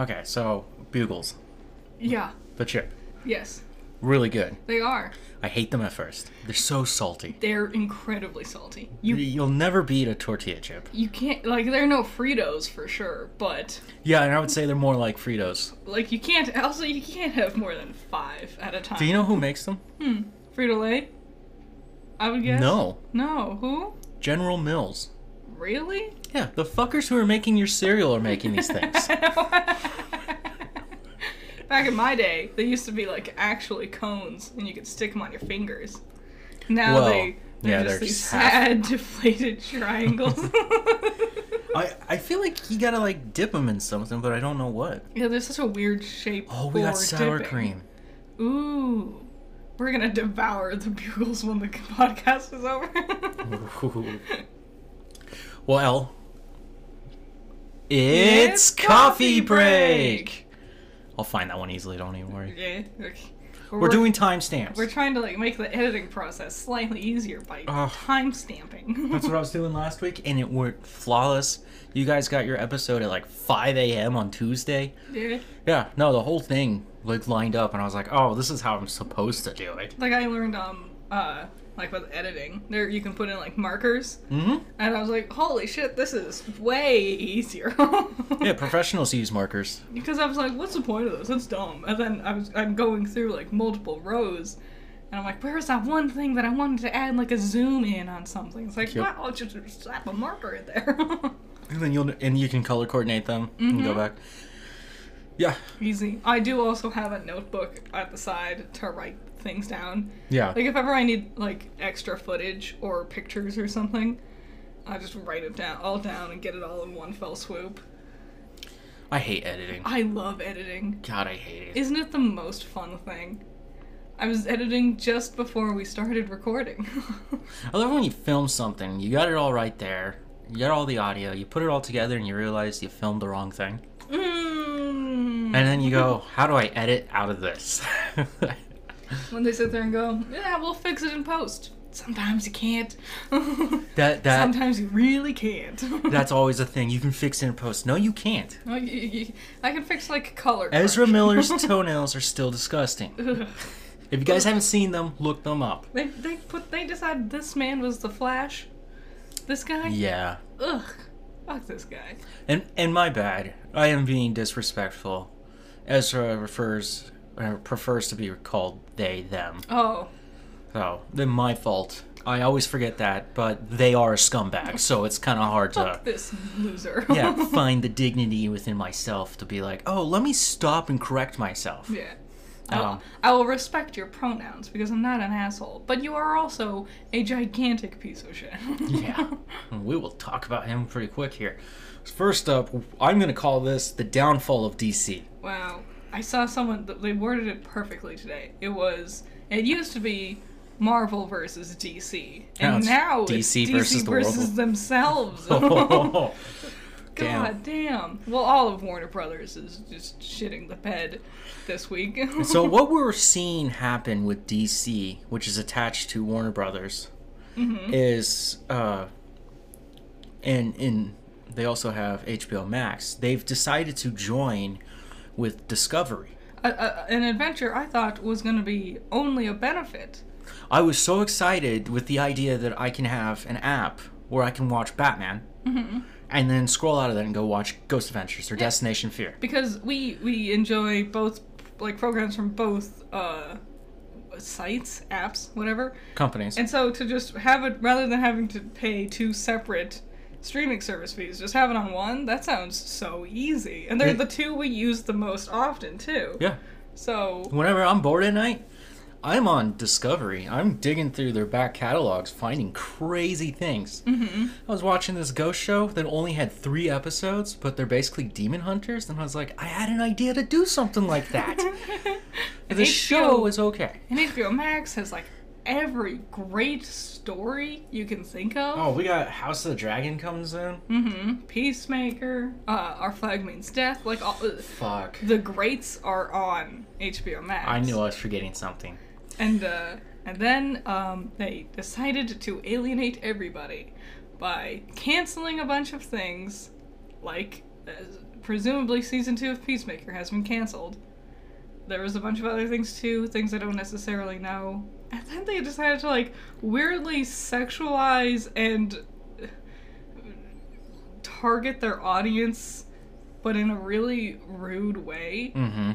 Okay, so bugles, Yeah. the chip, Yes. really good. They are. I hate them at first. They're so salty. They're incredibly salty. You You'll never beat a tortilla chip. you can't like they're no Fritos for sure, but Yeah, and I would say they're more like Fritos. like you can't also you can't have more than five at a time. Do you know who makes them? Hmm. Frito Lay? I would guess. No, No. Who? General Mills. Really? Yeah, the fuckers who are making your cereal are making these things. Back in my day, they used to be like actually cones, and you could stick them on your fingers. Now Well, they they're yeah, just they're these just half- sad, deflated triangles. I, I feel like you gotta like dip them in something, but I don't know what. yeah, they're such a weird shape. Oh, we got sour dipping. cream. Ooh, we're gonna devour the bugles when the podcast is over. Well, it's, It's coffee coffee break. break. I'll find that one easily. Don't even worry. yeah, okay. We're, doing timestamps. We're trying to like make the editing process slightly easier by Ugh. time stamping. That's what I was doing last week, and it worked flawless. You guys got your episode at like 5 a.m. on Tuesday. yeah. Yeah, no, the whole thing like lined up, and I was like, oh, this is how I'm supposed to do it. Like I learned um uh like with editing, there you can put in like markers, hmm and I was like, holy shit, this is way easier. Yeah, professionals use markers. Because I was like, what's the point of this? It's dumb. And then I was I'm going through like multiple rows. And I'm like, where's that one thing that I wanted to add like a zoom in on something? It's like, Yep. wow, I'll just slap a marker in there. And then you'll and you can color coordinate them and go back. Yeah, Easy. I do also have a notebook at the side to write things down. yeah. Like if ever I need like extra footage or pictures or something, I just write it down all down and get it all in one fell swoop. I hate editing. I love editing. God, I hate it. Isn't it the most fun thing? I was editing just before we started recording. I love when you film something. You got it all right there. You got all the audio. You put it all together, and you realize you filmed the wrong thing. mm. And then you go, "How do I edit out of this?" when they sit there and go, "Yeah, we'll fix it in post." Sometimes you can't. that that Sometimes you really can't. that's always a thing. You can fix it in post. No, you can't. You- you- I can fix like color. Ezra. Miller's toenails are still disgusting. Ugh. If you guys haven't seen them, look them up. They they put they decided this man was the Flash. This guy. Yeah. Ugh. Fuck this guy. And and my bad. I am being disrespectful. Ezra refers uh, prefers to be called they them. Oh. So then my fault. I always forget that, but they are a scumbag, so it's kind of hard to Fuck this loser. yeah find the dignity within myself to be like, oh, let me stop and correct myself. Yeah. Um, I will respect your pronouns because I'm not an asshole, but you are also a gigantic piece of shit. Yeah. we will talk about him pretty quick here. First up, I'm gonna call this the downfall of DC. wow. I saw someone, they worded it perfectly today. It was, it used to be Marvel versus DC. Now And it's now DC it's DC versus versus, the world. themselves. Damn. God damn. Well, all of Warner Brothers is just shitting the bed this week. so what we're seeing happen with DC, which is attached to Warner Brothers, Mm-hmm. is uh, and in they also have HBO Max. They've decided to join with Discovery. a, a, an adventure I thought was going to be only a benefit. I was so excited with the idea that I can have an app where I can watch Batman, and then scroll out of that and go watch Ghost Adventures or Destination Fear. because we we enjoy both like programs from both uh sites apps whatever Companies. and so to just have it rather than having to pay two separate streaming service fees just have it on one that sounds so easy and they're Yeah. the two we use the most often too yeah. so Whenever I'm bored at night, I'm on Discovery. I'm digging through their back catalogs, finding crazy things. Mm-hmm. I was watching this ghost show that only had three episodes, but they're basically demon hunters, and I was like, I had an idea to do something like that. The show is okay. and HBO Max has like every great story you can think of Oh, we got House of the Dragon comes in. hmm Peacemaker, uh, Our Flag Means Death, like all, uh, Fuck. the greats are on HBO Max. I knew I was forgetting something. And uh, and then um, they decided to alienate everybody by canceling a bunch of things, like uh, presumably season two of Peacemaker has been canceled. There was a bunch of other things too, things I don't necessarily know. And then they decided to like weirdly sexualize and target their audience, but in a really rude way. Mm-hmm.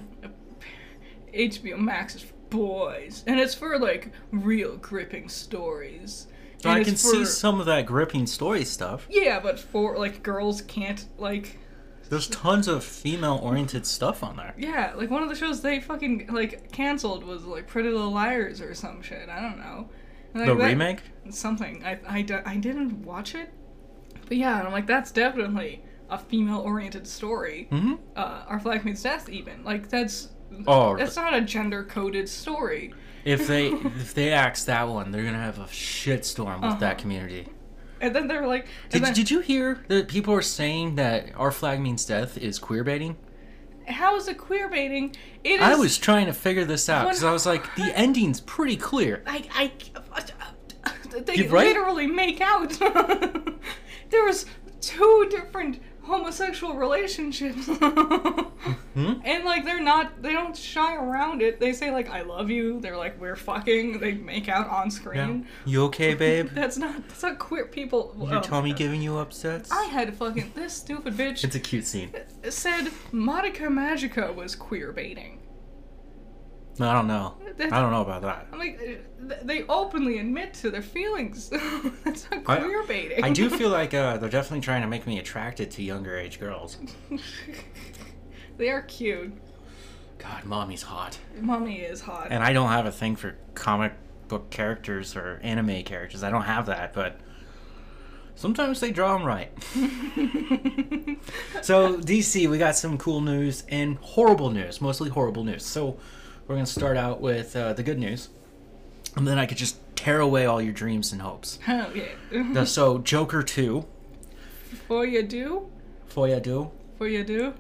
HBO Max is for boys, and it's for like real gripping stories. So I can see some of that gripping story stuff. Yeah, but for like girls can't like There's tons of female-oriented stuff on there. yeah, like one of the shows they fucking like canceled was like Pretty Little Liars or some shit. I don't know. Like, The that- remake? Something. I, I, I didn't watch it, but yeah, and I'm like that's definitely a female-oriented story. Mm-hmm. Uh, Our Flag Means Death, even like that's Oh, that's not a gender-coded story. if they if they axe that one, they're gonna have a shitstorm with Uh-huh. that community. And then they're like, Did, then, did you hear that people are saying that our flag means death is queer baiting? how is it queer baiting? It is. I was trying to figure this out because I was like, the ending's pretty clear. I, I, they right. literally make out. there was two different homosexual relationships, Hmm? and like they're not, they don't shy around it. They say like "I love you." They're like "We're fucking." They make out on Yeah. screen. You okay, babe? That's not. That's not queer people. Your oh, tummy giving you upsets? I had fucking this stupid bitch It's a cute scene. said Madoka Magica was queer baiting. No, I don't know. That's- I don't know about that. I'm like, they openly admit to their feelings. That's not I- queer baiting. I do feel like uh, they're definitely trying to make me attracted to younger age girls. they are cute. God, mommy's hot. Mommy is hot. And I don't have a thing for comic book characters or anime characters. I don't have that, but sometimes they draw them right. so, DC, we got some cool news and horrible news, mostly horrible news. So, we're going to start out with uh, the good news. And then I could just tear away all your dreams and hopes. oh yeah. So, Joker 2, For you do, Foya Do. for you do.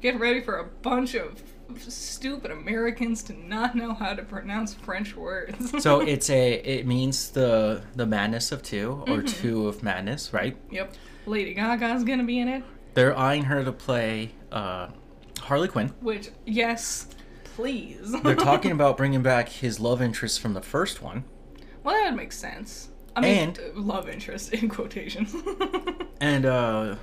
Get ready for a bunch of stupid Americans to not know how to pronounce French words. So it's a it means the the madness of two or two of madness, right? yep. Lady Gaga's gonna be in it. They're eyeing her to play uh, Harley Quinn. Which, yes, please. They're talking about bringing back his love interest from the first one, well, that would make sense. I mean, And- love interest in quotations. and uh,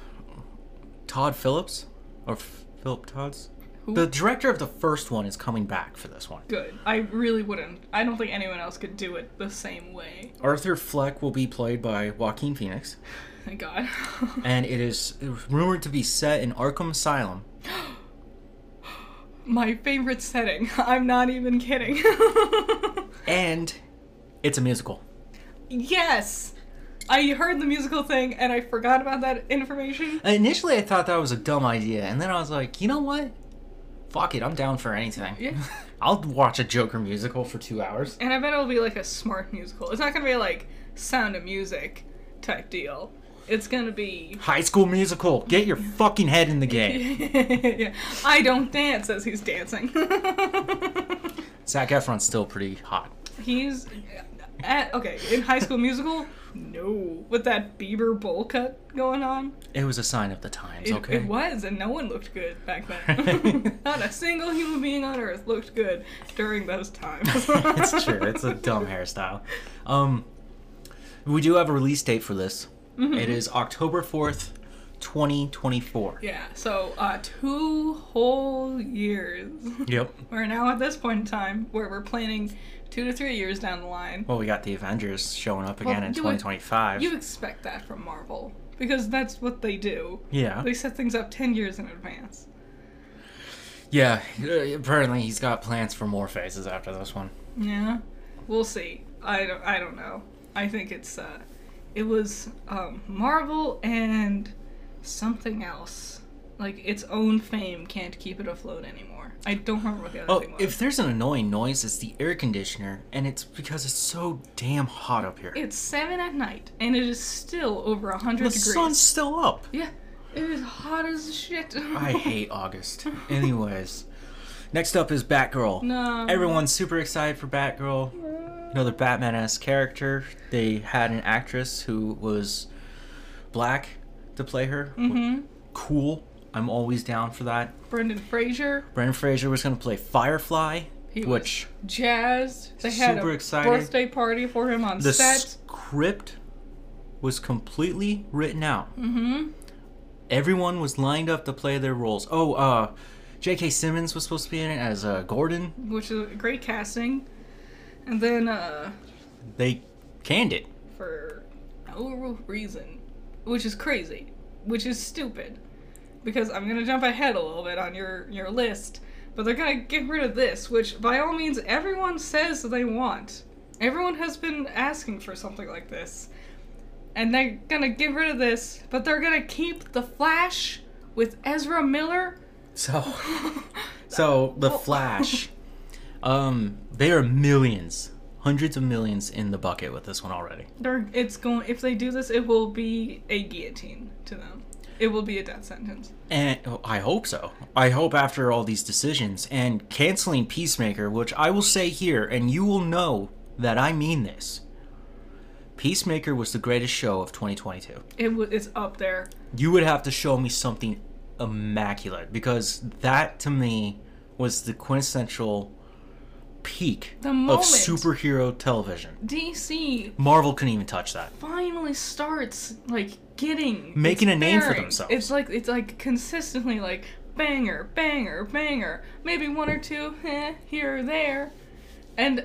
Todd Phillips or Philip Todd's. Who? The director of the first one is coming back for this one. Good. I really wouldn't. I don't think anyone else could do it the same way. Arthur Fleck will be played by Joaquin Phoenix, Thank God. and it is rumored to be set in Arkham Asylum. My favorite setting. I'm not even kidding. And it's a musical. yes! I heard the musical thing and I forgot about that information. Initially, I thought that was a dumb idea, and then I was like, you know what? Fuck it, I'm down for anything. Yeah. I'll watch a Joker musical for two hours. And I bet it'll be like a smart musical. It's not gonna be like Sound of Music type deal. It's gonna be. High School Musical, get your fucking head in the game. yeah. I don't dance as he's dancing. Zac Efron's still pretty hot. he's. At, okay, in High School Musical, no. With that Bieber bowl cut going on. It was a sign of the times, It, okay? it was, and no one looked good back then. Not a single human being on Earth looked good during those times. it's true. It's a dumb hairstyle. Um, we do have a release date for this. Mm-hmm. It is October fourth, twenty twenty four. Yeah, so uh, two whole years. Yep. We're now at this point in time where we're planning two to three years down the line. Well, we got the Avengers showing up Well, again in twenty twenty five. You expect that from Marvel because that's what they do. Yeah. They set things up ten years in advance. Yeah. Apparently, he's got plans for more phases after this one. Yeah, we'll see. I don't. I don't know. I think it's. uh It was um, Marvel and something else. Like its own fame can't keep it afloat anymore. I don't remember what the other Oh, thing was. if there's an annoying noise, it's the air conditioner, and it's because it's so damn hot up here. It's seven at night, and it is still over a hundred the degrees. sun's still up. Yeah, it is hot as shit. I hate August. Anyways, next up is Batgirl. No. Everyone's super excited for Batgirl. Another Batman ass character. They had an actress who was black to play her. Mm-hmm. Cool. I'm always down for that. Brendan Fraser, Brendan Fraser was going to play Firefly, he was which jazzed. They had a excited. birthday party for him on the set. script was completely written out. Mm-hmm. Everyone was lined up to play their roles. Oh, uh, J.K. Simmons was supposed to be in it as uh, Gordon. Which is a great casting. And then, uh, They canned it. for no reason, which is crazy, which is stupid, because I'm gonna jump ahead a little bit on your your list, but they're gonna get rid of this, which by all means everyone says they want. Everyone has been asking for something like this, and they're gonna get rid of this, but they're gonna keep the Flash with Ezra Miller. So, so the Flash, um, they are millions, hundreds of millions in the bucket with this one already. They're it's going if they do this, it will be a guillotine to them. It will be a death sentence. And oh, I hope so. I hope after all these decisions and canceling Peacemaker, which I will say here, and you will know that I mean this. Peacemaker was the greatest show of 2022. It w- it's up there. You would have to show me something immaculate because that to me was the quintessential peak The of superhero television. DC Marvel couldn't even touch that. finally starts like getting Making its a name for bearings. themselves. It's like it's like consistently like banger, banger, banger. Maybe one or two eh, here or there, and uh,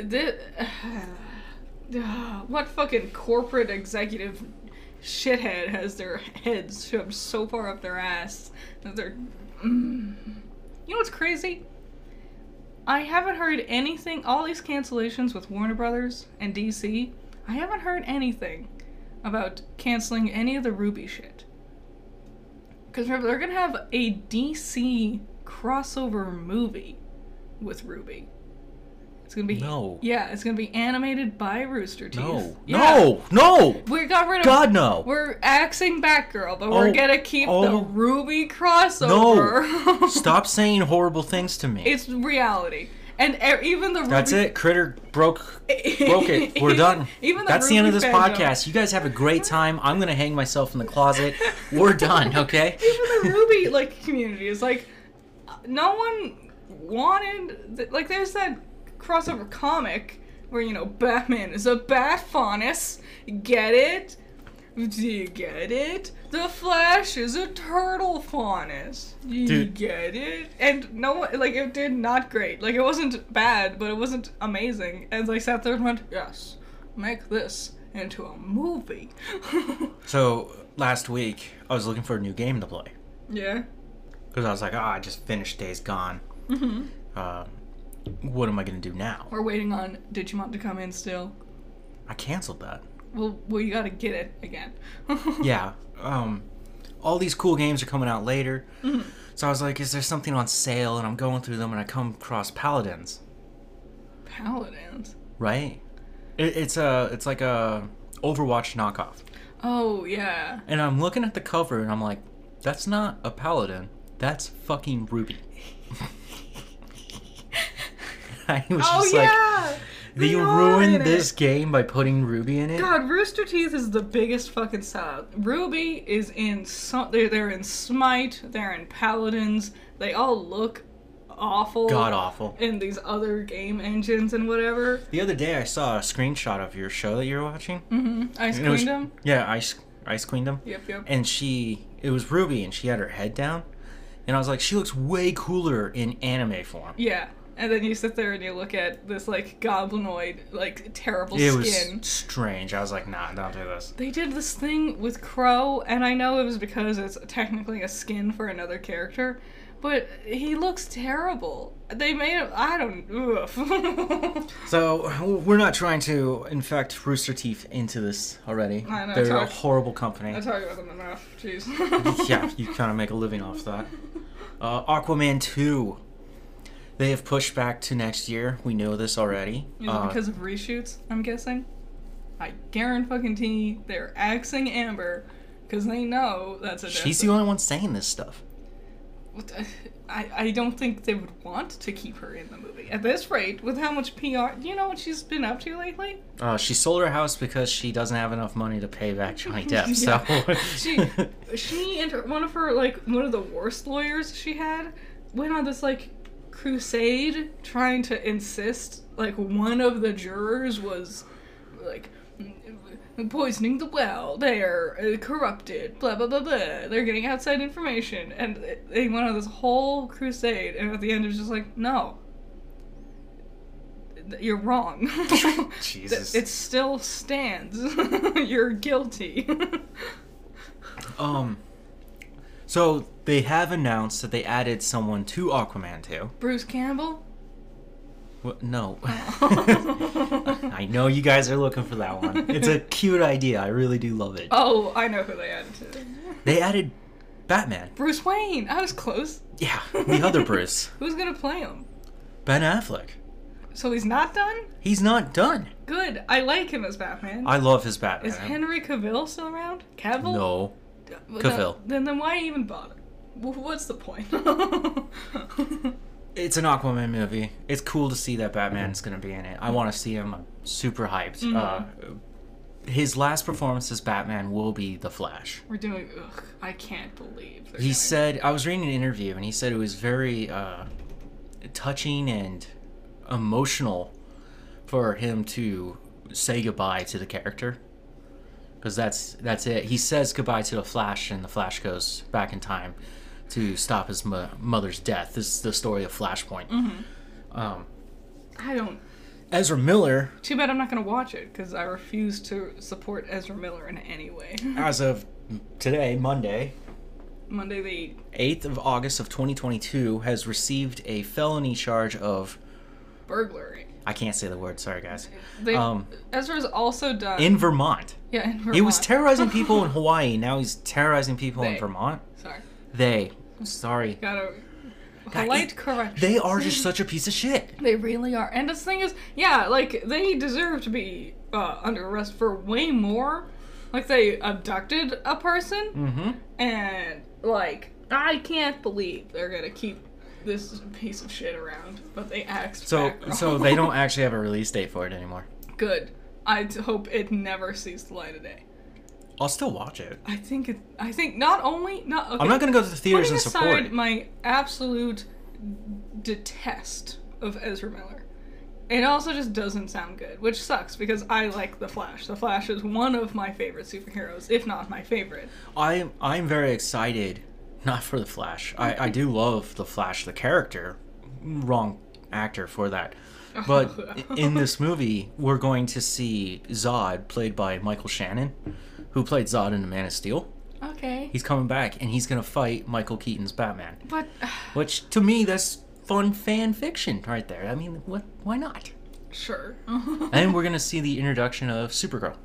the what fucking corporate executive shithead has their heads shoved so far up their ass that they're. Mm. You know what's crazy? I haven't heard anything. All these cancellations with Warner Brothers and DC, I haven't heard anything about canceling any of the RWBY shit. Because remember, they're gonna have a DC crossover movie with RWBY. It's gonna be No. Yeah, it's gonna be animated by Rooster Teeth. No, Yeah. no, no! We got rid of. God no! We're axing Batgirl, but we're Oh, gonna keep the oh. RWBY crossover. No, Stop saying horrible things to me. It's reality, and e- even the That's it. Critter broke broke it. We're done. Even the That's the end of this fandom. podcast. You guys have a great time. I'm gonna hang myself in the closet. We're done. Okay. even the RWBY like community is like, no one wanted like there's that crossover comic where you know Batman is a bat faunus. Get it? Do you get it? The Flash is a turtle faunus. Do you Dude. get it? And no one like it did not great. Like it wasn't bad, but it wasn't amazing. And I sat there and went, yes, make this into a movie. So last week I was looking for a new game to play yeah. because I was like, oh, I just finished Days Gone. hmm Uh, what am I gonna do now? We're waiting on Digimon to come in still. I canceled that. Well, well, you gotta get it again. Yeah. Um, all these cool games are coming out later. Mhm. So I was like, is there something on sale? And I'm going through them and I come across Paladins. Paladins. Right. It, it's a it's like a Overwatch knockoff. Oh yeah. And I'm looking at the cover and I'm like, that's not a paladin. That's fucking Ruby. I was oh just like, yeah. they They ruined this game by putting Ruby in it. God, Rooster Teeth is the biggest fucking sellout. Ruby is in some. They're, they're in Smite. They're in Paladins. They all look awful. God awful. In these other game engines and whatever. The other day I saw a screenshot of your show that you were watching. Mm-hmm. Ice And it was- Yeah, Ice Ice Queendom. Yep, yep. And she it was Ruby and she had her head down. And I was like, she looks way cooler in anime form. Yeah. And then you sit there and you look at this like goblinoid, like terrible It was skin. strange. I was like, nah, don't do this. They did this thing with Qrow, and I know it was because it's technically a skin for another character, but he looks terrible. They made him. I don't. So we're not trying to infect Rooster Teeth into this already. I know, They're it's a horrible company. I talk about them enough. Jeez. yeah, you kind of make a living off that. Uh, Aquaman 2. They have pushed back to next year. We know this already. Is Uh, it because of reshoots? I'm guessing. I guarantee they're axing Amber because they know that's a. she's the only one saying this stuff. I, I don't think they would want to keep her in the movie at this rate with how much PR. Do you know what she's been up to lately? Uh, she sold her house because she doesn't have enough money to pay back Johnny Depp. So she she and her, one of her like one of the worst lawyers she had went on this like crusade trying to insist like one of the jurors was like poisoning the well they're uh, corrupted blah blah blah blah. They're getting outside information. And they went on this whole crusade and at the end it was just like no. You're wrong. Jesus. it still stands. You're guilty. Um so they have announced that they added someone to Aquaman 2. bruce campbell What? No. Oh. I know you guys are looking for that one. It's a cute idea. I really do love it. Oh, I know who they added to. They added Batman. Bruce Wayne. I was close. Yeah, the other Bruce. Who's gonna play him? Ben Affleck. So he's not done. He's not done. Good. I like him as Batman. I love his Batman. Is Henry Cavill still around? Cavill? No. Cavill. Then, then why even bother? Wh- What's the point? It's an Aquaman movie. It's cool to see that Batman's going to be in it. I want to see him. I'm super hyped. Mm-hmm. Uh, his last performance as Batman will be The Flash. We're doing. Ugh, I can't believe. He doing- said, I was reading an interview, and he said it was very uh, touching and emotional for him to say goodbye to the character. Because that's that's it. He says goodbye to the Flash, and the Flash goes back in time to stop his mo- mother's death. This is the story of Flashpoint. Um, I don't. Ezra Miller, Too bad I'm not gonna watch it because I refuse to support Ezra Miller in any way. as of today, Monday, Monday the 8th of August of 2022, has received a felony charge of burglary. I can't say the word. Sorry, guys. They, Um, Ezra's also done. In Vermont. yeah, in Vermont. He was terrorizing people in Hawaii. Now he's terrorizing people in Vermont. Sorry, They. Sorry. gotta God, polite it- correction. They are just such a piece of shit. They really are. And the thing is, yeah, like they deserve to be uh, under arrest for way more. Like they abducted a person, Mm-hmm. and like I can't believe they're gonna keep this piece of shit around. But they act So, so they don't actually have a release date for it anymore. good. I hope it never sees the light of day. I'll still watch it. I think it. I think not only not. Okay, I'm not gonna go to the theaters and support aside my absolute detest of Ezra Miller. It also just doesn't sound good, which sucks because I like The Flash. The Flash is one of my favorite superheroes, if not my favorite. I'm I'm very excited, not for the Flash. I, I do love the Flash, the character. Wrong actor for that. But in this movie, we're going to see Zod, played by Michael Shannon, who played Zod in The Man of Steel. Okay. He's coming back, and he's gonna fight Michael Keaton's Batman. But Which to me, that's fun fan fiction right there. I mean, what? Why not? sure. and we're gonna see the introduction of Supergirl.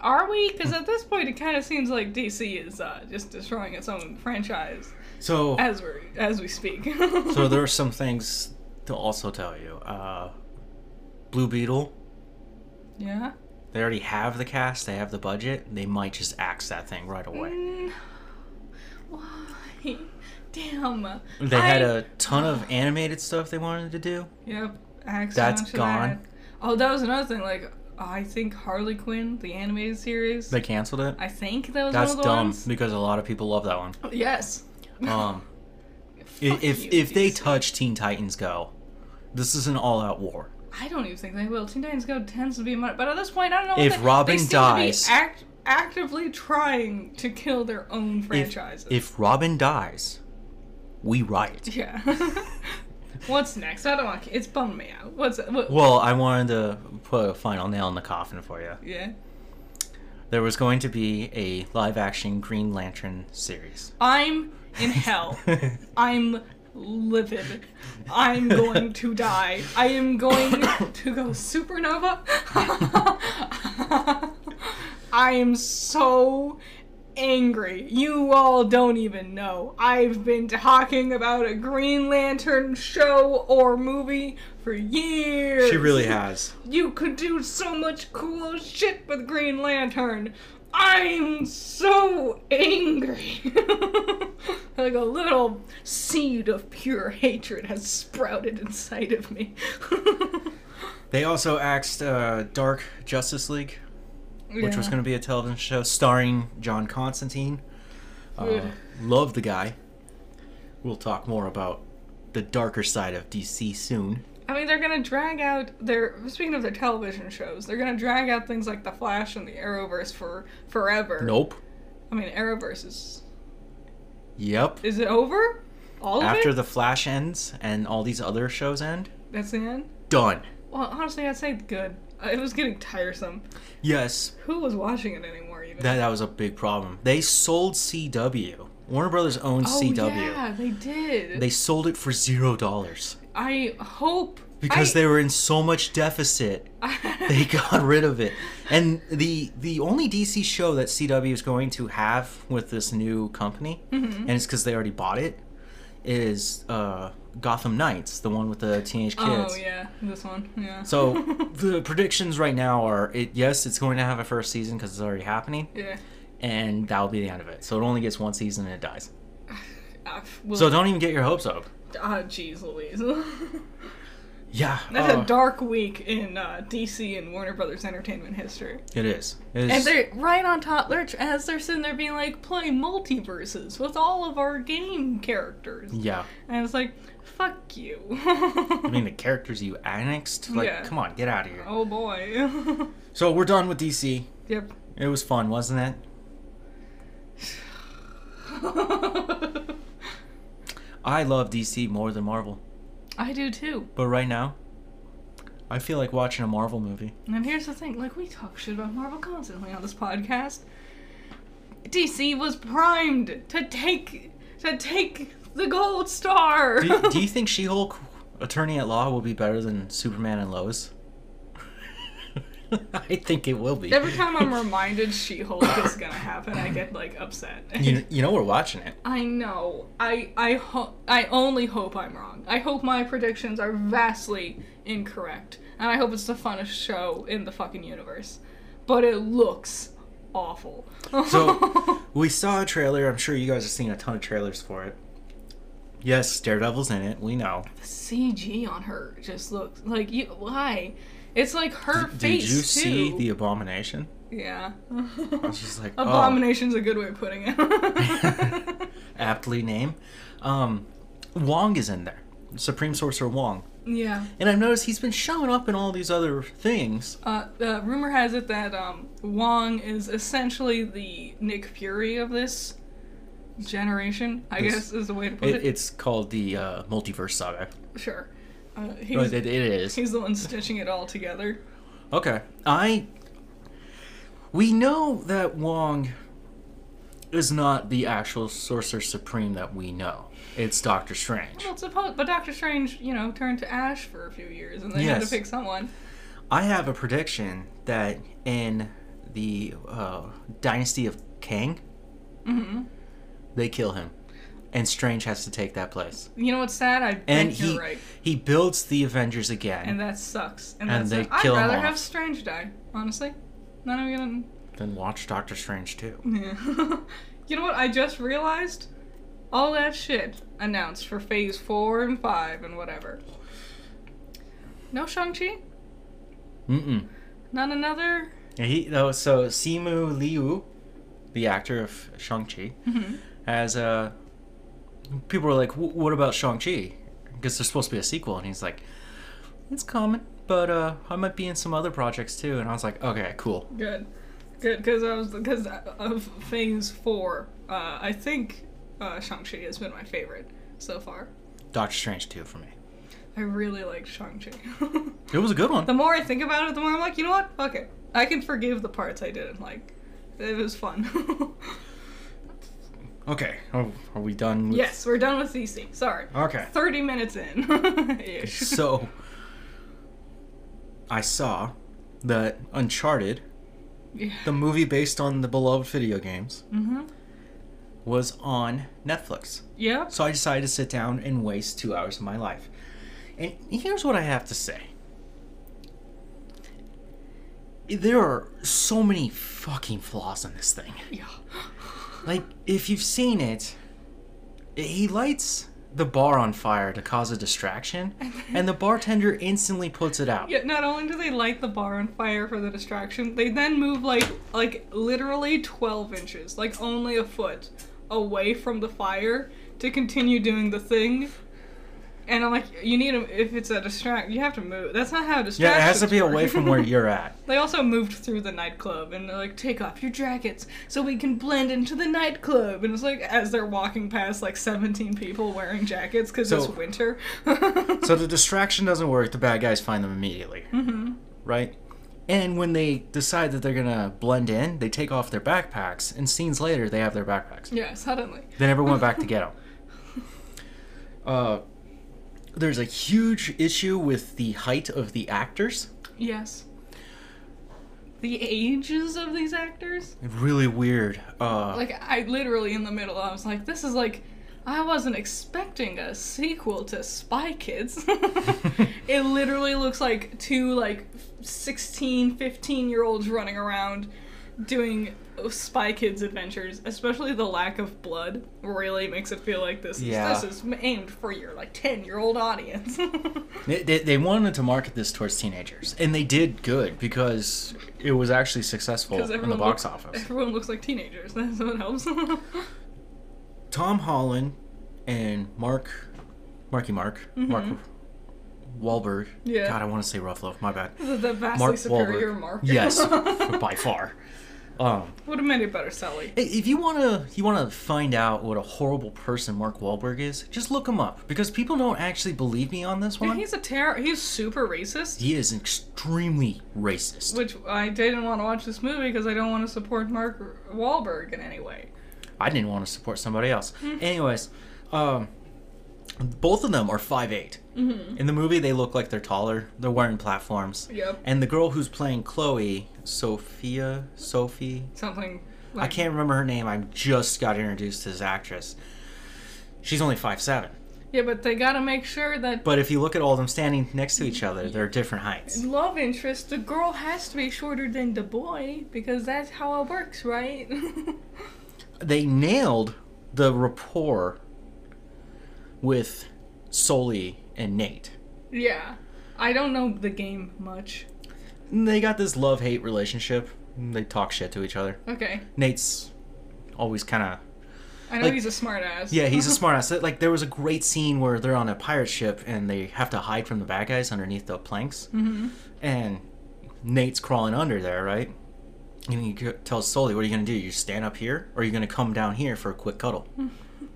Are we? Because at this point, it kind of seems like DC is uh, just destroying its own franchise So, as we as we speak. so there are some things to also tell you. Uh, Blue Beetle. yeah. They already have the cast. They have the budget. They might just axe that thing right away. Mm, why? Damn. They had a ton of animated stuff they wanted to do. Yep. Axe That's gone. that. Oh, that was another thing. Like, I think Harley Quinn, the animated series. They canceled it. I think that was That's one of the dumb ones. because a lot of people love that one. Yes. Um, i- if you, if they touch Teen Titans Go, this is an all-out war. I don't even think they will. Teen Titans Go tends to be much, but at this point, I don't know. If what they, Robin they seem dies- to be act, actively trying to kill their own If, franchises. if Robin dies, we riot. yeah. What's next? I don't want. It's bummed me out. What's what? Well, I wanted to put a final nail in the coffin for you. Yeah. There was going to be a live-action Green Lantern series. I'm in hell. I'm livid. I'm going to die. I am going to go supernova. I am so angry. You all don't even know. I've been talking about a Green Lantern show or movie for years. She really has. You could do so much cool shit with Green Lantern. I'm so angry. like a little seed of pure hatred has sprouted inside of me. They also axed uh, Dark Justice League, which was going to be a television show starring John Constantine. Uh, love the guy. We'll talk more about the darker side of DC soon. I mean, they're gonna drag out their. Speaking of their television shows, they're gonna drag out things like the Flash and the Arrowverse for forever. Nope. I mean, Arrowverse is. Yep. Is it over? All of After the Flash ends and all these other shows end, That's the end. done. Well, honestly, I'd say good. Uh, It was getting tiresome. Yes, Who was watching it anymore? Even. that that was a big problem. They sold CW. Warner Brothers owned oh CW. yeah, they did. They sold it for zero dollars I hope because I, they were in so much deficit. They got rid of it. And the the only DC show that CW is going to have with this new company, Mm-hmm. and it's because they already bought it, is uh, Gotham Knights, the one with the teenage kids. Oh yeah, this one. Yeah. So the predictions right now are it yes, it's going to have a first season because it's already happening, yeah. and that'll be the end of it. So it only gets one season and it dies. Uh, well, So don't even get your hopes up. Ah, jeez, Louise. Yeah, That's uh, a dark week in uh, DC and Warner Brothers Entertainment history. it is. It is. And they're right on top. They're as they're sitting there being like, play multiverses with all of our game characters. yeah. And it's like, fuck you. I mean, the characters you annexed? Like, Yeah. come on, get out of here. oh boy. So we're done with DC. yep. It was fun, wasn't it? I love DC more than Marvel. I do too. But right now, I feel like watching a Marvel movie. And here's the thing, like we talk shit about Marvel constantly on this podcast. DC was primed to take to take the gold star. Do, do you think She Hulk Attorney at Law will be better than Superman and Lois? I think it will be. Every time I'm reminded She-Hulk is gonna happen, I get like upset. you, you know we're watching it. I know. I I ho- I only hope I'm wrong. I hope my predictions are vastly incorrect, and I hope it's the funnest show in the fucking universe. But it looks awful. So we saw a trailer. I'm sure you guys have seen a ton of trailers for it. Yes, Daredevil's in it. We know. the CG on her just looks like you. Why? It's like her Did face Did you too. see the abomination? Yeah. I was just like, oh, Abomination's a good way of putting it. aptly named. Um, Wong is in there. Supreme Sorcerer Wong. yeah. And I've noticed he's been showing up in all these other things. Uh, uh, rumor has it that um, Wong is essentially the Nick Fury of this generation. I guess is the way to put It, it. it's called the uh, Multiverse Saga. Sure. Uh, it, it is. he's the one stitching it all together. Okay. I. We know that Wong is not the actual Sorcerer Supreme that we know. It's Doctor Strange. Well, suppose, but Doctor Strange, you know, turned to Ash for a few years, and they had to pick someone. I have a prediction that in the uh, Dynasty of Kang, mm-hmm. they kill him, and Strange has to take that place. You know what's sad? I And think he you're right, he builds the Avengers again. and that sucks. And, And that's they I'd kill him rather off. have Strange die, honestly. Not even gonna. then watch Doctor Strange too. Yeah. you know what? I just realized all that shit announced for Phase Four and Five and whatever. No Shang Chi. Mm-mm. Not another. Yeah, He though so Simu Liu, the actor of Shang Chi, Mhm. has uh people were like, "Wh- "What about Shang Chi?" Because there's supposed to be a sequel, and he's like, "It's coming, but uh I might be in some other projects too." And I was like, "Okay, cool." Good, good, because I was because of Phase Four. Uh, I think uh, Shang Chi has been my favorite so far. Doctor Strange too for me. I really like Shang Chi. It was a good one. the more I think about it, the more I'm like, you know what? Fuck it. I can forgive the parts I didn't like. It was fun. Okay, oh, are we done? With... yes, we're done with DC. Sorry. Okay. 30 minutes in. So I saw that Uncharted, yeah. the movie based on the beloved video games, Mm-hmm. was on Netflix. Yeah. So I decided to sit down and waste two hours of my life. And here's what I have to say there are so many fucking flaws in this thing. Yeah. Like, if you've seen it, he lights the bar on fire to cause a distraction, and the bartender instantly puts it out. Yeah, not only do they light the bar on fire for the distraction, they then move like like literally 12 inches, like only a foot away from the fire to continue doing the thing. And I'm like, you need to, if it's a distract, you have to move. That's not how distractions Yeah, it has to be work. away from where you're at. They also moved through the nightclub and they're like, take off your jackets so we can blend into the nightclub. And it's like, as they're walking past like 17 people wearing jackets because So- it's winter. So the distraction doesn't work, the bad guys find them immediately. Mm-hmm. Right? And when they decide that they're gonna blend in, they take off their backpacks, and scenes later, they have their backpacks. yeah, suddenly. They never went back to get them. Uh, there's a huge issue with the height of the actors. Yes. The ages of these actors? Really weird. Uh, Like, I literally in the middle, I was like, this is like, I wasn't expecting a sequel to Spy Kids. it literally looks like two, like, 16, 15 year olds running around doing Spy Kids adventures, especially the lack of blood really makes it feel like this is, Yeah. this is aimed for your, like, 10 year old audience. they, they, they wanted to market this towards teenagers, and they did good because it was actually successful in the box look- office. Everyone looks like teenagers. That's what helps. Tom Holland and Mark, Marky Mark, Mark Wahlberg. Mm-hmm. Yeah. God, I want to say Ruffalo. My bad. the, the vastly Mark superior Wahlberg. Mark. Yes, by far. Um, Would have made it better, Sally. if you wanna, you wanna find out what a horrible person Mark Wahlberg is, just look him up because people don't actually believe me on this one. he's a terror. He's super racist. He is extremely racist. Which I didn't want to watch this movie because I don't want to support Mark Wahlberg in any way. I didn't want to support somebody else. Hmm. Anyways, um, both of them are 5'8". Mm-hmm. In the movie, they look like they're taller. They're wearing platforms. Yep. And the girl who's playing Chloe, Sophia, Sophie, Something. I can't remember her name. I just got introduced to this actress. She's only five seven. Yeah, but they gotta make sure that But if you look at all of them standing next to each other, they're different heights. love interest, the girl has to be shorter than the boy because that's how it works, right? They nailed the rapport with Sully and Nate. yeah. I don't know the game much. They got this love hate relationship. They talk shit to each other. Okay. Nate's always kind of I know Like- he's a smartass. yeah, he's a smartass. Like there was a great scene where they're on a pirate ship and they have to hide from the bad guys underneath the planks, mm-hmm. and Nate's crawling under there, right? And he tells Sully, "What are you gonna do? You stand up here, or are you gonna come down here for a quick cuddle?"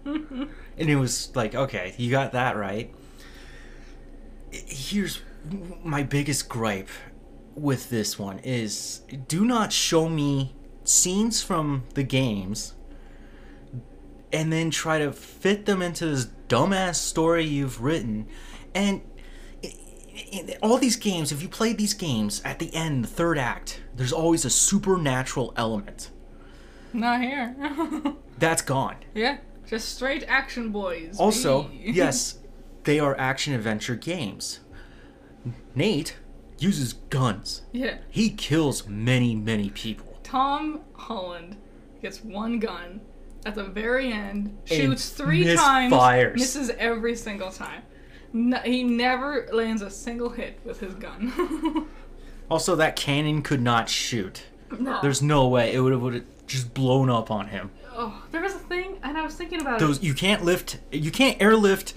and it was like, okay, you got that right. Here's my biggest gripe with this one is do not show me scenes from the games and then try to fit them into this dumbass story you've written and all these games if you play these games at the end the third act there's always a supernatural element Not here. that's gone yeah. Just straight action boys. Also, yes, they are action adventure games. Nate uses guns. Yeah. He kills many, many people. Tom Holland gets one gun at the very end, shoots three misfires. times, misses every single time. No, he never lands a single hit with his gun. Also, that cannon could not shoot. no. There's no way it would have would have just blown up on him. Oh, there was a thing, and I was thinking about Those it. you can't lift, you can't airlift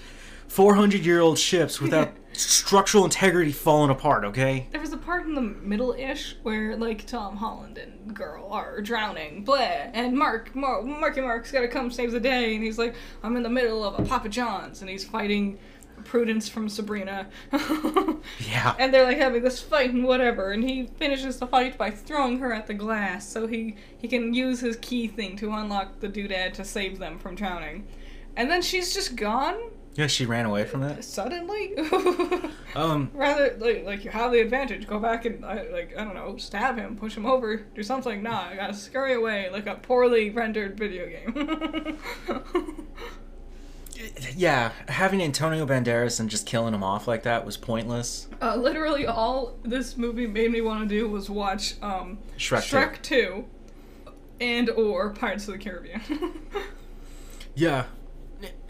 400 year old ships without structural integrity falling apart. Okay. There was a part in the middle-ish where like Tom Holland and girl are drowning, blah, and Mark, Mar- Marky Mark's gotta come save the day, and he's like, I'm in the middle of a Papa John's, and he's fighting Prudence from Sabrina. Yeah. and they're like having this fight and whatever and he finishes the fight by throwing her at the glass so he he can use his key thing to unlock the doodad to save them from drowning. And then she's just gone? Yeah, she ran away from it suddenly? Um, rather like like you have the advantage. Go back and uh, like i don't know stab him push him over do something. Nah i gotta scurry away like a poorly rendered video game Yeah, having Antonio Banderas and just killing him off like that was pointless. Uh, literally, all this movie made me want to do was watch um, Shrek two. Shrek 2 and or Pirates of the Caribbean. Yeah.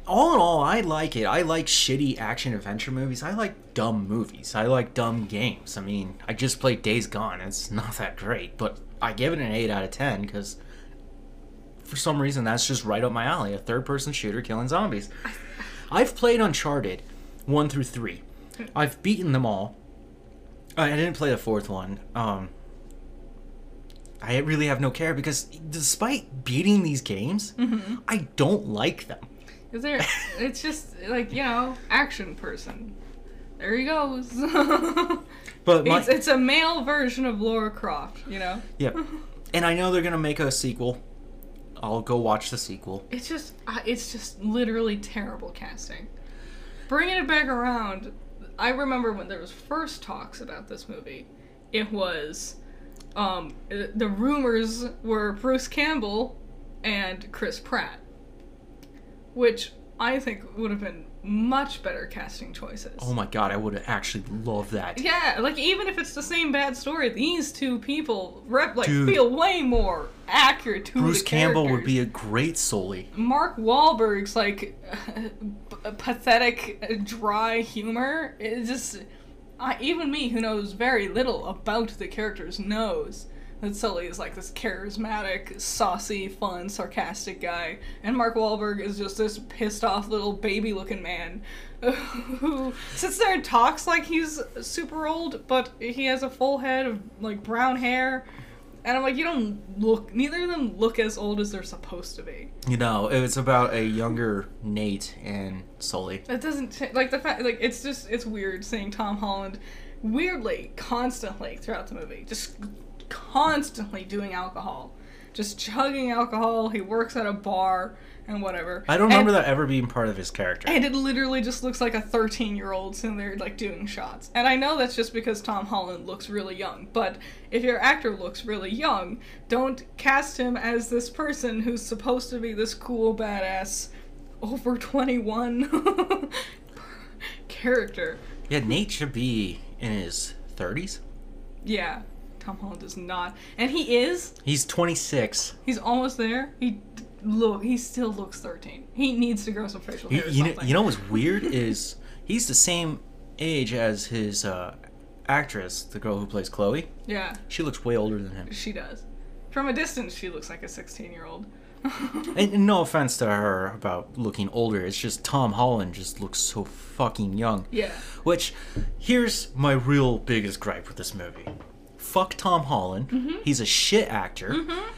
All in all, I like it. I like shitty action adventure movies. I like dumb movies. I like dumb games. I mean, I just played Days Gone. It's not that great, but I give it an 8 out of 10 because for some reason that's just right up my alley. A third person shooter killing zombies. I've played Uncharted 1 through 3. I've beaten them all. I didn't play the fourth one. Um, I really have no care because despite beating these games, I don't like them. Is there? It's just like you know, action person. There he goes. But my, it's, it's a male version of Laura Croft. You know. yeah, and I know they're gonna make a sequel. I'll go watch the sequel. It's just, it's just literally terrible casting. Bringing it back around, I remember when there was first talks about this movie. It was, um, the rumors were Bruce Campbell and Chris Pratt, which I think would have been much better casting choices. Oh my god, I would have actually loved that. Yeah, like even if it's the same bad story, these two people rep like Dude. feel way more accurate to Bruce Campbell would be a great Sully. Mark Wahlberg's like pathetic, uh, dry humor. It just, I, even me who knows very little about the characters knows that Sully is like this charismatic, saucy, fun, sarcastic guy, and Mark Wahlberg is just this pissed off little baby-looking man who sits there and talks like he's super old, but he has a full head of like brown hair. And I'm like, you don't look. Neither of them look as old as they're supposed to be. You know, it's about a younger Nate and Sully. That doesn't like the fact like it's just it's weird seeing Tom Holland weirdly constantly throughout the movie just constantly doing alcohol, just chugging alcohol. He works at a bar and whatever. I don't remember and, that ever being part of his character. And it literally just looks like a 13 year old sitting there like doing shots. And I know that's just because Tom Holland looks really young, but if your actor looks really young, don't cast him as this person who's supposed to be this cool badass over 21 character. Yeah, Nate should be in his 30s. Yeah, Tom Holland does not. And he is. He's 26. He's almost there. He look. He still looks 13. He needs to grow some facial hair. you, know, you know what's weird is he's the same age as his uh, actress, the girl who plays Chloe. Yeah, She looks way older than him. she does. From a distance, she looks like a 16 year old. And, no offense to her about looking older, it's just Tom Holland just looks so fucking young. Yeah. Which, here's my real biggest gripe with this movie. Fuck Tom Holland. Mm-hmm. He's a shit actor.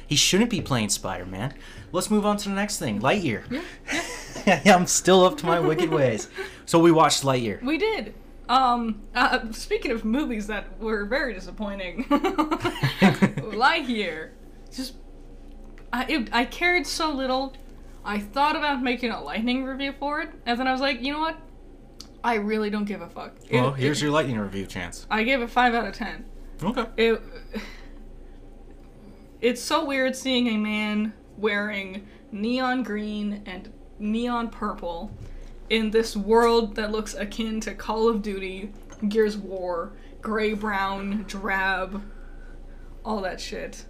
He shouldn't be playing Spider Man. Let's move on to the next thing Lightyear. Yeah. Yeah, I'm still up to my wicked ways. So we watched Lightyear. We did. Um, uh, speaking of movies that were very disappointing, Lightyear, just I it, I cared so little. I thought about making a lightning review for it, and then I was like, you know what? I really don't give a fuck. It- Well, here's it- your lightning review chance. I gave it five out of ten. Okay. It, it's so weird seeing a man wearing neon green and neon purple in this world that looks akin to Call of Duty, Gears of War, gray brown, drab, all that shit.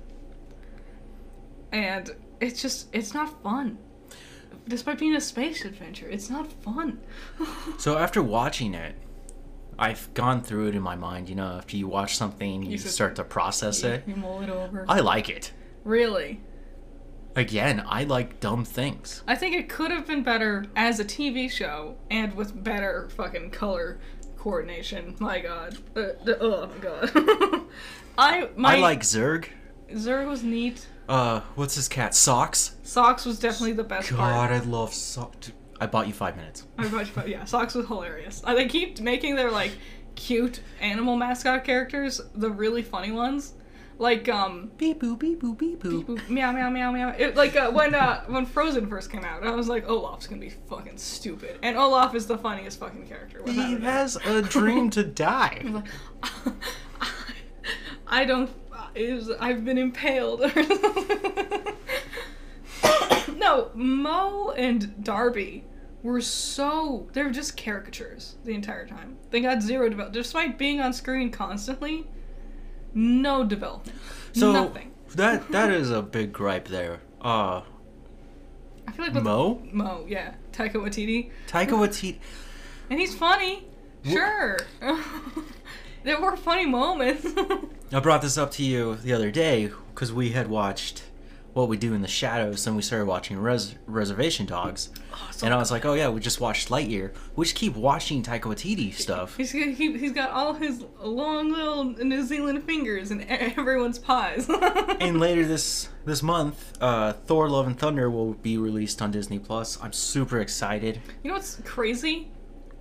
And it's just, it's not fun. Despite being a space adventure, it's not fun. So after watching it, I've gone through it in my mind. You know, after you watch something, you, sit- start to process it. You mull it over. I like it. really? Again, I like dumb things. I think it could have been better as a TV show and with better fucking color coordination. My god. Uh, the- oh my god. I my I like Zurg. Zurg was neat. Uh, what's his cat? Socks. Socks was definitely the best God, part. I love Socks. I bought you five minutes. I much, but yeah, Socks was hilarious. Uh, they keep making their like cute animal mascot characters the really funny ones. Like um Beep boop beep boop beep boop. meow meow meow meow. It, like uh, when uh, when Frozen first came out, I was like, Olaf's gonna be fucking stupid, and Olaf is the funniest fucking character. He has a dream to die. Like, I don't. Was, I've been impaled. No, Mo and Darby were so they're just caricatures the entire time. They got zero development despite being on screen constantly. No development. So Nothing. that that is a big gripe there. Uh, I feel like with Mo, Mo, yeah, Taika Waititi, Taika Waititi. and he's funny. Wh- Sure. there were funny moments. I brought this up to you the other day because we had watched What We Do in the Shadows, and we started watching Res- Reservation Dogs, Oh, so and I was like, oh yeah, we just watched Lightyear. We just keep watching Taika Waititi stuff. He's, he, he's got all his long little New Zealand fingers in everyone's paws. And later this this month, uh, Thor: Love and Thunder will be released on Disney Plus. I'm super excited. You know what's crazy?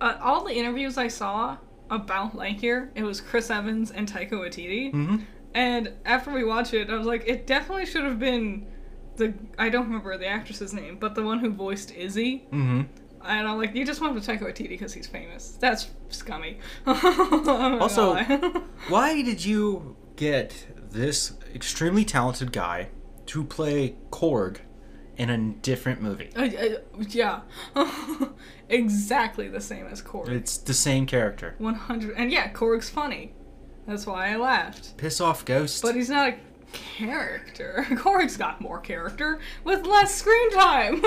Uh, all the interviews I saw about Lightyear, it was Chris Evans and Taika Waititi. hmm And after we watched it, I was like, it definitely should have been the I don't remember the actress's name, but the one who voiced Izzy. hmm And I'm like, you just went with Taika Waititi because he's famous. That's scummy. Also- Why did you get this extremely talented guy to play Korg in a different movie? Uh, uh, yeah, exactly the same as Korg. It's the same character. 100 and yeah, Korg's funny. That's why I laughed. Piss off Ghost. But he's not a character. Korg's got more character with less screen time.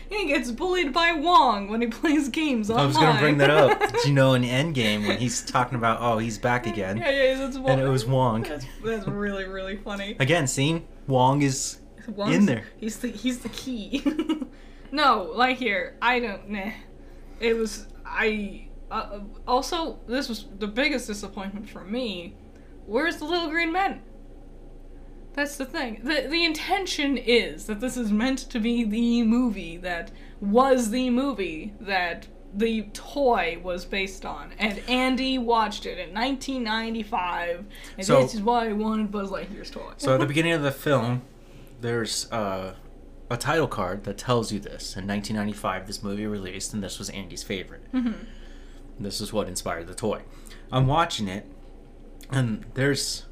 he gets bullied by Wong when he plays games online. I was gonna bring that up. Did you know in Endgame when he's talking about oh he's back again, Yeah, yeah, that's Wong. and it was Wong. That's, that's really, really funny. Again, scene Wong is Wong's- in there. He's the he's the key. no, like here, I don't. Nah. It was I. Uh, also, this was the biggest disappointment for me. Where's the little green men? That's the thing. the The intention is that this is meant to be the movie that was the movie that the toy was based on, and Andy watched it in 1995, and So- this is why he wanted Buzz Lightyear's toy. So at the beginning of the film, there's uh, a title card that tells you this. In 1995, this movie released, and this was Andy's favorite. This is what inspired the toy. I'm watching it, and there's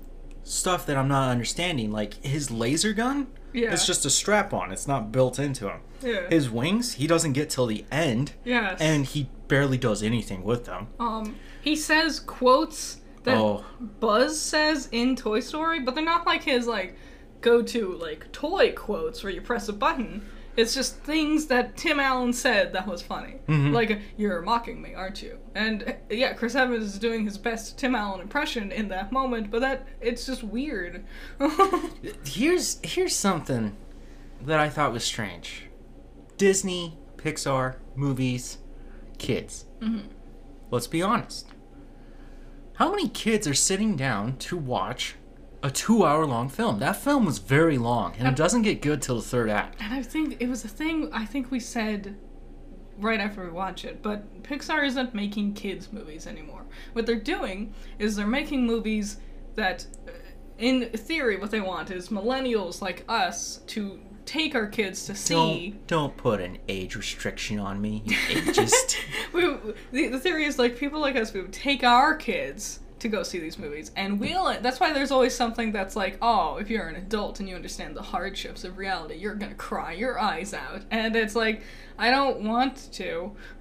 stuff that I'm not understanding. Like his laser gun, Yeah. it's just a strap on. It's not built into him. Yeah. His wings, he doesn't get till the end, Yes. and he barely does anything with them. um, he says quotes that Oh. Buzz says in Toy Story, but they're not like his like go-to like toy quotes where you press a button. It's just things that Tim Allen said that was funny. Mhm. Like you're mocking me, aren't you? And yeah, Chris Evans is doing his best Tim Allen impression in that moment, but that it's just weird. Here's here's something that I thought was strange. Disney, Pixar, movies, kids. Mhm. Let's be honest. How many kids are sitting down to watch a two-hour-long film? That film was very long, and it doesn't get good till the third act. And I think it was a thing I think we said right after we watch it, but Pixar isn't making kids movies anymore. What they're doing is they're making movies that uh, in theory what they want is millennials like us to take our kids to see Don't don't put an age restriction on me, you ageist. we, the, the theory is like people like us we would take our kids to go see these movies. And we'll that's why there's always something that's like oh if you're an adult and you understand the hardships of reality you're gonna cry your eyes out. And it's like i don't want to.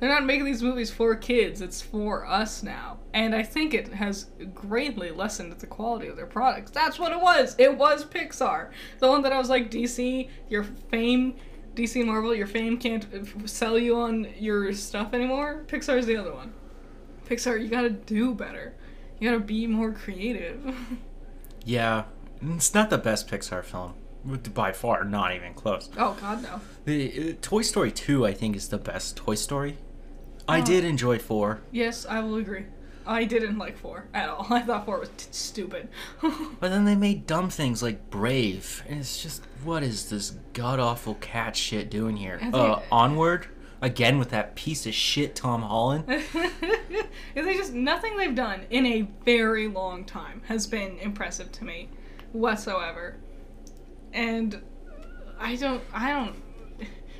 They're not making these movies for kids it's for us now. And i think it has greatly lessened the quality of their products. That's what it was. It was pixar. The one that i was like dc your fame DC Marvel, your fame can't sell you on your stuff anymore. Pixar's the other one. Pixar, you gotta do better. You gotta be more creative. yeah, it's not the best Pixar film. By far, not even close. oh God, no. The uh, Toy Story 2, I think, is the best Toy Story. I Oh. did enjoy 4. Yes, I will agree. I didn't like four at all. I thought four was t- stupid. But then they made dumb things like Brave, and it's just what is this god awful cat shit doing here? Uh, think- Onward again with that piece of shit Tom Holland. they just nothing they've done in a very long time has been impressive to me whatsoever. And I don't I don't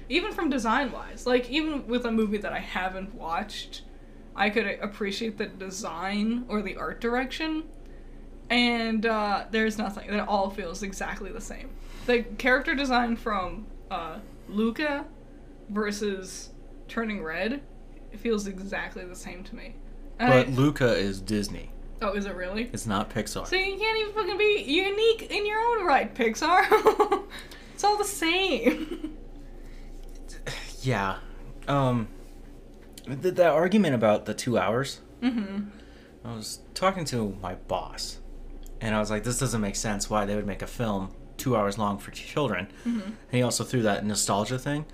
even from design wise, like even with a movie that I haven't watched, I could appreciate the design or the art direction. And uh, there's nothing. It all feels exactly the same. The character design from uh, Luca versus Turning Red, it feels exactly the same to me. And But I- Luca is Disney. oh, is it really? It's not Pixar. So you can't even fucking be unique in your own right, Pixar. it's all the same. Yeah. Um. The, that argument about the two hours. mm-hmm. I was talking to my boss, and I was like, "This doesn't make sense. Why they would make a film two hours long for children?" Mm-hmm. And he also threw that nostalgia thing,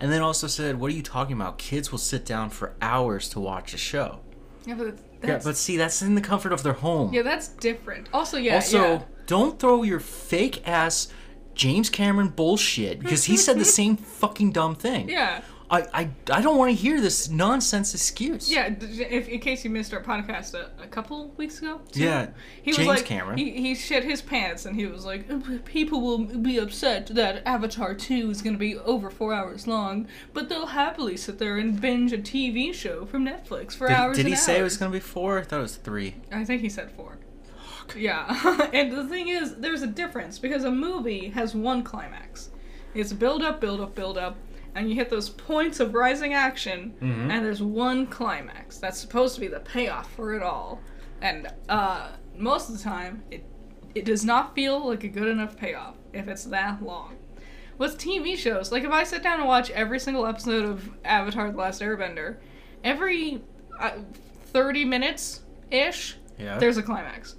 and then also said, "What are you talking about? Kids will sit down for hours to watch a show." Yeah, but Yeah, but see, that's in the comfort of their home. yeah, that's different. Also, yeah, also, yeah. don't throw your fake ass James Cameron bullshit because he said the same fucking dumb thing. Yeah. I, I, I don't want to hear this nonsense excuse. Yeah, if, in case you missed our podcast a, a couple weeks ago. two, Yeah, he James was like, Cameron. He, he shit his pants and he was like, "Uh, people will be upset that Avatar 2 is going to be over four hours long, but they'll happily sit there and binge a TV show from Netflix for Did, hours did he say it was going to be four? I thought it was three. I think he said four. Fuck. Yeah, and the thing is, there's a difference because a movie has one climax. It's build up, build up, build up, and you hit those points of rising action, Mhm. and there's one climax that's supposed to be the payoff for it all. And uh, most of the time, it it does not feel like a good enough payoff if it's that long. With TV shows, like if I sit down and watch every single episode of Avatar: The Last Airbender, every uh, thirty minutes ish, Yeah. there's a climax.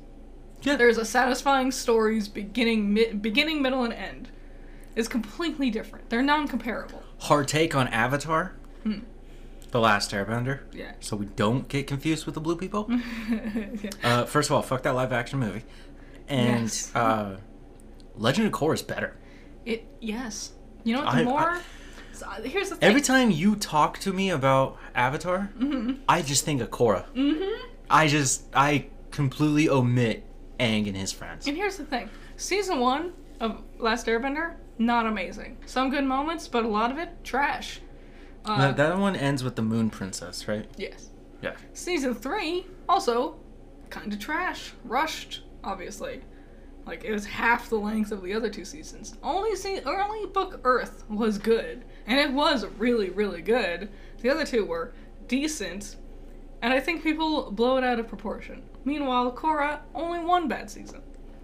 Yeah. There's a satisfying story's beginning, mi- beginning, middle, and end. It's completely different. They're non-comparable. Hard take on Avatar. Hmm. The Last Airbender. Yeah. So we don't get confused with the blue people. yeah. uh, first of all, fuck that live action movie. And Yes. uh, Legend of Korra is better. It yes. You know what? The I- I- more so, uh, here's the thing. Every time you talk to me about Avatar, Mm-hmm. I just think of Korra. Mm-hmm. I just I completely omit Aang and his friends. And here's the thing. Season one of Last Airbender, not amazing. Some good moments, but a lot of it trash. Uh, that, that one ends with the Moon Princess, right? yes. Yeah. Season three, also, kind of trash. Rushed, obviously. Like it was half the length of the other two seasons. Only se- early Book Earth was good, and it was really, really good. The other two were decent, and I think people blow it out of proportion. Meanwhile, Korra only one bad season.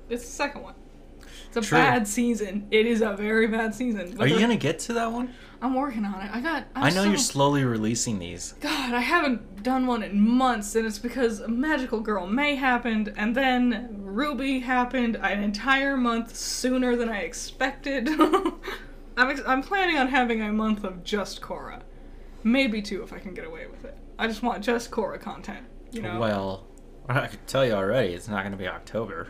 It's the second one. It's a True. bad season. It is a very bad season. but Are you the- gonna get to that one? I'm working on it. I got. I'm i know so- you're slowly releasing these. God, I haven't done one in months, and it's because Magical Girl May happened, and then RWBY happened an entire month sooner than I expected. I'm, ex- I'm planning on having a month of just Korra. Maybe two if I can get away with it. I just want just Korra content, you know? Well, I can tell you already, it's not gonna be October.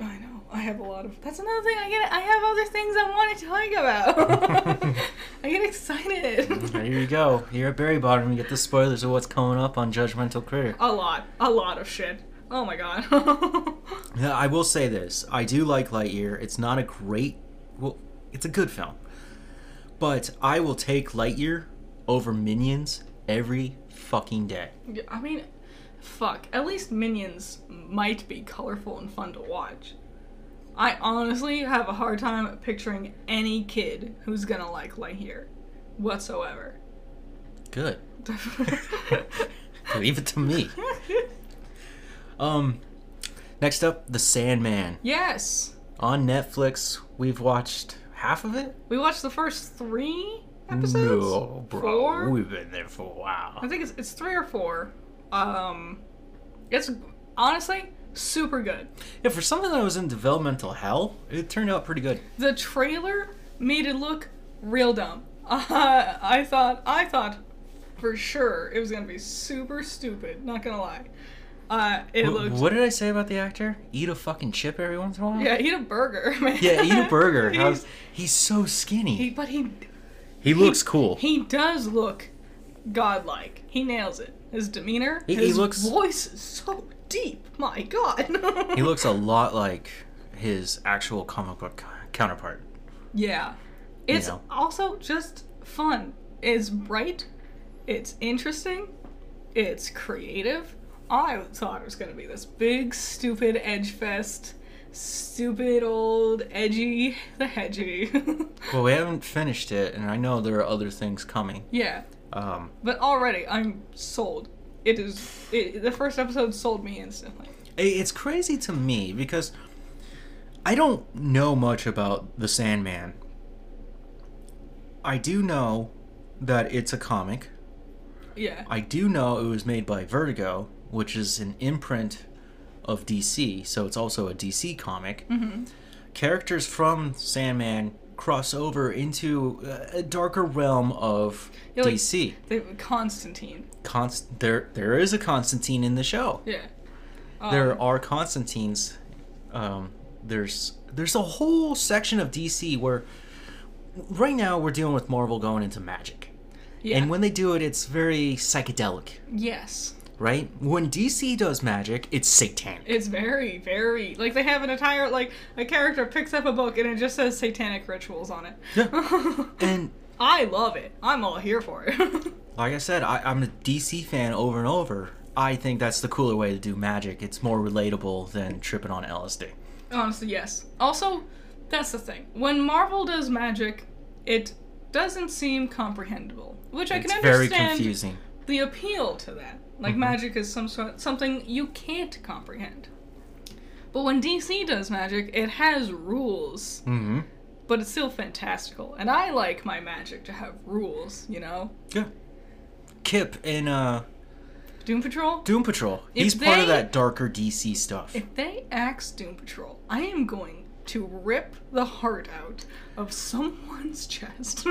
I know. I have a lot of. That's another thing. I get. I have other things I want to talk about. I get excited. Here you go. Here at Berry Bottom, you get the spoilers of what's coming up on Judgmental Critter. a lot. A lot of shit. Oh my god. Yeah, I will say this. I do like Lightyear. It's not a great. Well, it's a good film. But I will take Lightyear over Minions every fucking day. I mean, fuck. At least Minions might be colorful and fun to watch. I honestly have a hard time picturing any kid who's gonna like Lightyear whatsoever. Good. Leave it to me. Um, next up, The Sandman yes! on Netflix. We've watched half of it. We watched the first three episodes? No, bro. Four? We've been there for a while. I think it's, it's three or four. Um, it's honestly super good. Yeah, for something that was in developmental hell, it turned out pretty good. The trailer made it look real dumb. Uh, I thought, I thought for sure it was gonna be super stupid. Not gonna lie. Uh, it Wh- looked. What did I say about the actor? Eat a fucking chip every once in a while. Yeah, eat a burger, man. Yeah, eat a burger. He's- How's- he's so skinny. he, He, but he looks cool. he does look godlike. He nails it. His demeanor, He- he looks- voice is so deep. My God. he looks a lot like his actual comic book counterpart. Yeah. It's know. also just fun. It's bright. It's interesting. It's creative. I thought it was going to be this big, stupid edge fest stupid old edgy the hedgy. Well, we haven't finished it, and I know there are other things coming. yeah, Um, but already I'm sold. It is it, the first episode sold me instantly. it's crazy to me because I don't know much about the Sandman. I do know that it's a comic. Yeah. I do know it was made by Vertigo, which is an imprint of DC, so it's also a DC comic. Mm-hmm. Characters from Sandman cross over into uh, a darker realm of Yeah, like- DC. They, Constantine. Const- there, there is a Constantine in the show. Yeah. Um, there are Constantines. Um, there's there's a whole section of DC where right now we're dealing with Marvel going into magic, yeah. and when they do it, it's very psychedelic. yes. Right? When DC does magic, it's satanic. It's very, very like they have an entire like a character picks up a book and it just says satanic rituals on it. Yeah. and I love it. I'm all here for it. like I said, I, I'm a DC fan over and over. I think that's the cooler way to do magic. It's more relatable than tripping on LSD. Honestly, yes. Also, that's the thing. When Marvel does magic, it doesn't seem comprehensible, which I It's can very understand confusing. the appeal to that. Like Mm-hmm. magic is some sort something you can't comprehend. But when DC does magic, it has rules, Mm-hmm. but it's still fantastical. And I like my magic to have rules, you know? Yeah. Kip in uh, Doom Patrol? Doom Patrol. If He's part of that darker DC stuff. If they axe Doom Patrol, I am going to rip the heart out of someone's chest.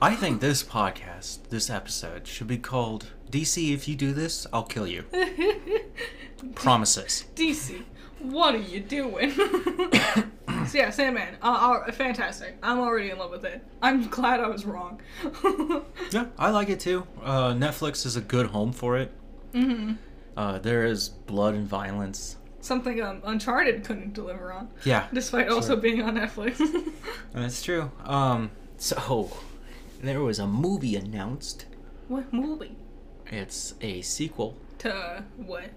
I think this podcast, this episode, should be called DC. If you do this, I'll kill you. Promises. DC, what are you doing? so yeah, Sandman, uh, uh, fantastic. I'm already in love with it. I'm glad I was wrong. Yeah, I like it too. Uh, Netflix is a good home for it. hmm Uh, there is blood and violence. Something um, Uncharted couldn't deliver on, Yeah, despite also being on Netflix. that's true. Um, so there was a movie announced. what movie? It's a sequel To what?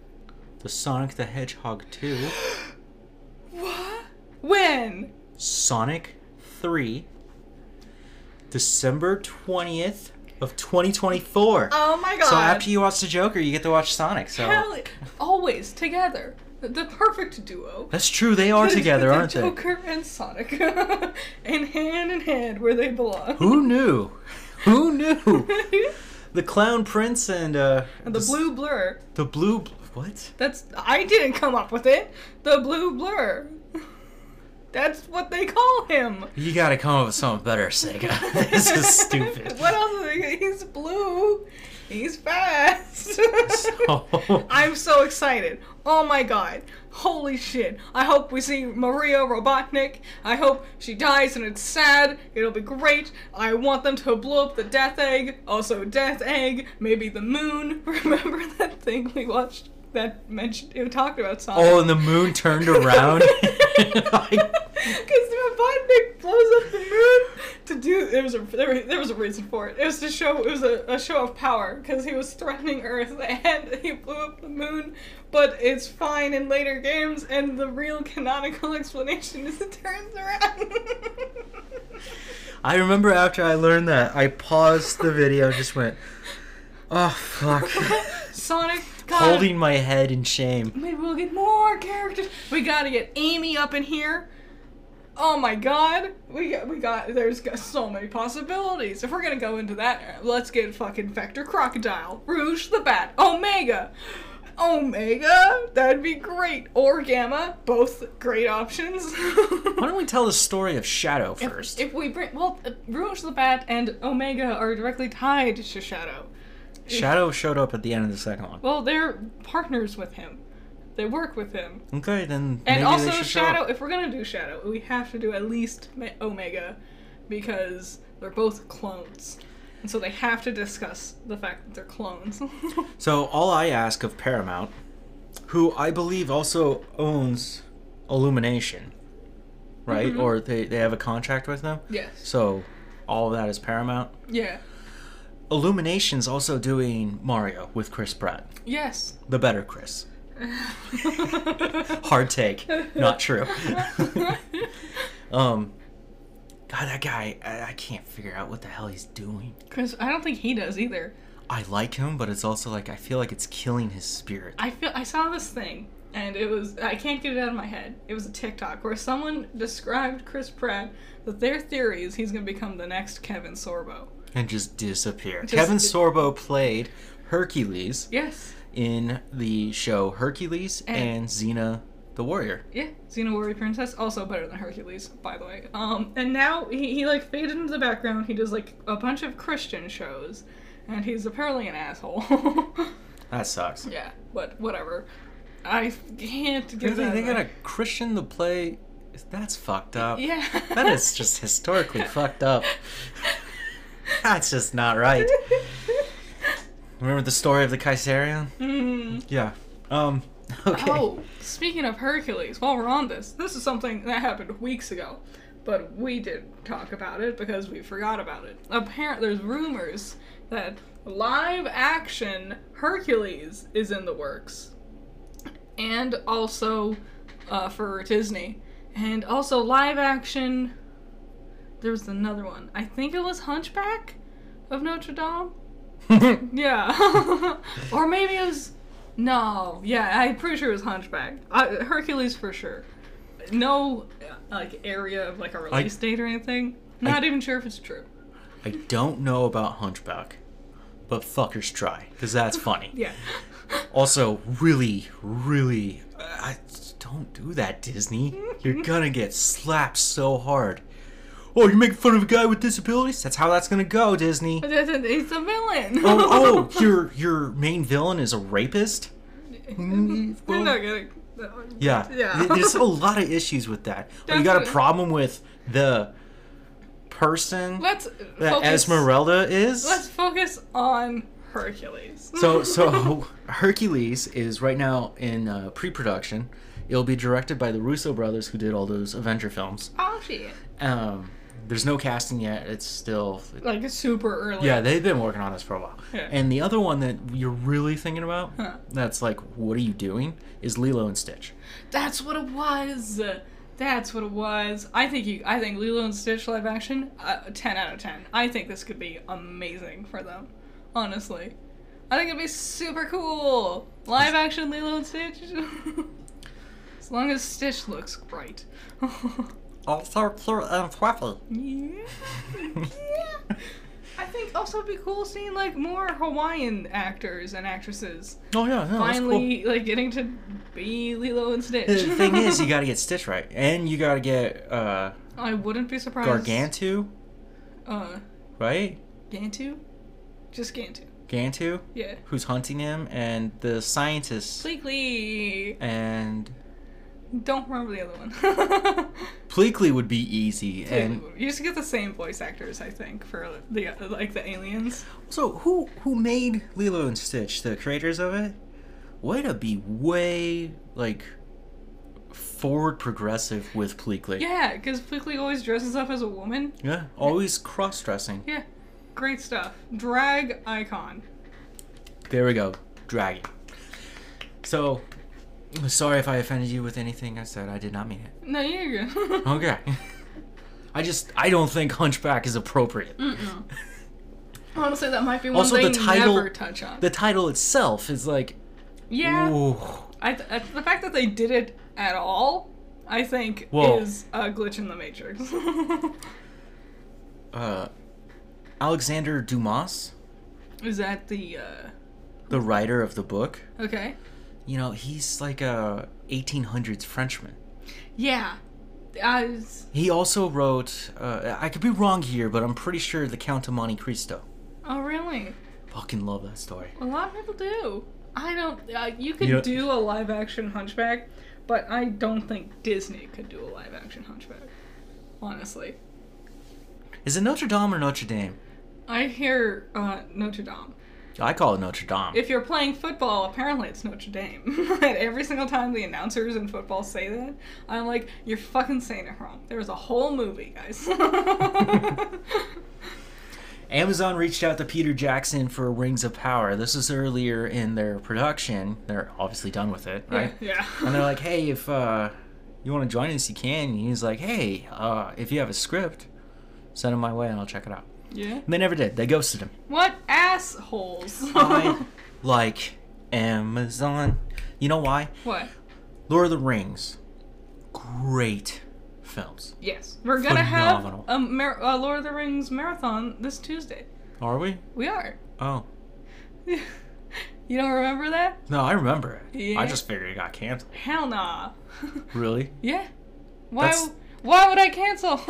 The Sonic the Hedgehog 2, What? When? Sonic 3, December 20th of 2024. Oh my god. So after you watch the Joker, you get to watch Sonic. So Hell, always together. The, the perfect duo. that's true. They are together, the aren't they? Joker and Sonic, and hand in hand where they belong. Who knew? Who knew? The Clown Prince and uh, And the s- blue blur. the blue. What? That's I didn't come up with it. The blue blur. That's what they call him. You gotta come up with something better, Sega. this is stupid. What else? Is he? He's blue. He's fast. So- I'm so excited. Oh my god. Holy shit. I hope we see Maria Robotnik. I hope she dies and it's sad. It'll be great. I want them to blow up the Death Egg. Also, Death Egg. Maybe the moon. Remember that thing we watched that mentioned, it talked about Sonic? oh, and the moon turned around. Because Robotnik blows up the moon to do. There was a there, was- there was a reason for it. It was to show. It was a, a show of power because he was threatening Earth and he blew up the moon. But it's fine in later games, and the real canonical explanation is it turns around. I remember after I learned that, I paused the video, just went, "Oh fuck," Sonic. God, holding my head in shame. Maybe we'll get more characters. We gotta get Amy up in here. Oh my god. We got, we got, there's got so many possibilities. If we're gonna go into that, let's get fucking Vector Crocodile, Rouge the Bat, Omega. Omega? That'd be great. Or Gamma. Both great options. Why don't we tell the story of Shadow first? If, we bring, well, uh, Rouge the Bat and Omega are directly tied to Shadow. Shadow showed up at the end of the second one. Well, they're partners with him. They work with him. Okay, then And also they should show Shadow, if we're gonna do Shadow, we have to do at least Omega because they're both clones. And so they have to discuss the fact that they're clones. So all I ask of Paramount, who I believe also owns Illumination, right? Mhm. Or they, they have a contract with them. yes. So all of that is Paramount. Yeah. Illumination's also doing Mario with Chris Pratt, Yes. the better Chris. Hard take. Not true. um, God, that guy, I, I can't figure out what the hell he's doing. Chris, I don't think he does either. I like him, but it's also like I feel like it's killing his spirit. I feel I saw this thing and it was I can't get it out of my head. It was a TikTok where someone described Chris Pratt that their theory is he's gonna become the next Kevin Sorbo. And just disappear. Just- Kevin Sorbo played Hercules Yes. in the show Hercules And- and Xena the Warrior. Yeah, Xena Warrior Princess, also better than Hercules, by the way. Um, and now he, he like faded into the background. He does like a bunch of Christian shows, and he's apparently an asshole. That sucks. yeah, but whatever. I can't get that. they got a Christian to play. That's fucked up. Yeah. That is just historically fucked up. That's just not right. Remember the story of the Caesarion? Mm. Yeah. Um. Okay. Oh, speaking of Hercules, while we're on this, this is something that happened weeks ago, but we didn't talk about it because we forgot about it. Apparently, there's rumors that live action Hercules is in the works, and also uh, for Disney, and also live action. There was another one. I think it was Hunchback of Notre Dame. Yeah. or maybe it was. No. Yeah, I'm pretty sure it was Hunchback. Uh, Hercules for sure. No, like, area of, like, a release date or anything. Not even sure if it's true. I don't know about Hunchback, but fuckers try because that's funny. Yeah. Also, really, really, I don't do that, Disney. You're gonna get slapped so hard. Oh, you're making fun of a guy with disabilities? That's how that's gonna go, Disney. But it's a, villain. Oh, oh, your your main villain is a rapist? Well- not getting. Yeah. Yeah. There's a lot of issues with that. Oh, you got a problem with the person Let's that focus. Esmeralda is? Let's focus on Hercules. So, so Hercules is right now in uh, pre-production. It'll be directed by the Russo brothers, who did all those Avenger films. oh shit! Um, there's no casting yet. It's still, Like it's super early. yeah, they've been working on this for a while. Yeah. And the other one that you're really thinking about, Huh. that's like, what are you doing? Is Lilo and Stitch. That's what it was. That's what it was. I think you. I think Lilo and Stitch live action. Uh, ten out of ten. I think this could be amazing for them. Honestly, I think it'd be super cool. Live action Lilo and Stitch. as long as Stitch looks right. Also cute and fluffy. yeah. yeah. I think also it'd be cool seeing like more Hawaiian actors and actresses Oh yeah, no, that's cool. finally like getting to be Lilo and Stitch. The thing is, you gotta get Stitch right, and you gotta get uh, I wouldn't be surprised. Gargantu, Uh, right? Gantu? Just Gantu. Gantu, Yeah. who's hunting him, and the scientists. Pleakley! and Don't remember the other one. Pleakley would be easy. And you used to get the same voice actors, I think, for the like the aliens. so, who who made Lilo and Stitch? The creators of it? Way to be way like forward progressive with Pleakley. Yeah, because Pleakley always dresses up as a woman. Yeah, always cross dressing. Yeah, great stuff. Drag icon. There we go, dragon. So, sorry if I offended you with anything I said. I did not mean it. No, you're good. Okay. I just I don't think Hunchback is appropriate. Mm-mm. Honestly, that might be one Also, they the title- never touch on. The title itself is like, yeah, ooh. I, th- I- the fact that they did it at all, I think, Whoa. is a glitch in the matrix. uh, Alexander Dumas, is that the uh, the writer of the book, okay? You know, he's like a 1800s Frenchman. Yeah, was, He also wrote, uh, I could be wrong here, but I'm pretty sure The Count of Monte Cristo. oh really? Fucking love that story. A lot of people do. I don't. Uh, you could You know- do a live action Hunchback, but I don't think Disney could do a live action Hunchback. Honestly, Is it Notre Dame or Notre Dame? I hear uh, Notre Dame. I call it Notre Dame. If you're playing football, apparently it's Notre Dame. and every single time the announcers in football say that, I'm like, you're fucking saying it wrong. There was a whole movie, guys. Amazon reached out to Peter Jackson for Rings of Power. This is earlier in their production. They're obviously done with it, right? Yeah. And they're like, "Hey, if uh, you want to join us, you can." And he's like, "Hey, uh, if you have a script, send it my way, and I'll check it out." Yeah. And they never did. They ghosted him. What assholes? I like Amazon. You know why? what? Lord of the Rings, great films. Yes. We're gonna have a Mar- uh, Lord of the Rings marathon this Tuesday. Are we? We are. Oh. You don't remember that? No, I remember it. Yeah. I just figured it got canceled. Hell nah. Really? yeah. Why? That's- Why would I cancel?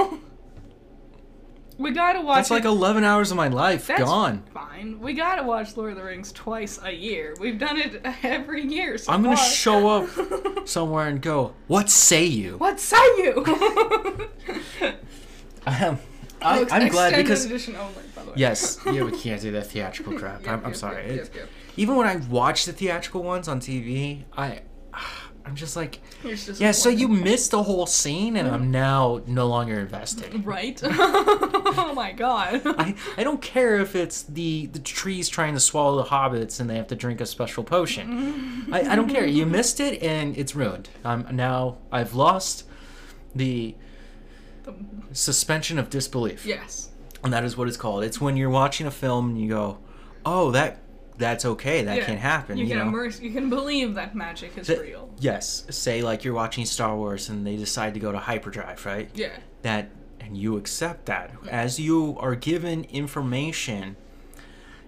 We gotta watch. That's like 11 hours of my life That's gone. Fine. We gotta watch Lord of the Rings twice a year. We've done it every year. So I'm gonna far. show up somewhere and go, What say you? What say you? Um, I, Oh, I'm glad because. edition only, by the way. Yes, yeah, we can't do that theatrical crap. Yep, I'm, I'm sorry. yep, It's- yep, yep. Even when I watch the theatrical ones on TV, I, I'm just like, just yeah. So you missed the whole scene, and I'm now no longer invested. right? oh my god. I, I don't care if it's the the trees trying to swallow the hobbits and they have to drink a special potion. I, I don't care. You missed it and it's ruined. I'm now I've lost the suspension of disbelief. yes. And that is what it's called. It's when you're watching a film and you go, "Oh, that that's okay. That Yeah. can happen." You You, can know. immerse. You can believe that magic is That- real. Yes. Say like you're watching Star Wars and they decide to go to hyperdrive, right? Yeah. that and you accept that as you are given information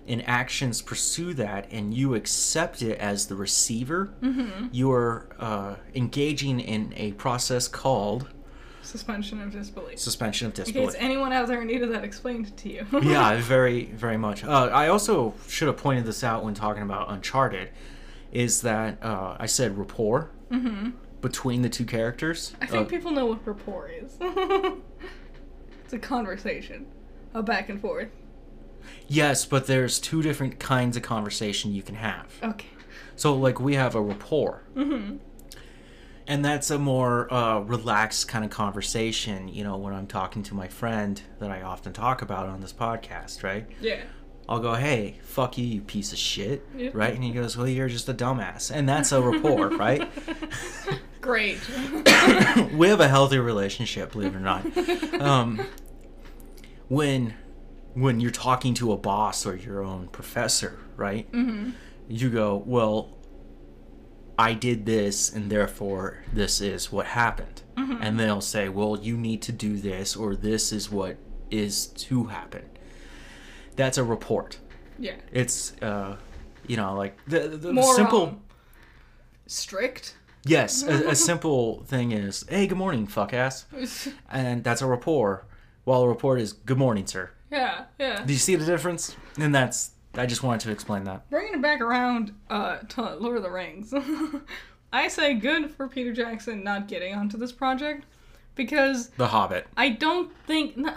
and actions pursue that and you accept it as the receiver you are uh, engaging in a process called Suspension of disbelief. suspension of disbelief. In case anyone out there needed that explained to you. yeah very very much uh, i also should have pointed this out when talking about uncharted is that uh, i said rapport between the two characters I think Uh, people know what rapport is. it's a conversation, a back and forth. yes but there's two different kinds of conversation you can have Okay. So like we have a rapport. Mm-hmm. And that's a more uh, relaxed kind of conversation, you know, when I'm talking to my friend that I often talk about on this podcast, right? Yeah. I'll go, hey, fuck you, you piece of shit, Yeah. right? And he goes, well, you're just a dumbass. And that's a rapport, right? Great. we have a healthy relationship, believe it or not. Um, when when you're talking to a boss or your own professor, right? mm-hmm. you go, well, I did this, and therefore this is what happened. Mm-hmm. And they'll say, well, you need to do this, or this is what is to happen. That's a report. Yeah. It's, uh, you know, like the, the More simple. um, strict. Yes, a, a simple thing is, hey, good morning, fuck ass. And that's a rapport. While a report is, good morning, sir. yeah. Yeah. Do you see the difference? And that's, I just wanted to explain that. Bringing it back around uh, to Lord of the Rings, I say good for Peter Jackson not getting onto this project because The Hobbit. I don't think no,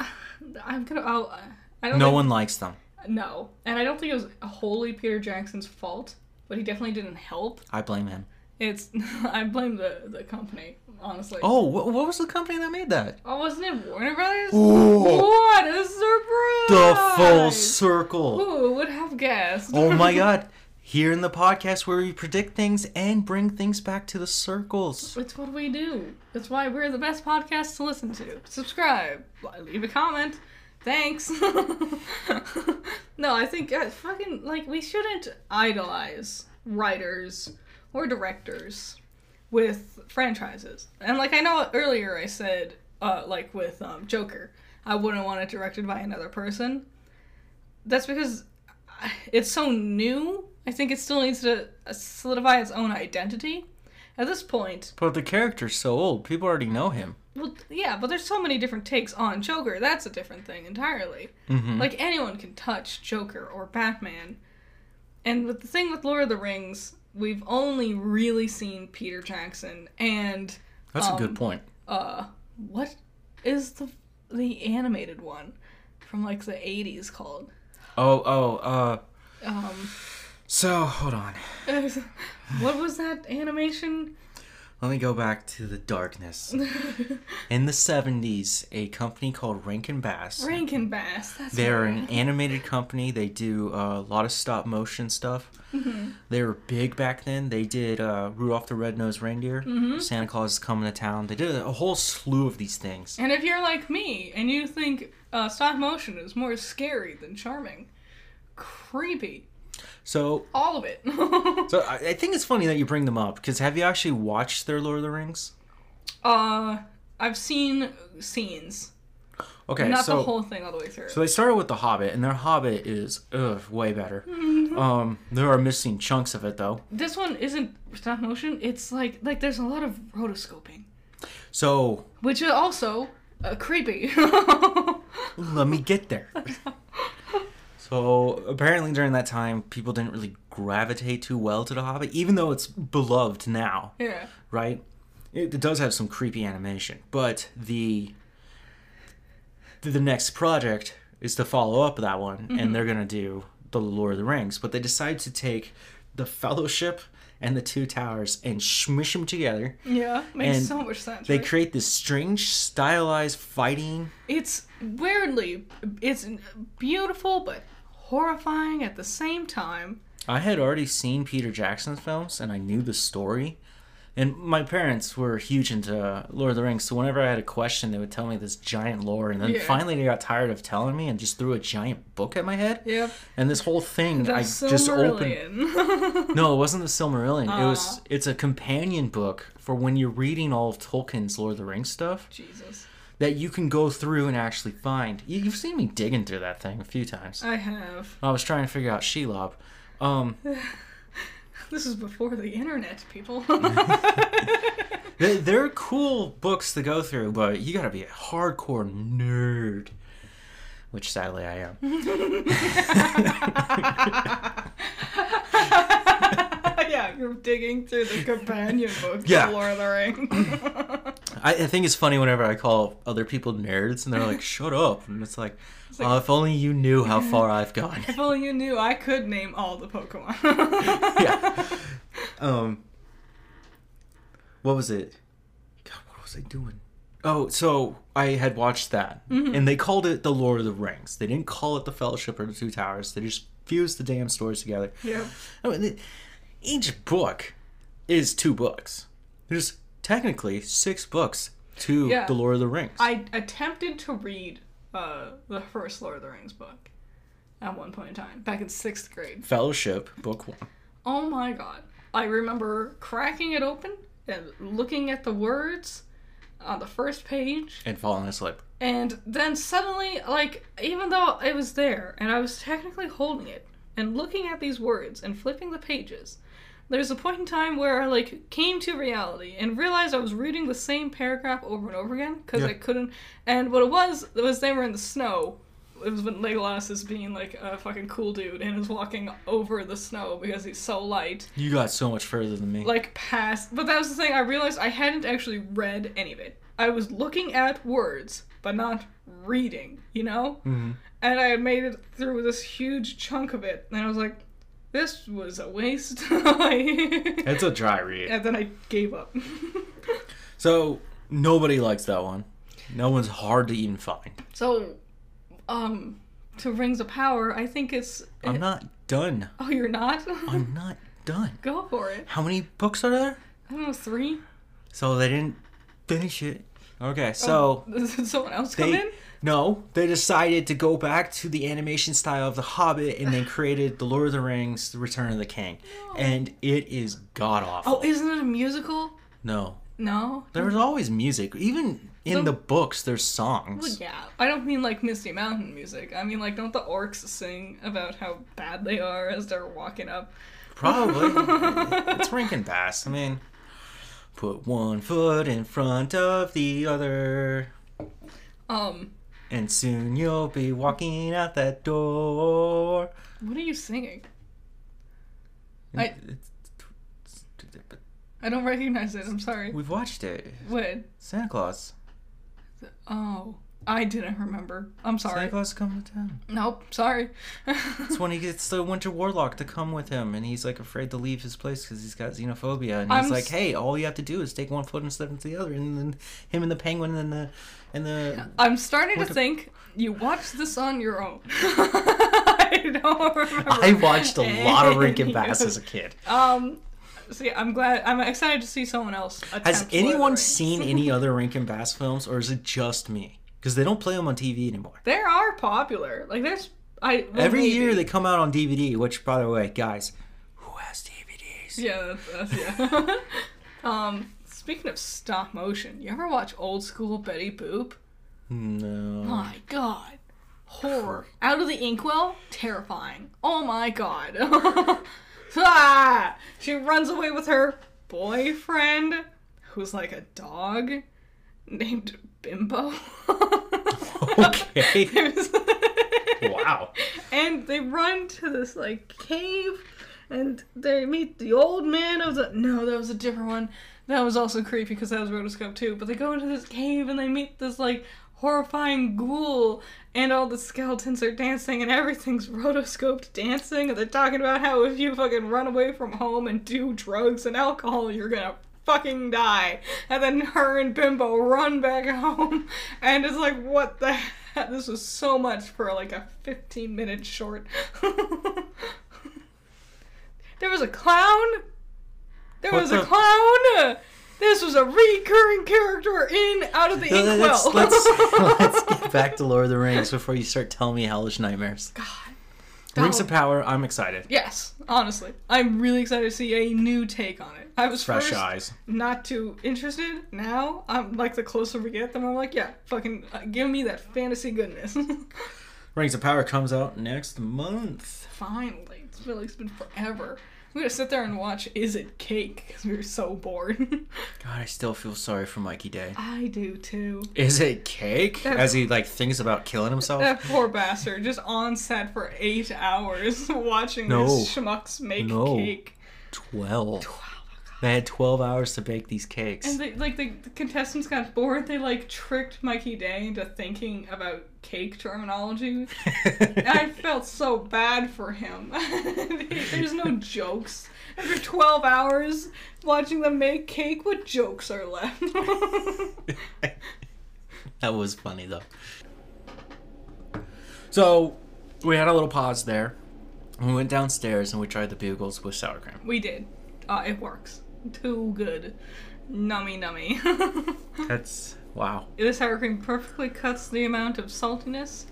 I'm gonna. I'll, I don't. No think, one likes them. No, and I don't think it was wholly Peter Jackson's fault, but he definitely didn't help. I blame him. It's I blame the the company honestly. Oh, what, what was the company that made that? Oh, wasn't it Warner Brothers? Ooh, What a surprise! the full circle. Who would have guessed? Oh my god. Here in the podcast where we predict things and bring things back to the circles. It's what we do. That's why we're the best podcast to listen to. Subscribe, leave a comment. Thanks. no, I think uh, fucking like we shouldn't idolize writers or directors with franchises. And like I know earlier I said uh like with um, Joker, I wouldn't want it directed by another person. That's because it's so new. I think it still needs to uh, solidify its own identity. At this point, But the character's so old, people already know him. well, yeah, but there's so many different takes on Joker. That's a different thing entirely. Mm-hmm. Like anyone can touch Joker or Batman. And with the thing with Lord of the Rings, we've only really seen Peter Jackson and That's a um, good point. uh what is the the animated one from like the 80s called? Oh, oh, uh, Um so hold on. what was that animation? Let me go back to the darkness. In the 70s, a company called Rankin Bass. Rankin Bass. That's They're right. an animated company. They do uh, a lot of stop motion stuff. Mm-hmm. They were big back then. They did uh, Rudolph the Red-Nosed Reindeer, Mm-hmm. Santa Claus is Coming to Town. They did a whole slew of these things. And if you're like me and you think uh, stop motion is more scary than charming, creepy, So, all of it. so I, I think it's funny that you bring them up because have you actually watched their Lord of the Rings? uh, I've seen scenes, Okay, not so the whole thing all the way through. So they started with The Hobbit, and their Hobbit is ugh, way better. Um, there are missing chunks of it though. this one isn't stop motion. It's like like there's a lot of rotoscoping, So which is also uh, creepy. let me get there. so apparently during that time, people didn't really gravitate too well to The Hobbit, even though it's beloved now, yeah. right? It, it does have some creepy animation, but the the next project is to follow up that one, and mm-hmm. they're gonna do the Lord of the Rings. But they decide to take the Fellowship and the Two Towers and smush them together. Yeah, makes And so much sense. They right? create this strange stylized fighting. it's weirdly, it's beautiful but horrifying at the same time. I had already seen Peter Jackson's films and I knew the story. And my parents were huge into Lord of the Rings, so whenever I had a question, they would tell me this giant lore. And then Yeah. finally, they got tired of telling me and just threw a giant book at my head. Yep. And this whole thing, The I just opened. No, it wasn't the Silmarillion. It was. It's a companion book for when you're reading all of Tolkien's Lord of the Rings stuff Jesus. That you can go through and actually find. You- You've seen me digging through that thing a few times. I have. I was trying to figure out Shelob. Um, This is before the internet, people. they're cool books to go through, but you gotta be a hardcore nerd. Which sadly I am. Yeah, you're digging through the companion book Yeah. to Lord of the Rings. I, I think it's funny whenever I call other people nerds and they're like, shut up. And it's like, oh, if only you knew how far I've gone. if only you knew I could name all the Pokemon. yeah. Um. What was it? God, what was I doing? Oh, so I had watched that, and they called it the Lord of the Rings. They didn't call it the Fellowship or the Two Towers. They just fused the damn stories together. Yep. I mean, each book is two books. There's technically six books to Yeah. the Lord of the Rings. I attempted to read uh, the first Lord of the Rings book at one point in time, back in sixth grade. Fellowship, book one. Oh my god. I remember cracking it open and looking at the words on the first page, and falling asleep. and then suddenly, like, even though it was there and I was technically holding it and looking at these words and flipping the pages, there's a point in time where I, like, came to reality and realized I was reading the same paragraph over and over again because Yeah. I couldn't. And what it was, was they were in the snow. It was when Legolas is being like a fucking cool dude and is walking over the snow because he's so light You got so much further than me. like past but that was the thing i realized i hadn't actually read any of it i was looking at words but not reading you know Mhm. and i had made it through this huge chunk of it and i was like this was a waste It's a dry read. and then i gave up So nobody likes that one. No one's hard to even find. so um to rings of power i think it's I'm not done. oh you're not I'm not done. go for it How many books are there? i don't know three So they didn't finish it. Okay, oh, so did someone else come in no, they decided to go back to the animation style of The Hobbit and then created The Lord of the Rings: The Return of the King, and it is god awful. oh isn't it a musical no, no There's always music. Even in The- the books, there's Well, songs. yeah, I don't mean like Misty Mountain music. I mean like don't the orcs sing about how bad they are as they're walking up? Probably. it's Rankin Bass. I mean, put one foot in front of the other, Um, and soon you'll be walking out that door. what are you singing? I- I don't recognize it. I'm sorry. We've watched it. What? Santa Claus. Oh, I didn't remember. I'm Santa sorry. Claus is coming to town. Nope, sorry. It's when he gets the Winter Warlock to come with him, and he's like afraid to leave his place because he's got xenophobia. And he's I'm like, "Hey, all you have to do is take one foot and step into the other." And then him and the penguin and the and the I'm starting to think you watched this on your own. I don't remember. I watched a lot of Rankin Bass as a kid. Um, see, I'm glad. I'm excited to see someone else. Has attempt Lord of the anyone seen any other Rankin Bass films, or is it just me? Because they don't play them on TV anymore. They are popular. Like there's, I well, Every maybe. year they come out on DVD. Which, by the way, guys, who has DVDs? Yeah, that's, that's yeah. um, speaking of stop motion, you ever watch old school Betty Boop? No. My God, horror out of the inkwell, terrifying. Oh my God. ah! She runs away with her boyfriend, who's like a dog, named Bimbo. Okay. Wow. and they run to this like cave and they meet the old man of the no that was a different one that was also creepy because that was rotoscope too but they go into this cave and they meet this like horrifying ghoul and all the skeletons are dancing and everything's rotoscoped dancing and they're talking about how if you fucking run away from home and do drugs and alcohol you're gonna fucking die. And then her and bimbo run back home. And it's like what the heck this was so much for like a 15 minute short. There was a clown. There What was the- a clown. This was a recurring character in out of the No, let's, inkwell. let's, let's get back to Lord of the Rings before you start telling me hellish nightmares. god. Rings of Power, I'm excited. Yes, honestly, I'm really excited to see a new take on it. I was Fresh first eyes. not too interested. Now I'm like the closer we get, the more I'm like, yeah, fucking uh, give me that fantasy goodness. Rings of Power comes out next month. Finally, it's really it's been forever. I'm gonna sit there and watch Is It Cake because we were so bored. God, I still feel sorry for Mikey Day. I do too. Is it cake? That- As he like thinks about killing himself? That poor bastard, just on set for eight hours watching No. this schmucks make No. cake. Twelve. They had twelve hours to bake these cakes. And they, like the, the contestants got bored. They like tricked Mikey Day into thinking about cake terminology. and I felt so bad for him. There's no jokes. After 12 hours watching them make cake, what jokes are left? that was funny though. So we had a little pause there. We went downstairs and we tried the bugles with sour cream. we did. Uh, it works. Too good. Nummy nummy. That's wow. this sour cream perfectly cuts the amount of saltiness,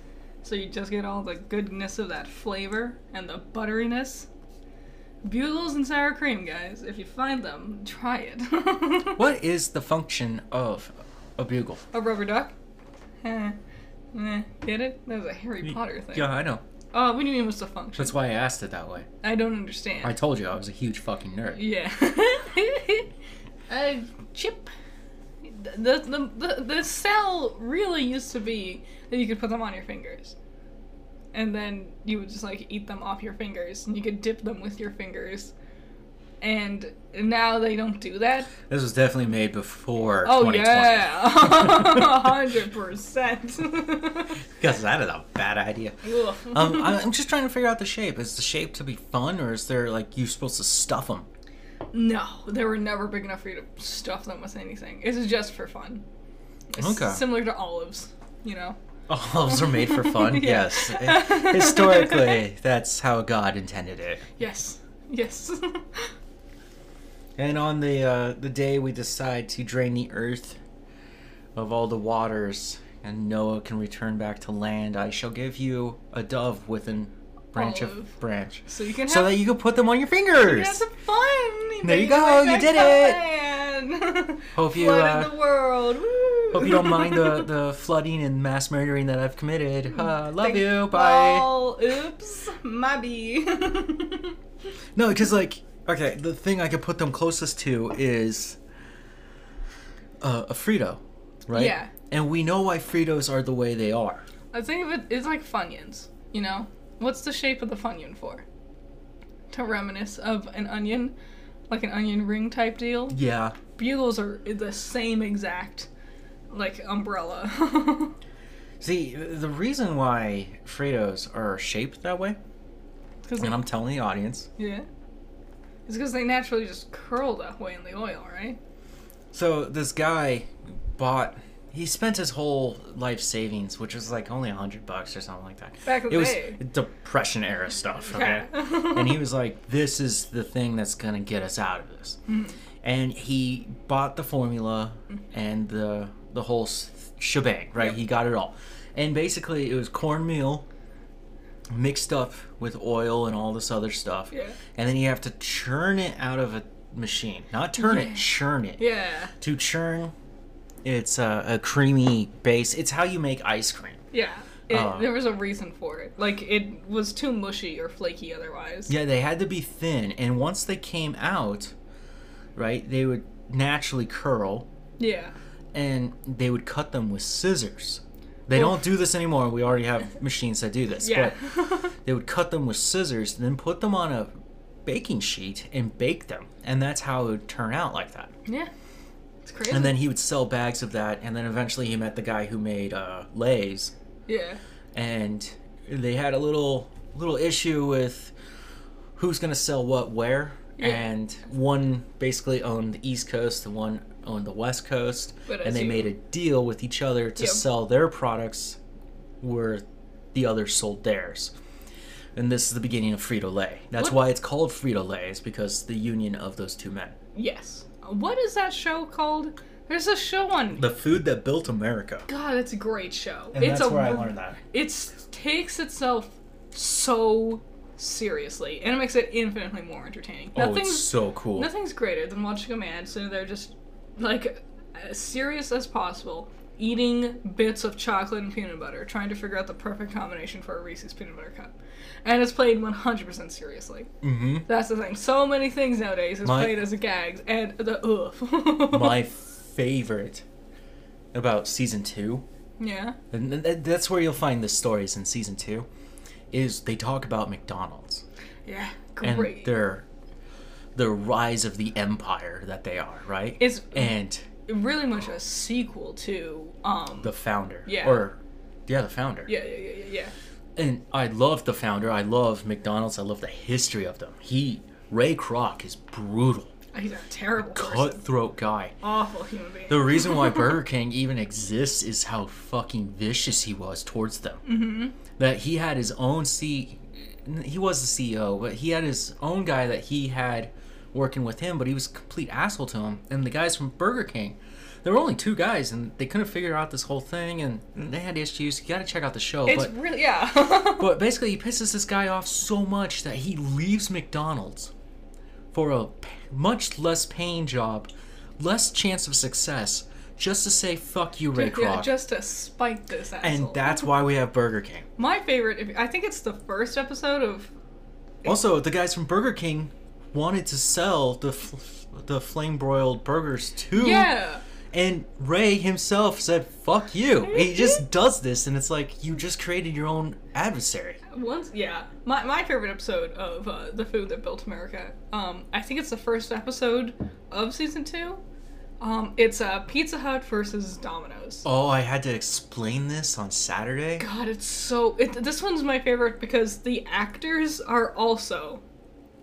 so you just get all the goodness of that flavor and the butteriness. Bugles and sour cream, guys. If you find them, try it. What is the function of a bugle? A rubber duck? Eh. Eh. Get it? That was a Harry Potter thing. Yeah, I know. Oh, what do you mean what's the function? That's why I asked it that way. I don't understand. I told you I was a huge fucking nerd. Yeah. a chip. The, the, the, the sell really used to be that you could put them on your fingers. And then you would just like eat them off your fingers and you could dip them with your fingers. And now they don't do that. This was definitely made before Oh 2020. yeah. 100%. Because that is a bad idea. Um, I'm just trying to figure out the shape. Is the shape to be fun, or is there like you supposed to stuff them? No, they were never big enough for you to stuff them with anything. This is just for fun. It's Okay. similar to olives, you know. Olives are made for fun. Yeah. Yes, historically, that's how God intended it. Yes. Yes. And on the uh, the day we decide to drain the earth of all the waters, and Noah can return back to land, I shall give you a dove with a branch Olive. of branch, so you can have so that you can put them on your you fingers. can have some fun. There you go, you did it. Hope you uh, the world. Woo. hope you don't mind the, the flooding and mass murdering that I've committed. Uh, love you. Bye. all. Oops, my bee. No, because like, okay, the thing I could put them closest to is uh, a Frito, right? Yeah. And we know why Fritos are the way they are. I think of it, it's like Funyuns, you know? What's the shape of the Funyun for? To reminisce of an onion, like an onion ring type deal. Yeah. Bugles are the same exact, like, umbrella. See, the reason why Fritos are shaped that way, and I'm telling the audience. yeah, it's because they naturally just curl that way in the oil, right? So this guy bought. He spent his whole life savings, which was like only a hundred bucks or something like that. Back in it the was day. depression era stuff. Okay. Yeah. and he was like, "This is the thing that's gonna get us out of this." Mm-hmm. And he bought the formula and the the whole shebang. Right, Yep. he got it all. And basically, it was cornmeal mixed up with oil and all this other stuff. Yeah. And then you have to churn it out of a machine, not turn Yeah. it, churn it. yeah, To churn, it's a, a creamy base. It's how you make ice cream. yeah. It, Uh. there was a reason for it. Like it was too mushy or flaky otherwise. Yeah, they had to be thin, and once they came out, right, they would naturally curl, Yeah. and they would cut them with scissors. They don't do this anymore. We already have machines that do this. Yeah. But they would cut them with scissors, then put them on a baking sheet and bake them, and that's how it would turn out like that. yeah. It's crazy. And then he would sell bags of that, and then eventually he met the guy who made uh, Lay's, yeah. and they had a little little issue with who's gonna sell what where. Yeah. And one basically owned the East Coast, the one owned the West Coast, But and they you- made a deal with each other to Yep. sell their products where the other sold theirs. And this is the beginning of Frito Lay. That's What- why it's called Frito Lay, is because the union of those two men. Yes. What is that show called? There's a show on. The food that built America. God, it's a great show. And it's that's a, where I learned that. It takes itself so seriously, and it makes it infinitely more entertaining. Oh, Nothing's it's so cool. nothing's greater than watching a man sitting there just like as serious as possible, eating bits of chocolate and peanut butter, trying to figure out the perfect combination for a Reese's peanut butter cup. And it's played 100% seriously. Mm-hmm. That's the thing. So many things nowadays is My- played as a gag, and the ugh. My favorite about season two, yeah. and th- th- that's where you'll find the stories in season two, is they talk about McDonald's Yeah. Great. And their the rise of the empire that they are, right? It's and really much a sequel to um the founder, Yeah. or yeah, the founder. yeah yeah yeah yeah yeah And I love the founder. I love McDonald's. I love the history of them. He Ray Kroc is brutal, he's a terrible cutthroat guy. awful human being The reason why Burger King even exists is how fucking vicious he was towards them. Mm-hmm. That he had his own C, he was the CEO, but he had his own guy that he had working with him, but he was a complete asshole to him. And the guys from Burger King, there were only two guys, and they couldn't figure out this whole thing, and mm. they had issues. You got to check out the show. it's but really yeah but basically, he pisses this guy off so much that he leaves McDonald's for a p- much less paying job, less chance of success, just to say "fuck you, Ray yeah Kroc." just to spite this asshole. and that's why we have Burger King. my favorite i think it's the first episode of Also, the guys from Burger King wanted to sell the the flame broiled burgers too. yeah And Ray himself said, "Fuck you." He just does this, and it's like you just created your own adversary. once yeah my, my favorite episode of uh, the food that built america um i think it's the first episode of season two um it's uh pizza hut versus domino's Oh, I had to explain this on Saturday. God, it's so. It, this one's my favorite because the actors are also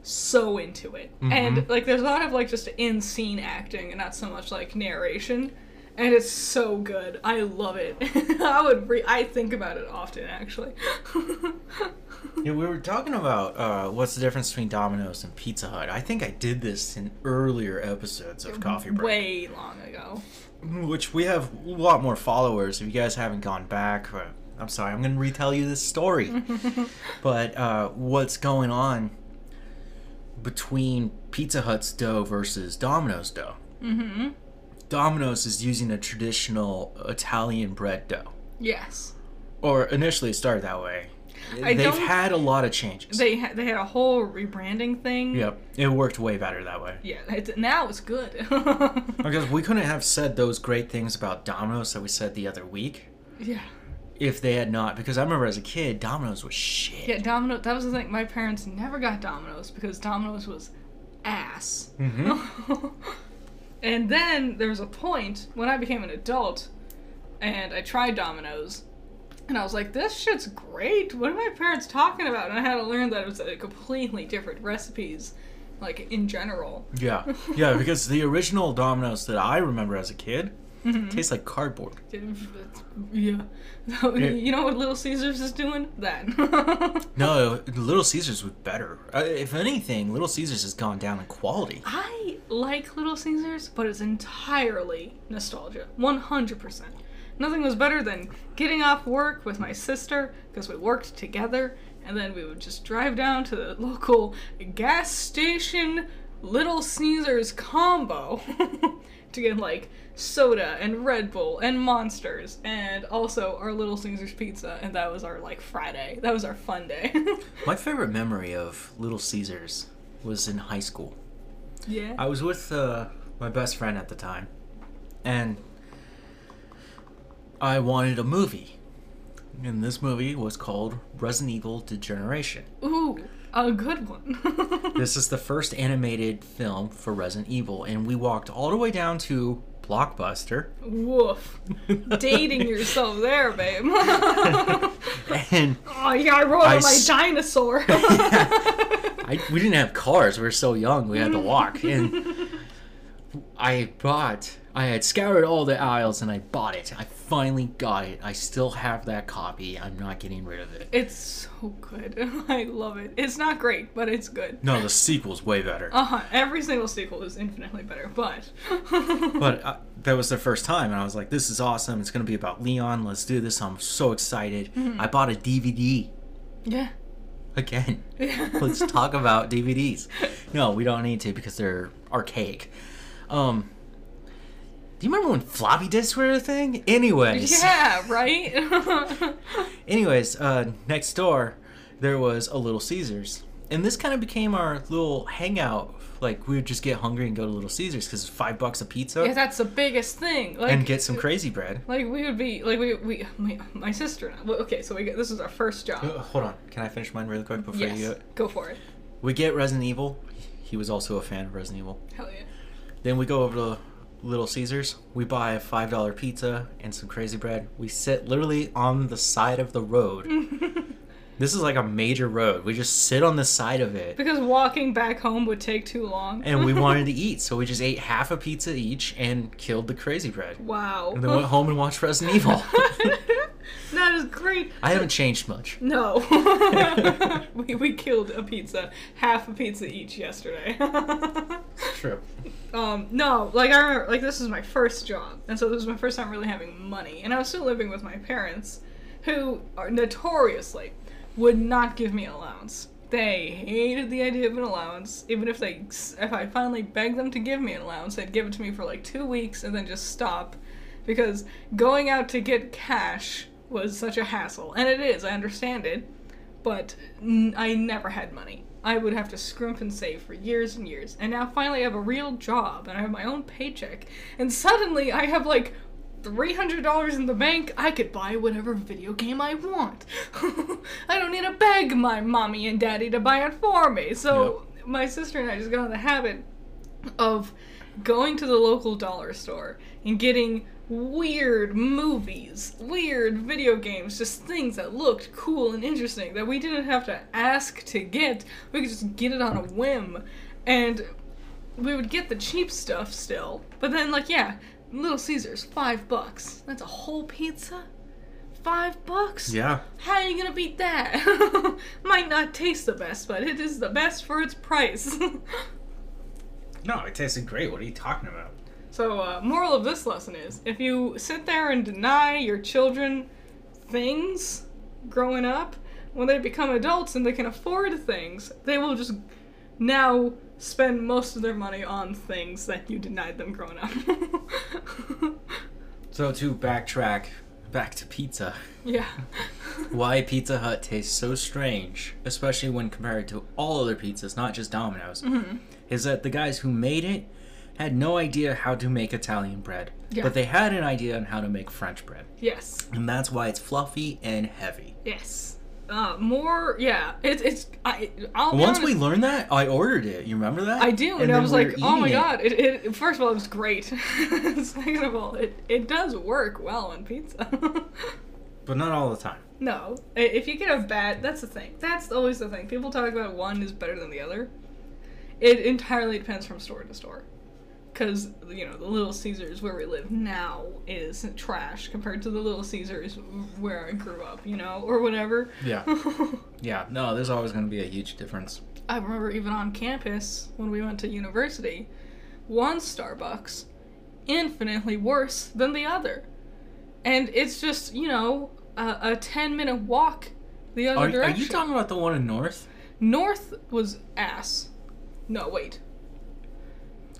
so into it, and like there's a lot of like just in scene acting and not so much like narration, and it's so good. I love it. I would. Re- I think about it often actually. Yeah, we were talking about uh, what's the difference between Domino's and Pizza Hut. I think I did this in earlier episodes of Coffee Break, Way long ago. which we have a lot more followers. If you guys haven't gone back, I'm sorry, I'm going to retell you this story. but uh, what's going on between Pizza Hut's dough versus Domino's dough? Mm-hmm. Domino's is using a traditional Italian bread dough, Yes. or initially it started that way. I They've had a lot of changes. They ha- they had a whole rebranding thing. Yep, it worked way better that way. Yeah. It, now it's good. Because we couldn't have said those great things about Domino's that we said the other week yeah. If they had not. Because I remember as a kid, Domino's was shit. Yeah, Domino. That was the thing. My parents never got Domino's because Domino's was ass. Mm-hmm. and then there was a point when I became an adult, and I tried Domino's, And I was like, this shit's great. What are my parents talking about? And I had to learn that it was a completely different recipes, like in general. Yeah, yeah, because the original Domino's that I remember as a kid Mm-hmm. tastes like cardboard. Yeah. You know what Little Caesars is doing? That. No, Little Caesars was better. Uh, if anything, Little Caesars has gone down in quality. I like Little Caesars, but it's entirely nostalgia. 100%. Nothing was better than getting off work with my sister, because we worked together, and then we would just drive down to the local gas station Little Caesars combo to get like soda and Red Bull and monsters and also our Little Caesars pizza and that was our like Friday. That was our fun day. My favorite memory of Little Caesars was in high school. yeah. I was with uh, my best friend at the time, and I wanted a movie. And this movie was called Resident Evil Degeneration. Ooh, a good one. This is the first animated film for Resident Evil, and we walked all the way down to Blockbuster. Woof. Dating yourself there, babe. And oh yeah, I rode I on my s- dinosaur. I, we didn't have cars. We were so young. We had to walk. And I bought. I had scoured all the aisles and I bought it. I finally got it. I still have that copy. I'm not getting rid of it. it's so good. I love it. It's not great, but it's good. No, the sequel's way better. Uh huh. Every single sequel is infinitely better, but. But uh, that was the first time, and I was like, "This is awesome! It's gonna be about Leon. Let's do this! I'm so excited!" I bought a DVD yeah. again. Let's talk about DVDs. No, we don't need to because they're archaic. Um, do you remember when floppy disks were a thing? Anyways, Yeah, right? anyways, uh, next door there was a Little Caesars, and this kind of became our little hangout. Like we would just get hungry and go to Little Caesars because it's five bucks a pizza yeah, that's the biggest thing. Like, and get some crazy bread. Like we would be like we we my, my sister. and I- well, Okay, so we get this is our first job. Uh, Hold on, can I finish mine really quick before yes, you it? go for it. We get Resident Evil. He was also a fan of Resident Evil. Hell yeah. Then we go over to Little Caesars. We buy a five dollar pizza and some crazy bread. We sit literally on the side of the road. this is like a major road. We just sit on the side of it. Because walking back home would take too long. And we wanted to eat, so we just ate half a pizza each and killed the crazy bread. wow. And then went home and watched Resident Evil. that is great. I haven't changed much. No. we, we killed a pizza, half a pizza each yesterday. True. um, no, like I remember, like this was my first job, and so this was my first time really having money, and I was still living with my parents, who are notoriously would not give me an allowance. They hated the idea of an allowance. Even if they, if I finally begged them to give me an allowance, they'd give it to me for like two weeks and then just stop, because going out to get cash was such a hassle, and it is. I understand it, but n- I never had money. I would have to scrimp and save for years and years, and now finally I have a real job and I have my own paycheck, and suddenly I have like $300 in the bank, I could buy whatever video game I want. I don't need to beg my mommy and daddy to buy it for me. So my sister and I just got in the habit of going to the local dollar store and getting weird movies, weird video games, just things that looked cool and interesting that we didn't have to ask to get. We could just get it on a whim. And we would get the cheap stuff still. But then, like, yeah, Little Caesars, five bucks. That's a whole pizza? Five bucks? Yeah. How are you gonna beat that? Might not taste the best, but it is the best for its price. No, it tasted great. What are you talking about? So, uh, moral of this lesson is if you sit there and deny your children things growing up, when they become adults and they can afford things, they will just now spend most of their money on things that you denied them growing up. So to backtrack, back to pizza. yeah. Why Pizza Hut tastes so strange, especially when compared to all other pizzas, not just Domino's, Mm-hmm. is that the guys who made it had no idea how to make Italian bread, Yeah. but they had an idea on how to make French bread, Yes. and that's why it's fluffy and heavy. Yes. Uh, more, yeah. It's, it's, I, I'll Once honest, we learned that, I ordered it. You remember that? I do, and, I was like, oh my eating it. god! It, it first of all, it was great. Second of all, it it does work well on pizza. but not all the time. No, if you get a bad, that's the thing. That's always the thing. People talk about one is better than the other. It entirely depends from store to store. Because, you know, the Little Caesars where we live now is trash compared to the Little Caesars where I grew up, you know, or whatever. Yeah. Yeah, no, there's always going to be a huge difference. I remember even on campus when we went to university, one Starbucks infinitely worse than the other. And it's just, you know, a, a 10 minute walk the other Are, are direction. you talking about the one in North? North was ass. No, wait.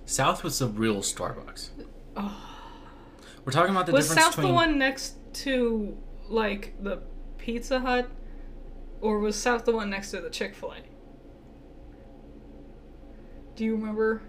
South was the real Starbucks. Oh. We're talking about the Was difference South between. the one next to, like, the Pizza Hut? Or was South the one next to the Chick fil A? Do you remember?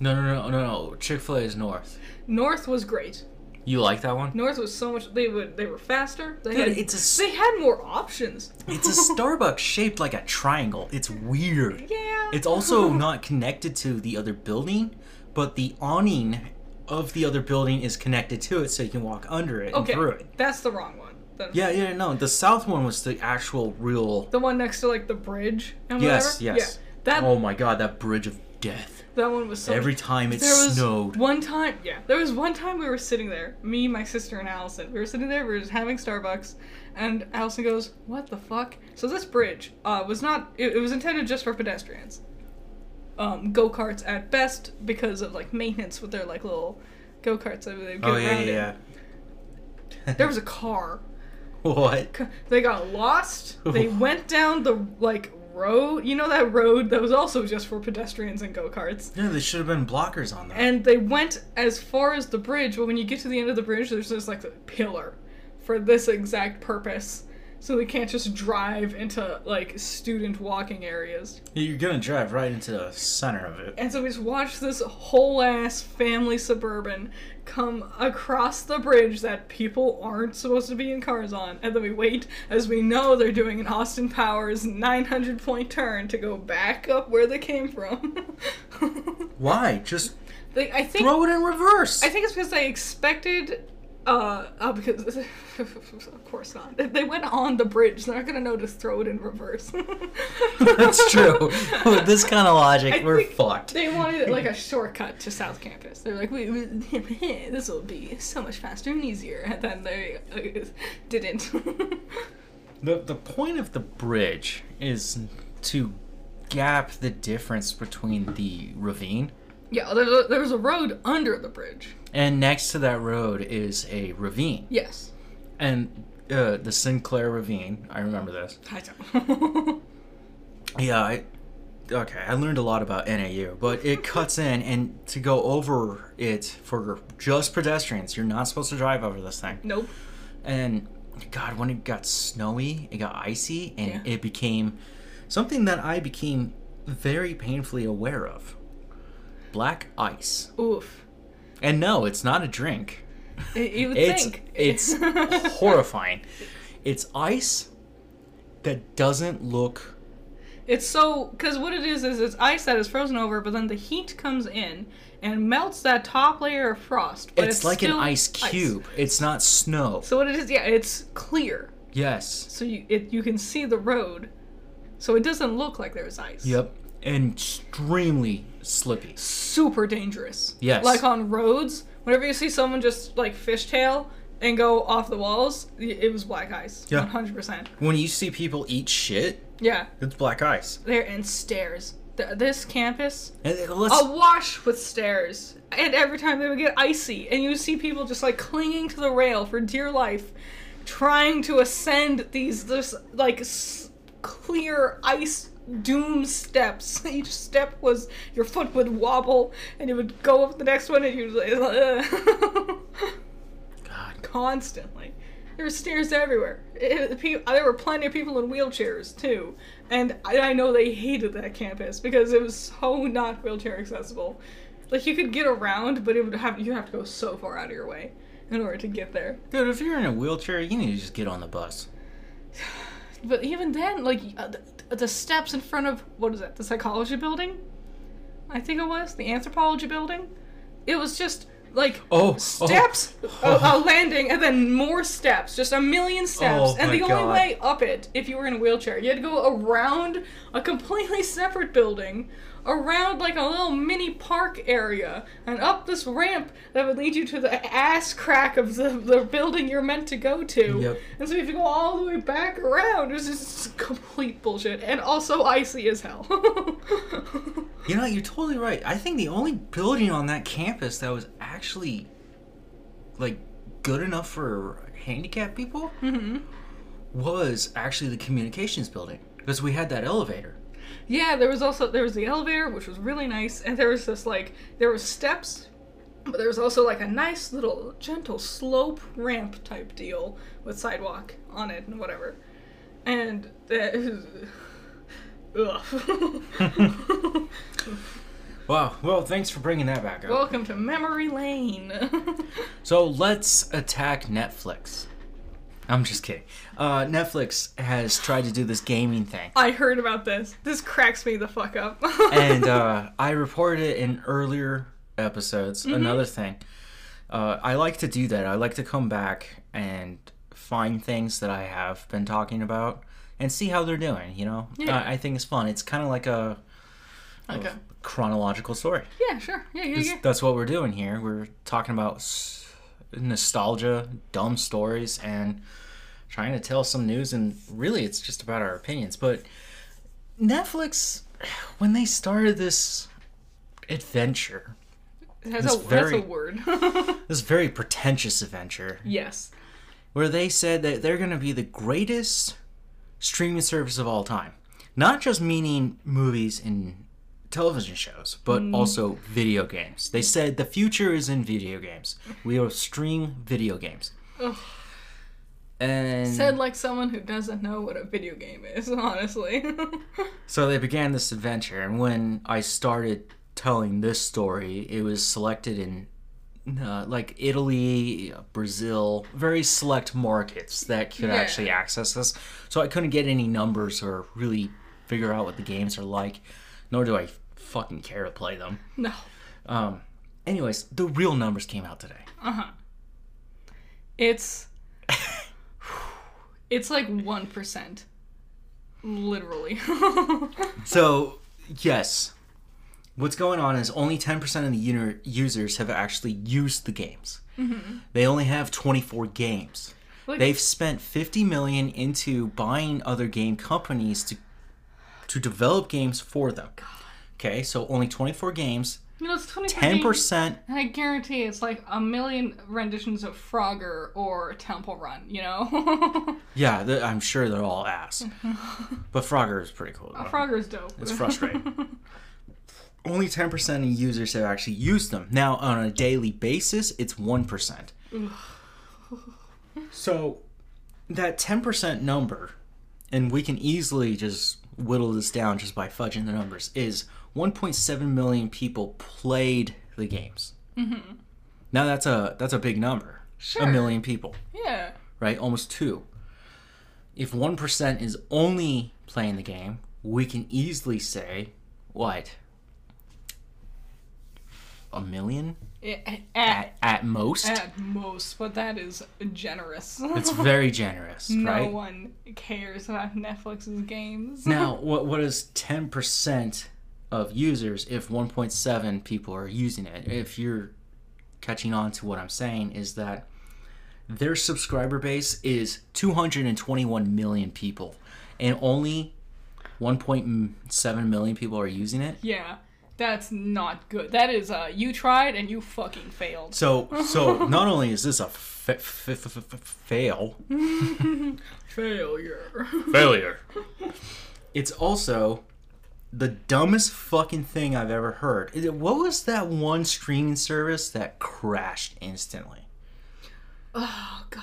No, no, no, no, no. Chick Fil A is North. North was great. You like that one? North was so much. They would. They were faster. They Dude, had. it's a They had more options. It's a Starbucks shaped like a triangle. It's weird. yeah. It's also not connected to the other building, but the awning of the other building is connected to it, so you can walk under it okay. and through it. That's the wrong one. The, Yeah, yeah, no. The south one was the actual real. The one next to like the bridge and Yes, whatever. yes. Yeah. That Oh my god, that bridge of death. That one was so. Every much- time it there was snowed. one time. Yeah. There was one time we were sitting there. Me, my sister, and Allison. We were sitting there. We were just having Starbucks, and Allison goes, "What the fuck?" So this bridge uh, was not. It, it was intended just for pedestrians. Um, go karts at best because of like maintenance with their like little go karts that they get Oh yeah, around yeah, yeah. There was a car. what? They got lost. They went down the like road. You know that road that was also just for pedestrians and go karts. Yeah, there should have been blockers on that. And they went as far as the bridge. But when you get to the end of the bridge, there's just like a pillar for this exact purpose. So we can't just drive into like student walking areas. You're gonna drive right into the center of it. And so we just watch this whole ass family suburban come across the bridge that people aren't supposed to be in cars on. And then we wait as we know they're doing an Austin Powers 900 point turn to go back up where they came from. Why? Just they, I think throw it in reverse. I think it's because they expected. Uh, uh, because of course not. If they went on the bridge, they're not gonna know to throw it in reverse. That's true. With this kind of logic, I we're fucked. They wanted like a shortcut to South Campus. They're like, we, we, this will be so much faster and easier. And then they uh, didn't. The the point of the bridge is to gap the difference between the ravine yeah, there's a, there was a road under the bridge. and next to that road is a ravine. Yes. And uh, the Sinclair Ravine, I remember this. I don't. Yeah, I okay, I learned a lot about NAU, but it cuts in and to go over it for just pedestrians, you're not supposed to drive over this thing. nope. And God, when it got snowy, it got icy, and Yeah. it became something that I became very painfully aware of. Black ice. Oof. And no, it's not a drink. You would It's think. it's horrifying. It's ice that doesn't look It's so because what it is is it's ice that is frozen over, but then the heat comes in and melts that top layer of frost. But it's, it's, like an ice cube. It's not snow. So what it is, yeah, it's clear, Yes. so you it you can see the road, so it doesn't look like there's ice. Yep. And extremely slippy. Super dangerous. Yes. Like on roads, whenever you see someone just like fishtail and go off the walls, it was black ice. Yeah. One hundred percent. When you see people eat shit, Yeah. it's black ice. There and stairs. Th- this campus uh, awash with stairs. And every time they would get icy, and you would see people just like clinging to the rail for dear life, trying to ascend these this like s- clear ice doom steps. Each step was your foot would wobble, and you would go up the next one, and you would God. constantly. There were stairs everywhere. It, the there were plenty of people in wheelchairs too, and I, I know they hated that campus because it was so not wheelchair accessible. Like you could get around, but it would have you have to go so far out of your way in order to get there. Dude, if you're in a wheelchair, you need to just get on the bus. But even then, like uh, the, steps in front of what is that? The psychology building? I think it was the anthropology building. It was just like Oh, oh. steps, a, a landing, and then more steps. Just a million steps. Oh and the only way up it, if you were in a wheelchair, you had to go around a completely separate building, around like a little mini park area, and up this ramp that would lead you to the ass crack of the, the building you're meant to go to. Yep. And so if you have to go all the way back around. It's just complete bullshit. And also icy as hell. You know, you're totally right. I think the only building on that campus that was actually like good enough for handicapped people mm-hmm. was actually the communications building because we had that elevator. Yeah, there was also there was the elevator, which was really nice, and there was this like there was steps, but there was also like a nice little gentle slope ramp type deal with sidewalk on it and whatever, and that. Uh, ugh. Wow. Well, thanks for bringing that back up. Welcome to memory lane. So let's attack Netflix. I'm just kidding. Uh, Netflix has tried to do this gaming thing. I heard about this. This cracks me the fuck up. and uh, I reported it in earlier episodes. Another thing, uh, I like to do that. I like to come back and find things that I have been talking about and see how they're doing. You know, Yeah. I think it's fun. It's kind of like a, a chronological story. yeah, sure. Yeah, yeah, yeah. That's what we're doing here. We're talking about s- nostalgia, dumb stories, and trying to tell some news. And really, it's just about our opinions. But Netflix, when they started this adventure, That's a, very- that's a word. this very pretentious adventure, yes. where they said that they're going to be the greatest streaming service of all time. Not just meaning movies and television shows, but also video games. They said the future is in video games. We will stream video games. Ugh. And Said like someone who doesn't know what a video game is, honestly. so they began this adventure. And when I started telling this story, it was selected in uh, like Italy, Brazil, very select markets that could Yeah. actually access this. So I couldn't get any numbers or really figure out what the games are like, nor do I fucking care to play them. no. Um, anyways, the real numbers came out today. Uh huh. It's it's like one percent, literally. So, yes, what's going on is only 10% of the user- users have actually used the games. They only have 24 games. They've spent 50 million into buying other game companies to to develop games for them. God. Okay, so only 24 games, you know, it's twenty 10%. And I guarantee it's like a million renditions of Frogger or Temple Run. You know, Yeah, th- I'm sure they're all ass. but Frogger is pretty cool. though. Uh, Frogger's dope. It's frustrating. Only 10% of users have actually used them. Now, on a daily basis, it's 1%. so, that 10% number, and we can easily just whittle this down just by fudging the numbers, is 1.7 million people played the games. Mm-hmm. Now, that's a, that's a big number. Sure. A million people yeah. right? Almost two. If 1% is only playing the game, we can easily say, what? A million? At, at, most? at most, but that is generous. It's very generous, no right? one cares about Netflix's games. Now, what, what is 10% of users if 1.7 people are using it? If you're catching on to what I'm saying, is that their subscriber base is 221 million people, and only 1.7 million people are using it. Yeah, that's not good. That is, uh, you tried and you fucking failed. So, so not only is this a fa- f- f- f- fail, Failure. failure, it's also the dumbest fucking thing I've ever heard. Is it- What was that one streaming service that crashed instantly oh, God.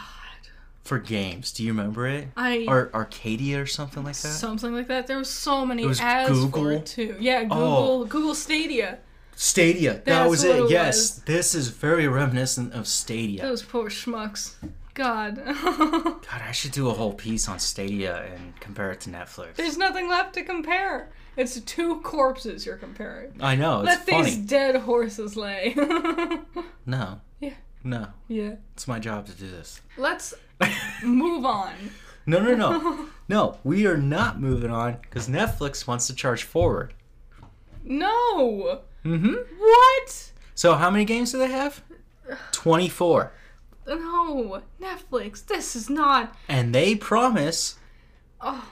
For games? Do you remember it? I. Or Arcadia or something like that? Something like that. There was so many It was ads for Google? it too. Yeah, oh. Google. Oh. Google Stadia. Stadia. That was it. it yes, was. this is very reminiscent of Stadia. Those poor schmucks. God. God, I should do a whole piece on Stadia and compare it to Netflix. There's nothing left to compare. It's two corpses you're comparing. I know, it's Let funny. these dead horses lay. No. Yeah. No. Yeah. It's my job to do this. Let's move on. No, no, no. no, we are not moving on because Netflix wants to charge forward. No. Mm-hmm. What? So how many games do they have? 24. No. Netflix. This is not. And they promise Oh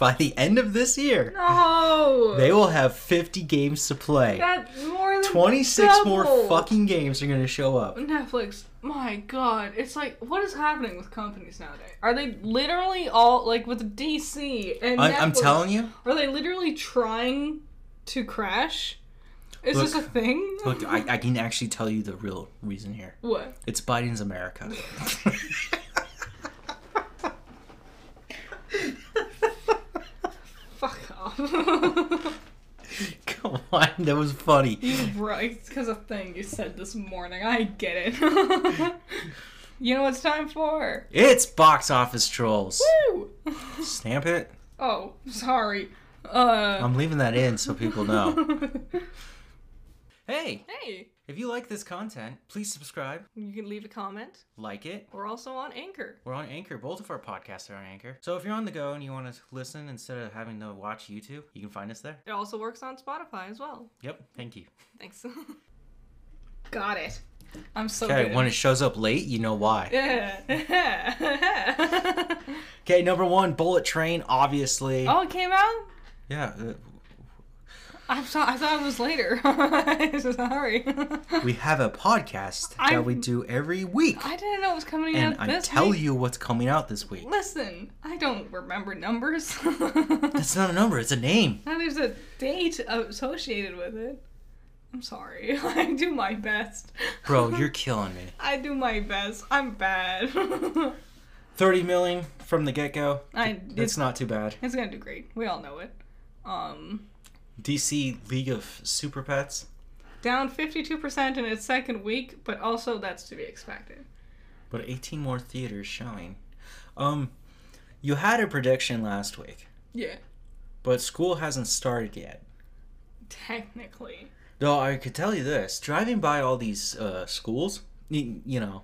by the end of this year, no. they will have 50 games to play. That's more than 26 more fucking games are going to show up. Netflix, my god, it's like what is happening with companies nowadays? Are they literally all like with DC and I, I'm telling you. Are they literally trying to crash? Is this a thing? Look, I, I can actually tell you the real reason here. what? It's Biden's America. Fuck off. Come on, that was funny. You're right. It's because of thing you said this morning. I get it. you know what it's time for? It's box office trolls. Woo! Stamp it. oh, sorry. Uh. I'm leaving that in so people know. Hey, hey, if you like this content, please subscribe, you can leave a comment. like it. We're also on Anchor. We're on Anchor. Both of our podcasts are on Anchor. So if you're on the go and you want to listen instead of having to watch YouTube, you can find us there. It also works on Spotify as well. Yep. Thank you. Thanks. Got it. I'm so Okay, good. when it shows up late, you know why. Yeah. Okay, number one, Bullet Train, obviously. oh, it came out. Yeah, uh, I thought I thought it was later. Sorry. we have a podcast I- that we do every week. I didn't know it was coming and out I this tell week. you what's coming out this week. Listen, I don't remember numbers. That's not a number, it's a name. now there's a date associated with it. I'm sorry. I do my best. Bro, you're killing me. I do my best. I'm bad. 30 million from the get go. I That's it's, not too bad. it's gonna do great. We all know it. Um, DC League of Super Pets. down 52% in its second week, but also that's to be expected. But 18 more theaters showing. Um, you had a prediction last week, Yeah, but school hasn't started yet. technically. Though I could tell you this: driving by all these uh, schools, you, you know,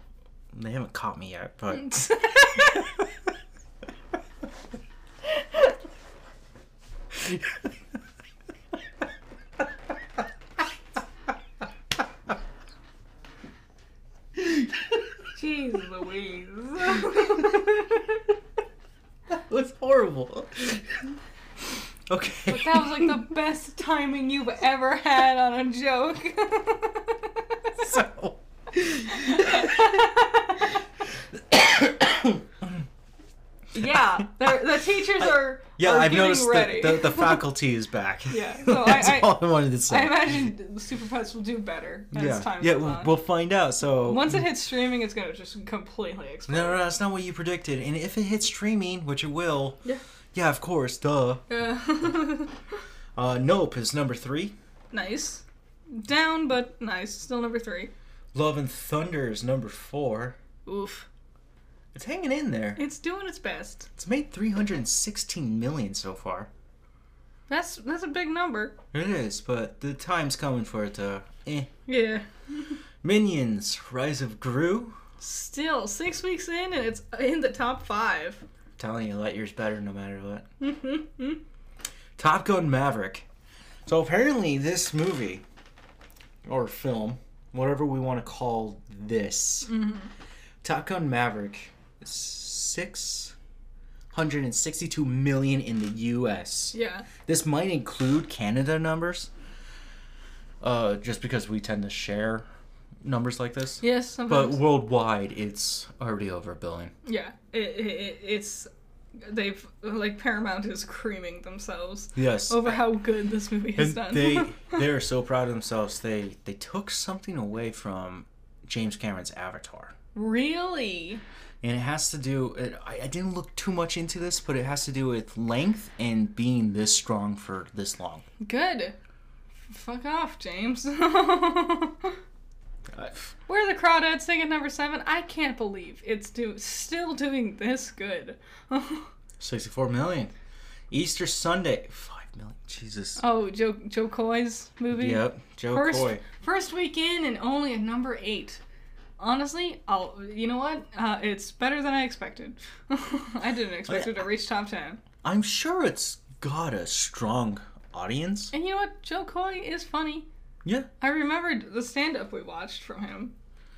they haven't caught me yet, but Jeez Louise. that was horrible. Okay. But that was like the best timing you've ever had on a joke. so. yeah, the, the teachers are, Yeah, are I've noticed ready. that the, the faculty is back. Yeah, so I- That's I- all I wanted to say. I imagine the Super Pets will do better as yeah, time yeah, goes we'll, on. we'll find out. So Once it hits streaming, it's gonna just completely explode. no, no, no, that's not what you predicted. And if it hits streaming, which it will, Yeah. yeah, of course, duh. Yeah. Uh, Nope is number three. nice. Down, but nice. Still number three. Love and Thunder is number four. Oof. It's hanging in there. It's doing its best. It's made 316 million so far. That's that's a big number. It is, but the time's coming for it to. Eh. Yeah. Minions: Rise of Gru. Still six weeks in, and it's in the top five. telling you, Lightyear's better no matter what. Mm-hmm. Top Gun Maverick. So apparently, this movie or film, whatever we want to call this, Top Gun Maverick, six hundred and sixty-two million in the U.S. Yeah. This might include Canada numbers, uh, just because we tend to share numbers like this. Yes. But worldwide, it's already over a billion. yeah. It, it, it, it's they've like Paramount is creaming themselves Yes. over how good this movie has and done. they they are so proud of themselves. They they took something away from James Cameron's Avatar, really. And it has to do. It, I, I didn't look too much into this, but it has to do with length and being this strong for this long. Good. Fuck off, James. Where are the crawdads sing at number seven? I can't believe it's do still doing this good. Sixty-four million. Easter Sunday, five million. Jesus. Oh, Joe Jo Koy's movie. Yep. Joe First Coy. first week in and only at number eight. Honestly, I'll. You know what? Uh, it's better than I expected. I didn't expect it to reach top ten. I'm sure it's got a strong audience. And you know what? Jo Koy is funny. Yeah. I remembered the stand up we watched from him.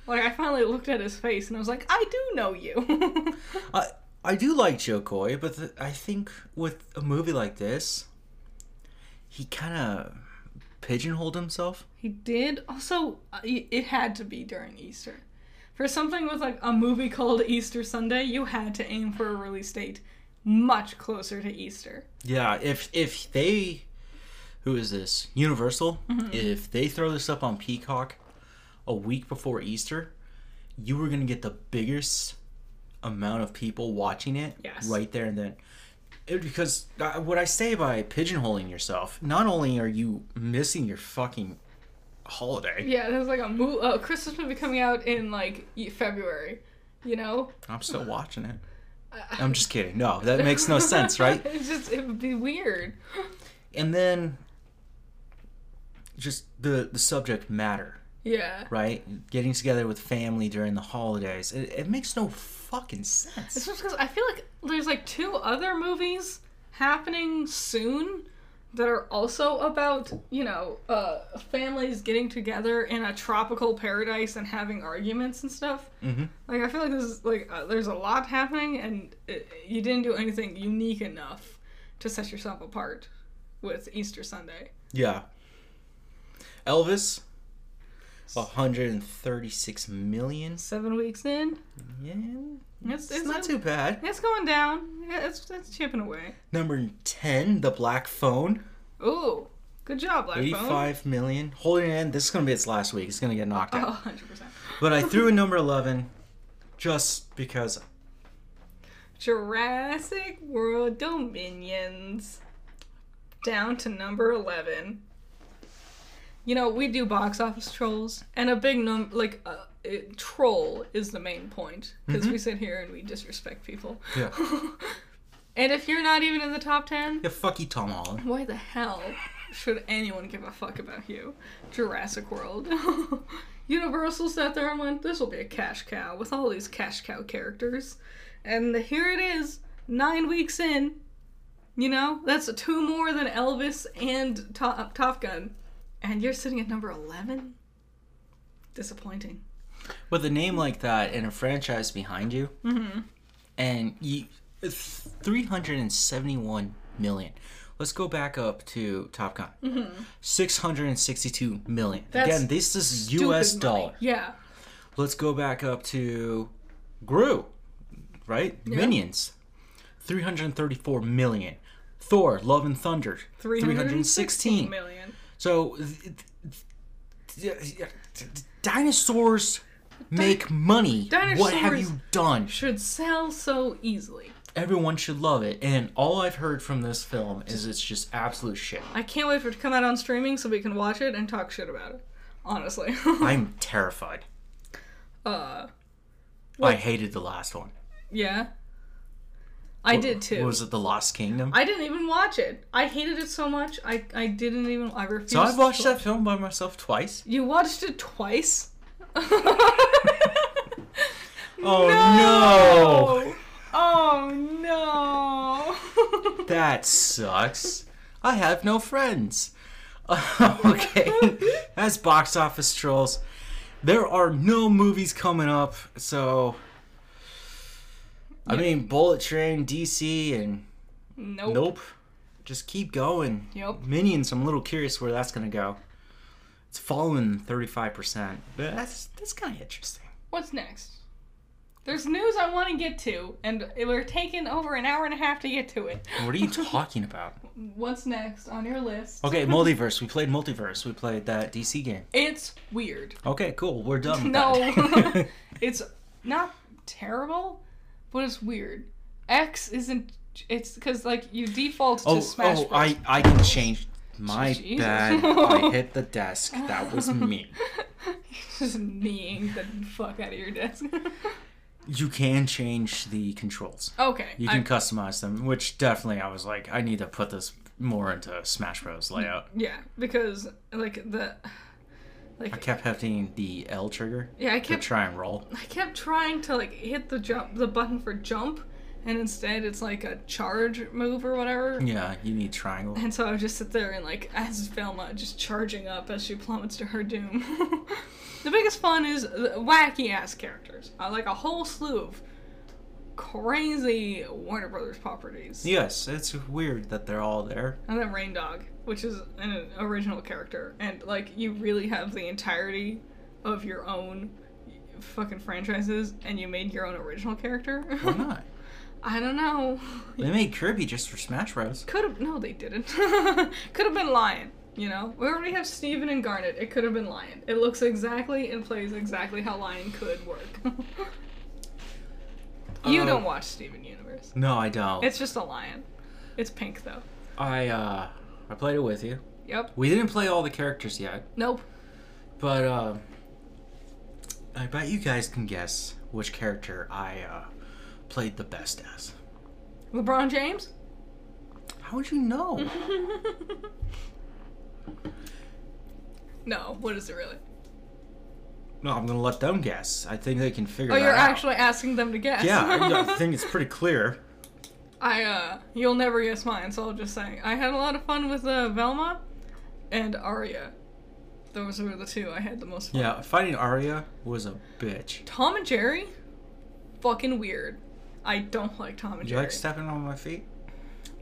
Like, I finally looked at his face and I was like, I do know you. I I do like Jo Koy, but the, I think with a movie like this, he kind of pigeonholed himself. he did. Also, uh, it had to be during Easter. For something with like a movie called Easter Sunday, you had to aim for a release date much closer to Easter. Yeah, if if they, who is this? Universal. Mm-hmm. If they throw this up on Peacock a week before Easter, you were gonna get the biggest amount of people watching it Yes. right there and then. It- because uh, what I say by pigeonholing yourself, not only are you missing your fucking holiday, Yeah, there's like a mo- a Christmas movie coming out in like February. You know, I'm still watching it. I'm just kidding. No, that makes no sense, right? it's just it would be weird. And then just the the subject matter, Yeah. right? Getting together with family during the holidays. It, it makes no fucking sense. It's just because I feel like there's like two other movies happening soon that are also about, you know, uh, families getting together in a tropical paradise and having arguments and stuff. Mm-hmm. Like, I feel like this is like uh, there's a lot happening, and it, you didn't do anything unique enough to set yourself apart with Easter Sunday. Yeah. Elvis, 136 million. Seven weeks in, Yeah, it's, it's not too bad. It's going down. It's it's chipping away. Number 10, The Black Phone, Ooh, good job, Black Phone. 85 million. Holding it in. This is going to be its last week. It's going to get knocked out. Oh, 100 percent. But I threw in number 11 just because Jurassic World Dominions. Down to number 11. You know, we do box office trolls, and a big num like uh, it, troll is the main point because we sit here and we disrespect people. Yeah. and if you're not even in the top 10, Yeah, fuck you, Tom Holland. why the hell should anyone give a fuck about you? Jurassic World. Universal sat there and went, this will be a cash cow with all these cash cow characters. And here it is, nine weeks in. You know, that's two more than Elvis and Top, Top Gun. And you're sitting at number 11? Disappointing. With a name like that and a franchise behind you, Mm-hmm. and you, 371 million. Let's go back up to Top Gun. 662 million. Mm-hmm. That's Again, this is US money. dollar. Yeah. Let's go back up to Gru, right? Minions. 334 million. Thor, Love and Thunder, 316 million. So, dinosaurs make money. Dinosaurs What have you done? Should sell so easily. Everyone should love it. And all I've heard from this film is it's just absolute shit. I can't wait for it to come out on streaming so we can watch it and talk shit about it. Honestly. I'm terrified. uh, I hated the last one. yeah. I did too. What was it, The Lost Kingdom? I didn't even watch it. I hated it so much. I I didn't even. I refused. so I've watched that film by myself twice. You watched it twice. Oh no! Oh no! That sucks. I have no friends. okay, that's box office trolls. There are no movies coming up, so. I mean, Bullet Train, DC, and nope. nope. Just keep going. Yep. Minions, I'm a little curious where that's gonna go. It's fallen 35%, that's that's kind of interesting. What's next? There's news I want to get to, and we're taking over an hour and a half to get to it. What are you talking about? What's next on your list? Okay, multiverse. We played multiverse. We played that DC game. It's weird. Okay, cool. We're done. With No, it's not terrible, but it's weird. X isn't. It's because like you default to oh, Smash oh, Bros. I I can change. My Jesus. bad. I hit the desk. That was me. Just kneeing the fuck out of your desk. You can change the controls. okay. You I- can customize them, which definitely I was like, I need to put this more into Smash Bros. layout. Yeah, because like the like I kept hitting the L trigger yeah, I kept try and roll. I kept trying to like hit the jump the button for jump and instead it's like a charge move or whatever. Yeah, you need triangle. And so I would just sit there and like as Velma just charging up as she plummets to her doom. the biggest fun is wacky ass characters. I like a whole slew of crazy Warner Brothers properties. Yes, it's weird that they're all there. And then Reindog, which is an original character, and like you really have the entirety of your own fucking franchises, and you made your own original character. Why not? I don't know. They made Kirby just for Smash Bros. Could have no, they didn't. could have been Lion. You know, we already have Steven and Garnet. It could have been Lion. It looks exactly and plays exactly how Lion could work. you Uh, don't watch Steven Universe. No, I don't. It's just a lion. It's pink though. I uh, I played it with you. Yep. We didn't play all the characters yet, Nope. but uh, I bet you guys can guess which character I uh, played the best as. LeBron James. How would you know? no. What is it really? no, I'm gonna let them guess. I think they can figure Oh, you're out. actually asking them to guess. Yeah, I think it's pretty clear. I uh, you'll never guess mine, so I'll just say I had a lot of fun with uh, Velma and Arya. Those were the two I had the most fun. Yeah, fighting Arya was a bitch. Tom and Jerry, fucking weird. I don't like Tom and You Jerry. You like stepping on my feet?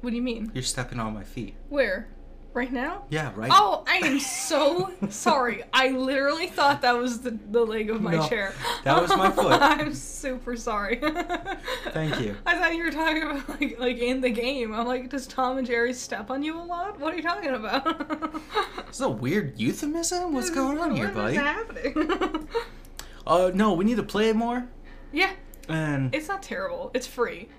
what do you mean? You're stepping on my feet. Where? Right now? Yeah, right. Oh, I am so sorry. I literally thought that was the, the leg of my No, chair. that was my foot. I'm super sorry. Thank you. I thought you were talking about like like in the game. I'm like, does Tom and Jerry step on you a lot? What are you talking about? This is a weird euphemism. What's going on here, buddy? What's happening? Uh, no, we need to play it more. yeah, And it's not terrible. It's free.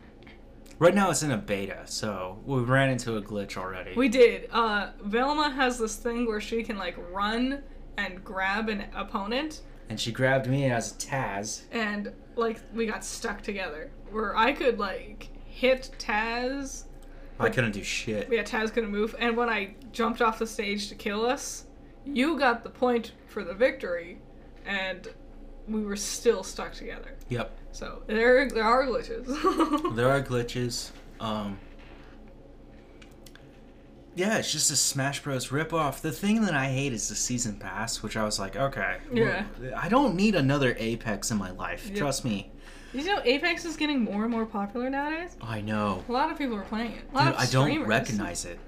Right now it's in a beta, so we ran into a glitch already. We did. Uh, Velma has this thing where she can like run and grab an opponent, and she grabbed me as Taz. and like we got stuck together. Where I could like hit Taz. I couldn't do shit. Yeah, Taz couldn't move, and when I jumped off the stage to kill us, you got the point for the victory, and we were still stuck together. Yep. So there, there are glitches. There are glitches. Um. Yeah, it's just a Smash Bros. ripoff. The thing that I hate is the season pass, which I was like, okay, Yeah. well, I don't need another Apex in my life. Yep. Trust me. you know, Apex is getting more and more popular nowadays. I know. A lot of people are playing it. A lot Dude, I don't recognize it.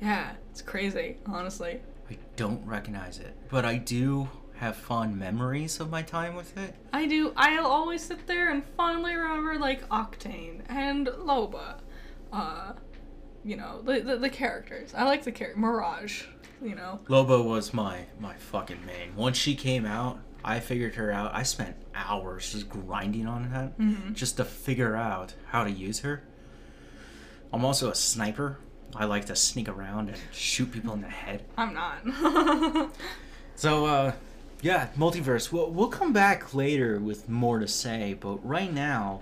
Yeah, it's crazy, honestly. I don't recognize it, but I do have fond memories of my time with it. I do. I'll always sit there and fondly remember like Octane and Loba. Uh, you know the the, the characters. I like the character Mirage. You know. Loba was my my fucking main. Once she came out, I figured her out. I spent hours just grinding on that Mhm. just to figure out how to use her. I'm also a sniper. I like to sneak around and shoot people in the head. I'm not. So, uh, yeah, multiverse. We'll, we'll come back later with more to say, but right now,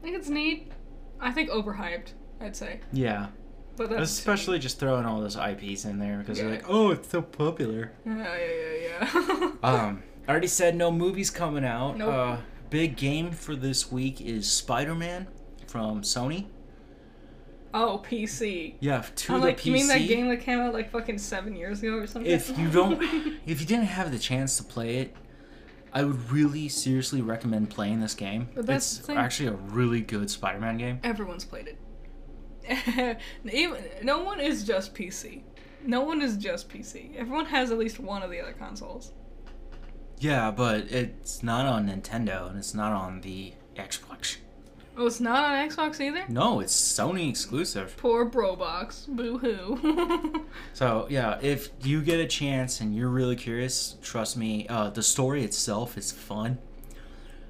I think it's neat. I think overhyped. I'd say, yeah, but that's especially just throwing all those IPs in there because they're like, oh, it's so popular. Yeah, yeah, yeah, yeah. Um, I already said no movies coming out. Nope. Uh, big game for this week is Spider Man from Sony. Oh, PC. Yeah, to I'm the like, PC. you mean that game that came out like fucking seven years ago or something? if you don't, if you didn't have the chance to play it, I would really seriously recommend playing this game. It's actually a really good Spider Man game. Everyone's played it. Even no one is just PC. No one is just PC. Everyone has at least one of the other consoles. Yeah, but it's not on Nintendo and it's not on the Xbox. Oh, it's not on Xbox either. No, it's Sony exclusive. Poor Brobox. Boo hoo. So yeah, if you get a chance and you're really curious, trust me, uh, the story itself is fun.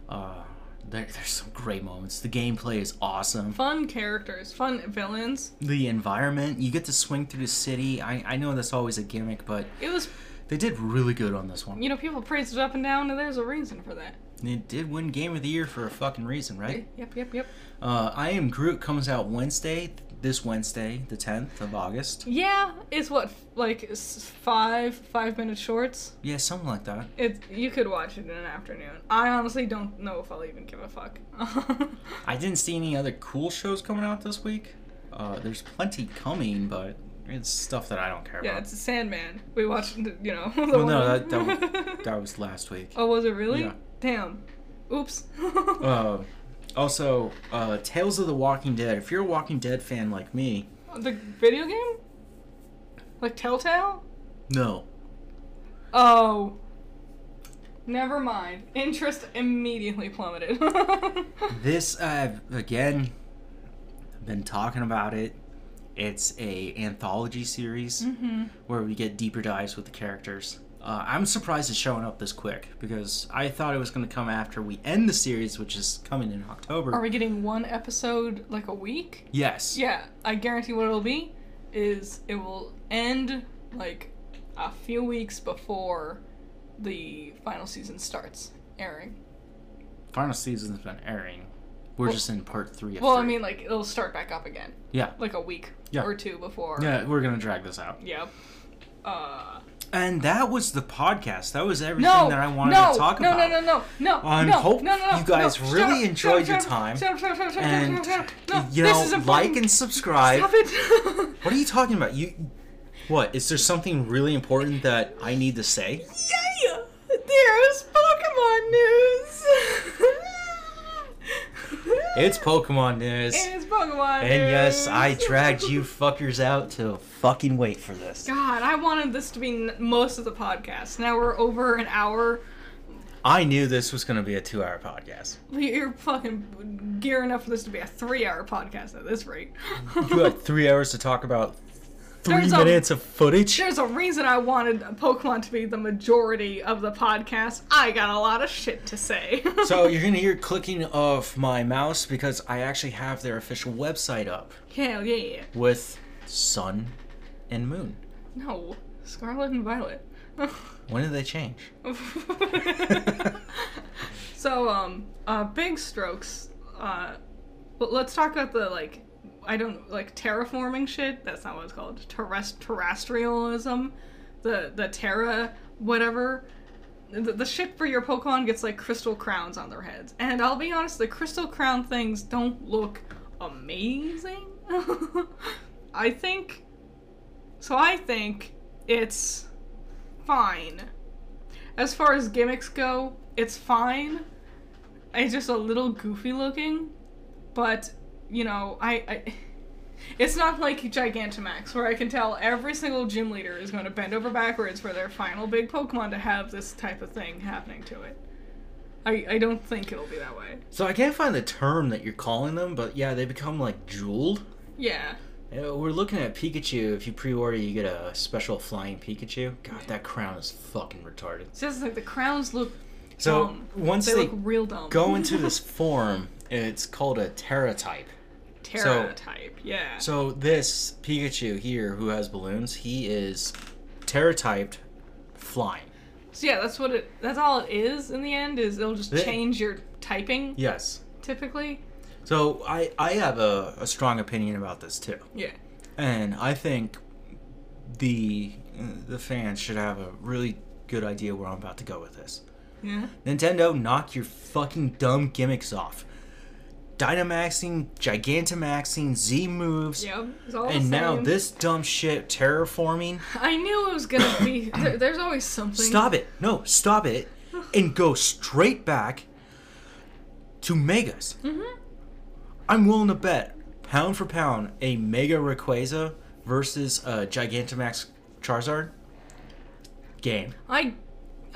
Uh, there, there's some great moments. The gameplay is awesome. fun characters, fun villains. The environment, you get to swing through the city. I, I know that's always a gimmick, but It was, they did really good on this one. you know, people praised it up and down, and there's a reason for that. It did win Game of the Year for a fucking reason, right? Yep, yep, yep. Uh, I Am Groot comes out Wednesday. this Wednesday, the 10th of August. Yeah, it's what like five five minute shorts. Yeah, something like that. It you could watch it in an afternoon. I honestly don't know if I'll even give a fuck. I didn't see any other cool shows coming out this week. Uh, there's plenty coming, but it's stuff that I don't care yeah, about. Yeah, it's Sandman. We watched, you know. The Well, no, that, that, was, that was last week. oh, was it really? Yeah. Damn. Oops. Uh, also, uh, Tales of the Walking Dead. If you're a Walking Dead fan like me, the video game? Like Telltale? no. Oh. Never mind. Interest immediately plummeted. This, I've again been talking about it. It's a anthology series mm-hmm. where we get deeper dives with the characters. Uh, I'm surprised it's showing up this quick because I thought it was going to come after we end the series, which is coming in October. Are we getting one episode like a week? yes. Yeah, I guarantee what it'll be is it will end like a few weeks before the final season starts airing. Final season's been airing. We're Well- just in part three of Well, I mean, like it'll start back up again, yeah. like a week Yeah. or two before. Yeah, we're going to drag this out. Yep. Uh, And that was the podcast. That was everything no, that I wanted no, to talk no, about. No, no, no, no, no, I no, hope no, no, no, you guys no, really shut enjoyed shut your time. Shut up, shut up, shut up, shut up, And shut up, shut up. No, you this know, is a like and subscribe. Stop it. What are you talking about? You what? Is there something really important that I need to say? Yeah, there's Pokemon news. It's Pokemon news. It's Pokemon And yes. I dragged you fuckers out to fucking wait for this. God, I wanted this to be n- most of the podcast. Now we're over an hour. I knew this was going to be a two hour podcast. You're fucking gearing up for this to be a three-hour podcast at this rate. You had three hours to talk about three There's a- minutes of footage. There's a reason I wanted Pokemon to be the majority of the podcast. I got a lot of shit to say. So you're gonna hear clicking of my mouse because I actually have their official website up hell yeah. with sun and moon. No, Scarlet and Violet. When did they change? so um uh big strokes uh let's talk about the like i don't like terraforming shit that's not what it's called Terrest- terrestrialism the the terra whatever the, the shit for your pokemon gets like crystal crowns on their heads. And i'll be honest the crystal crown things don't look amazing. I think so i think it's fine. As far as gimmicks go, it's fine. It's just a little goofy looking, but you know, I, I it's not like Gigantamax where I can tell every single gym leader is going to bend over backwards for their final big Pokemon to have this type of thing happening to it. I, I don't think it'll be that way. So I can't find the term that you're calling them, but yeah, they become like jeweled. Yeah. We're looking at Pikachu. If you pre-order, you get a special flying Pikachu. God, that crown is fucking retarded. It's just like the crowns look So dumb. once they, they look real dumb. go into this form, it's called a Tera type. Tera type, yeah. So this Pikachu here, who has balloons, he is Tera typed, flying. So yeah, that's what it. That's all it is in the end. Is it'll just change your typing Yes. typically. So I I have a, a strong opinion about this too, Yeah. and I think the the fans should have a really good idea where I'm about to go with this. Yeah. Nintendo, knock your fucking dumb gimmicks off. Dynamaxing, Gigantamaxing, Z moves, Yep. It's all the and now same. this dumb shit, terraforming. I knew it was gonna be. There, there's always something. Stop it! No, stop it, and go straight back to Megas. Mm-hmm. I'm willing to bet, pound for pound, a Mega Rayquaza versus a Gigantamax Charizard game. I.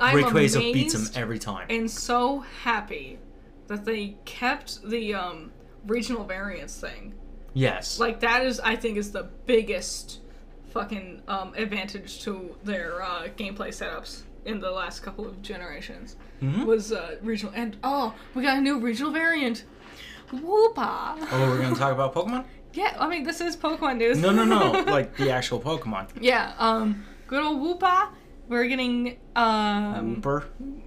I'm Rayquaza beats him every time. and so happy that they kept the um regional variants thing. yes. Like that is, I think, is the biggest fucking um advantage to their uh, gameplay setups in the last couple of generations. Mhm. Was uh, regional and oh, we got a new regional variant. Whoopa! Oh, we're gonna talk about Pokemon? Yeah, I mean this is Pokemon news. No, no, no. like the actual Pokemon. yeah, um, good old Whoopa. We're getting um. Wooper.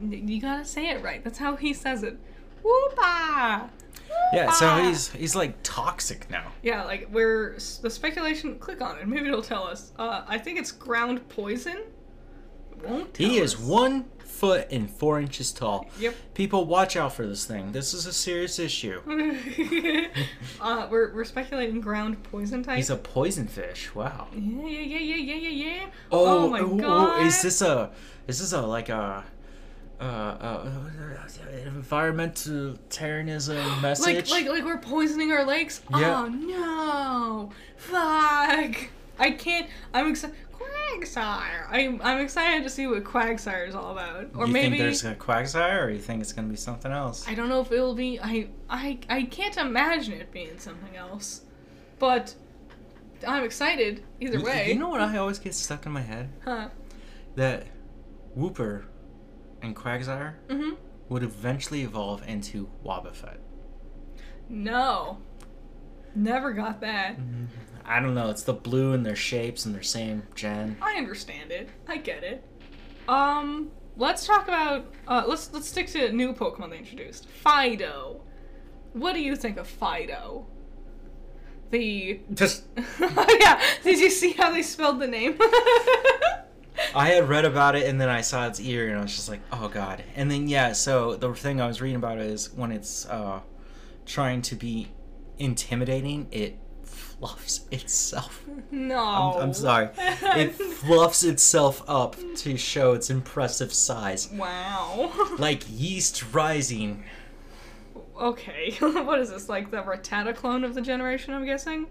You gotta say it right. That's how he says it. Whoopa. Yeah, so he's he's like toxic now. Yeah, like we're the speculation. Click on it. Maybe it'll tell us. Uh, I think it's ground poison. It won't. He tell is us. one foot and four inches tall. Yep. People, watch out for this thing. This is a serious issue. uh, we're we're speculating ground poison type. He's a poison fish. Wow. yeah, yeah, yeah, yeah, yeah, yeah, yeah. Oh, my oh, oh, god! is this a is this a like a uh, uh, environmentalitarianism message? like like like we're poisoning our lakes? Yeah. Oh no! Fuck! I can't. I'm excited. Quagsire. I'm I'm excited to see what Quagsire is all about. Or you maybe think there's a Quagsire, or you think it's gonna be something else? I don't know if it'll be. I I I can't imagine it being something else, but I'm excited either You- way. You know what I always get stuck in my head? Huh? That Wooper and Quagsire Mm-hmm. would eventually evolve into Wobbuffet. No. Never got that. I don't know. It's the blue and their shapes and their same gen. I understand it. I get it. Um, let's talk about. Uh, let's let's stick to new Pokemon they introduced. Fidough. What do you think of Fidough? The Just yeah. Did you see how they spelled the name? I had read about it and then I saw its ear and I was just like, oh god. And then yeah, so the thing I was reading about is when it's uh trying to be intimidating, it fluffs itself. no. I'm, I'm sorry. It fluffs itself up to show its impressive size. wow. Like yeast rising. okay. what is this? Like the Rattata clone of the generation? I'm guessing.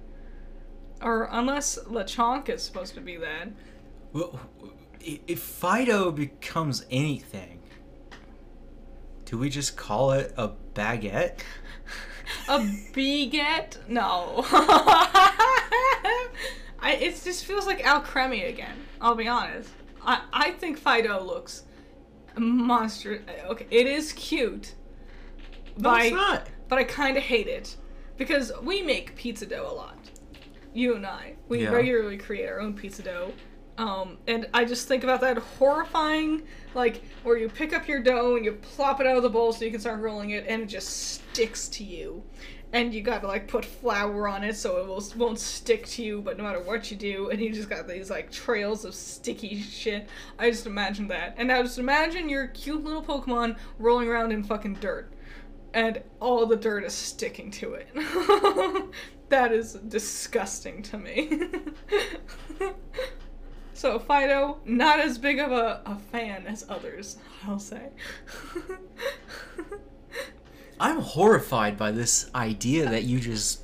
Or unless Lechonk is supposed to be that. Well, If Fidough becomes anything, do we just call it a baguette? A bigot? No. I, it just feels like Alcremie again. I'll be honest. I, I think Fidough looks monster. Okay, it is cute. No, but it's I- not. But I kind of hate it because we make pizza dough a lot. You and I, we Yeah. regularly create our own pizza dough. Um, and I just think about that horrifying, like where you pick up your dough and you plop it out of the bowl so you can start rolling it, and it just sticks to you. And you gotta like put flour on it so it will, won't stick to you, but no matter what you do, and you just got these like trails of sticky shit. I just imagine that, and now just imagine your cute little Pokemon rolling around in fucking dirt and all the dirt is sticking to it. that is disgusting to me. so Fidough, not as big of a, a fan as others, I'll say. I'm horrified by this idea that you just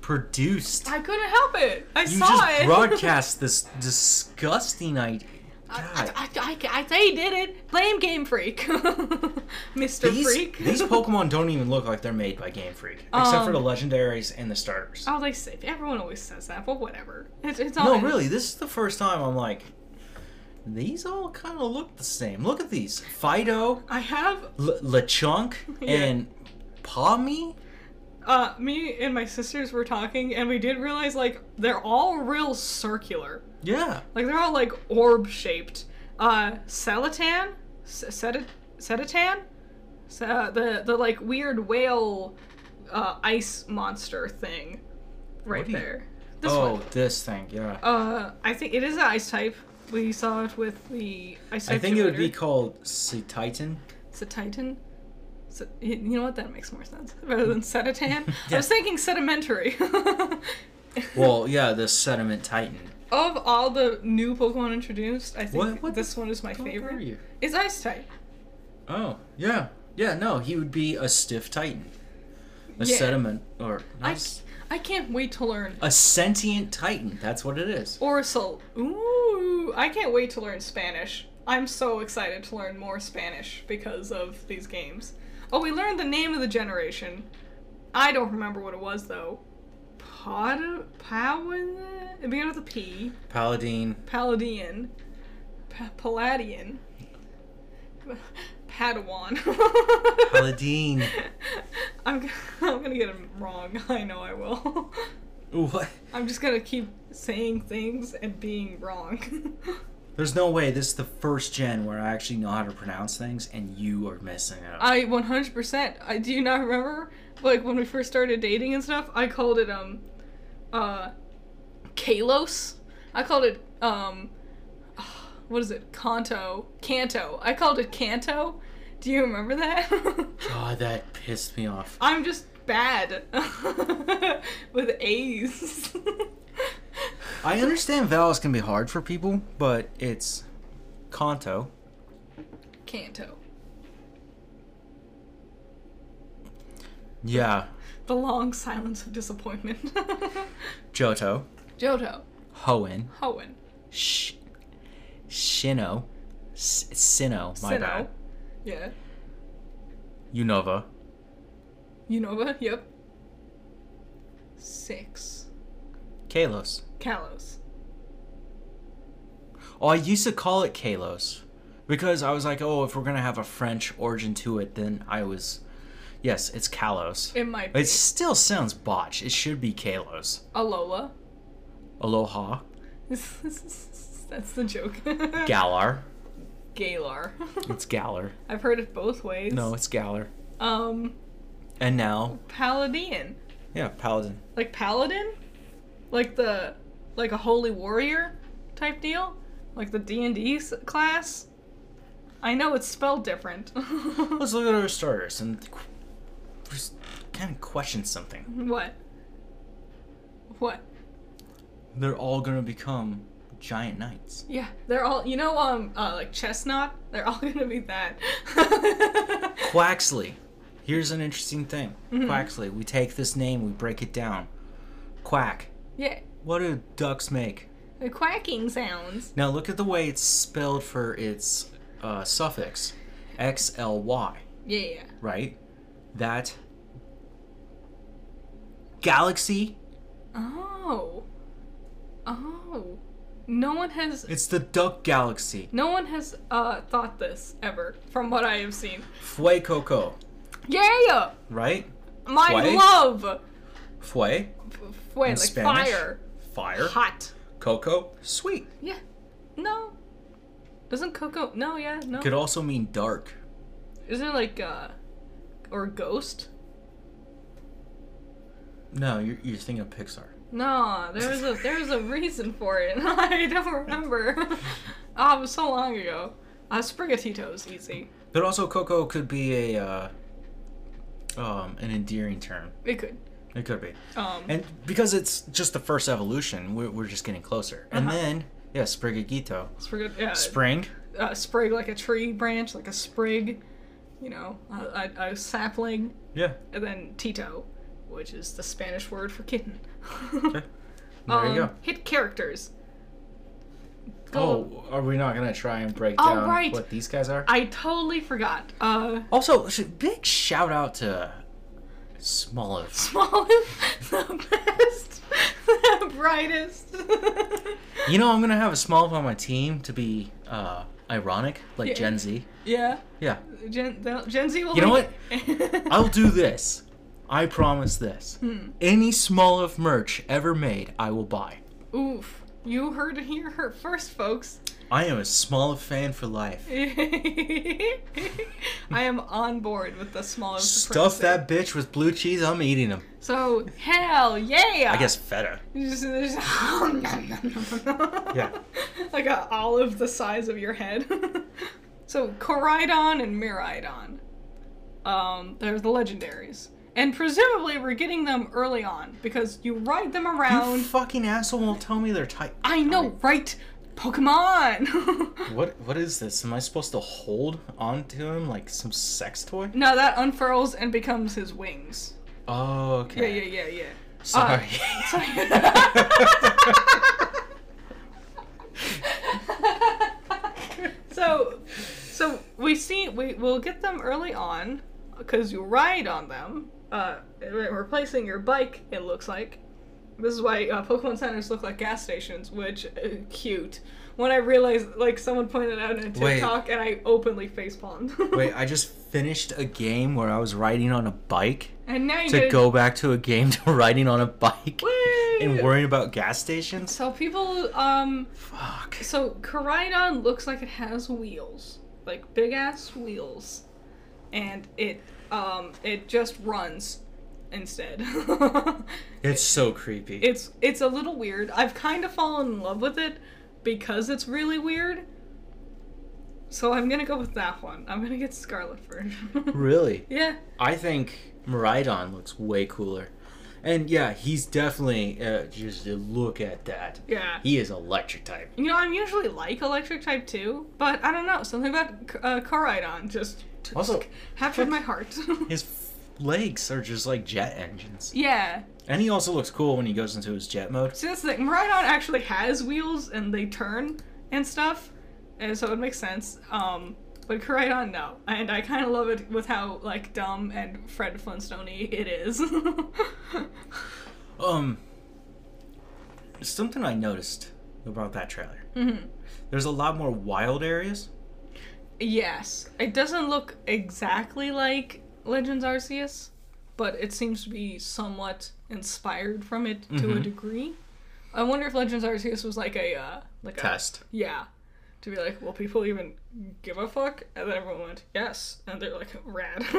produced. I couldn't help it. I You saw just it. broadcast this disgusting idea. I. I, I, I, they did it. Blame Game Freak, Mr. these, Freak. these Pokemon don't even look like they're made by Game Freak, except for the Um, legendaries and the starters. Oh, they say everyone always says that, but whatever. It's, it's all no, really, this is the first time I'm like, these all kind of look the same. Look at these: Fidough, I have L- Lechonk, Yeah. and Pawmi. Uh, me and my sisters were talking, and we did realize like they're all real circular. Yeah, Like they're all like orb shaped. Uh, Celatan, Cetat, Cetatan, Ce- uh, the the like weird whale, uh, ice monster thing, right What do you- there. This oh, one. this thing. Yeah, Uh, I think it is an ice type. We saw it with the ice type. I think it would be called Titan. It's a Titan. So, you know what? That makes more sense rather than hmm. Cetatan. I was thinking sedimentary. Well, yeah, the Sediment Titan. of all the new Pokemon introduced, I think What- what this one is my favorite. you? It's Ice type. Oh, yeah. Yeah, no, he would be a stiff titan. A Yeah. sediment or ice I, can't wait to learn a sentient titan. That's what it is. or Orsil. Ooh, I can't wait to learn Spanish. I'm so excited to learn more Spanish because of these games. Oh, we learned the name of the generation. I don't remember what it was though. Pod Powin? It began with a P. Paladin. Paladian. Pa- Palladian. Padawan. Paladin. I'm, g- I'm gonna get him wrong. I know I will. What? I'm just gonna keep saying things and being wrong. There's no way this is the first gen where I actually know how to pronounce things and you are messing it up. I 100%. I do you not remember like when we first started dating and stuff, I called it um uh Kalos. I called it um what is it? Kanto. Canto. I called it Canto. Do you remember that? God, that pissed me off. I'm just bad with A's. I understand vowels can be hard for people, but it's Kanto. Kanto. Yeah. The long silence of disappointment. Johto. Johto. Hoenn. Hoenn. Sh- Shino. S- Sinnoh. My Sinnoh. bad. Yeah. Unova. Unova. Yep. Six. Kalos. Kalos. Oh, I used to call it Kalos because I was like, oh, if we're gonna have a French origin to it, then I was, yes, it's Kalos. It might be. It still sounds botched. It should be Kalos. Alola. Aloha. That's the joke. Galar. Galar. It's Galar. I've heard it both ways. No, it's Galar. Um, And now, Paladin. yeah, Paladin. Like Paladin? Like the, like a holy warrior type deal? Like the D&D class? I know it's spelled different. Let's look at our starters and just kind of question something. what? What? They're all gonna become giant knights. Yeah, they're all, you know, um, uh, like Chesnaught? They're all gonna be that. Quaxly. Here's an interesting thing. Mm-hmm. Quaxly. We take this name, we break it down. Quack. yeah, What do ducks make? the quacking sounds. Now look at the way it's spelled for its uh, suffix. X L Y, Yeah. right? That galaxy. Oh. Oh. No one has It's the duck galaxy. no one has uh thought this ever from what I have seen. Fuecoco, Yeah. right? My Fue? love. Fue, Wait, In like Spanish? fire. Fire. Hot. Cocoa, sweet. Yeah. No. Doesn't cocoa? No, yeah, no. Could also mean dark. Isn't it like uh or ghost? No, you're, you're thinking of Pixar. No, there was a there was a reason for it. I don't remember. oh, it was so long ago. Uh, Sprigatito's easy. But also, cocoa could be a uh, um, an endearing term. It could. It could be, Um, and because it's just the first evolution, we're, we're just getting closer. And Uh-huh. then, yeah, Sprigagito, Sprig- yeah, spring. uh, sprig like a tree branch, like a sprig, you know, a, a, a sapling, Yeah, and then Tito, which is the Spanish word for kitten. okay. There um, you go. Hit characters. Go. Oh, are we not gonna try and break Oh, down right. what these guys are? I totally forgot. Uh, Also, big shout out to Smoliv. smallest, the best, the brightest. You know, I'm gonna have a small on my team to be uh, ironic, like Yeah. Gen Z. yeah, Yeah, Gen, Gen Z will. You know what? I'll do this. I promise this. Hmm. Any of merch ever made, I will buy. Oof. You heard it here first, folks. I am a small fan for life. I am on board with the smallest. Stuff supremacy. that bitch with blue cheese, I'm eating them. So hell yeah! I guess feta. Just- there's- Yeah. like a olive the size of your head. so Koraidon and Miraidon. Um, they're the legendaries. And presumably we're getting them early on because you ride them around. You fucking asshole won't tell me their type. I know, right? Pokemon! What What is this? Am I supposed to hold on to him like some sex toy? no, that unfurls and becomes his wings. Oh, okay. yeah, yeah, yeah. Yeah. Sorry. so, so we see we will get them early on because you ride on them, uh, replacing your bike. It looks like this is why uh, Pokemon centers look like gas stations, which uh, cute. When I realized, like someone pointed out in Wait. TikTok, and I openly facepalmed. Wait, I just finished a game where I was riding on a bike and now you to get go back to a game to riding on a bike Whee! and worrying about gas stations. So people, um, Fuck. So Koraidon looks like it has wheels, like big ass wheels, and it um it just runs instead. It's so creepy. it's it's a little weird. I've kind of fallen in love with it because it's really weird. So I'm gonna go with that one. I'm gonna get Scarlet Fur. really? yeah. I think Miraidon looks way cooler. And yeah, he's definitely uh, just look at that. Yeah. He is electric type. You know, I'm usually like electric type too, but I don't know. Something about uh, Koraidon just, just Also- captured my heart. His f- legs are just like jet engines. yeah. And he also looks cool when he goes into his jet mode. See, that's the thing. Miraidon actually has wheels and they turn and stuff, and so it makes sense. Um, but Koraidon, no. And I kind of love it with how, like, dumb and Fred Flintstone it is. Um, something I noticed about that trailer. Mhm. There's a lot more wild areas. Yes, it doesn't look exactly like Legends Arceus, but it seems to be somewhat inspired from it to a Mhm. degree. I wonder if Legends Arceus was like a uh, like a Test. yeah, to be like, will people even give a fuck? And then everyone went yes, and they're like rad.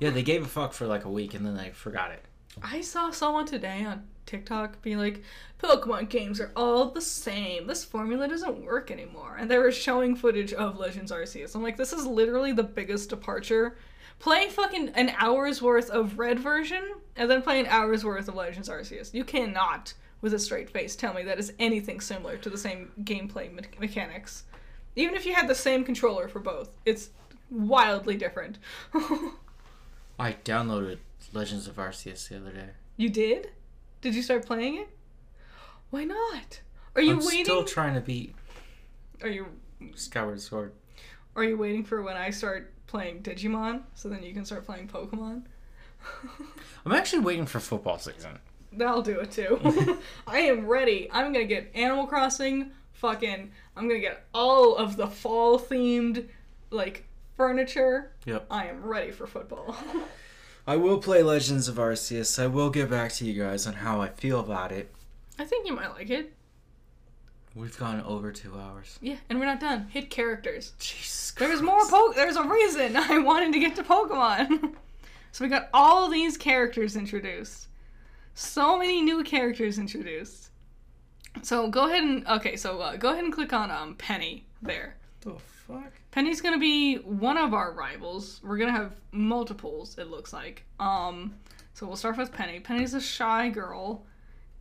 Yeah, they gave a fuck for like a week and then they forgot it. I saw someone today on TikTok be like, Pokemon games are all the same. This formula doesn't work anymore. And they were showing footage of Legends Arceus. I'm like, this is literally the biggest departure. Play fucking an hour's worth of red version and then play an hour's worth of Legends Arceus. You cannot, with a straight face, tell me that is anything similar to the same gameplay me- mechanics. Even if you had the same controller for both, it's wildly different. I downloaded Legends of Arceus the other day. You did? Did you start playing it? Why not? Are you I'm waiting? still trying to beat are you Skyward Sword. are you waiting for when I start playing Digimon so then you can start playing Pokemon? I'm actually waiting for football season. That'll do it too. I am ready. I'm gonna get Animal Crossing. Fucking, I'm gonna get all of the fall themed like furniture. Yep. I am ready for football. I will play Legends of Arceus. I will get back to you guys on how I feel about it. I think you might like it. We've gone over two hours. Yeah, and we're not done. Hit characters. Jesus There's more po- there's a reason I wanted to get to Pokemon. so we got all these characters introduced. So many new characters introduced. So go ahead and okay, so uh, go ahead and click on um Penny there. The fuck? Penny's gonna be one of our rivals. We're gonna have multiples, it looks like. Um, so we'll start with Penny. Penny's a shy girl.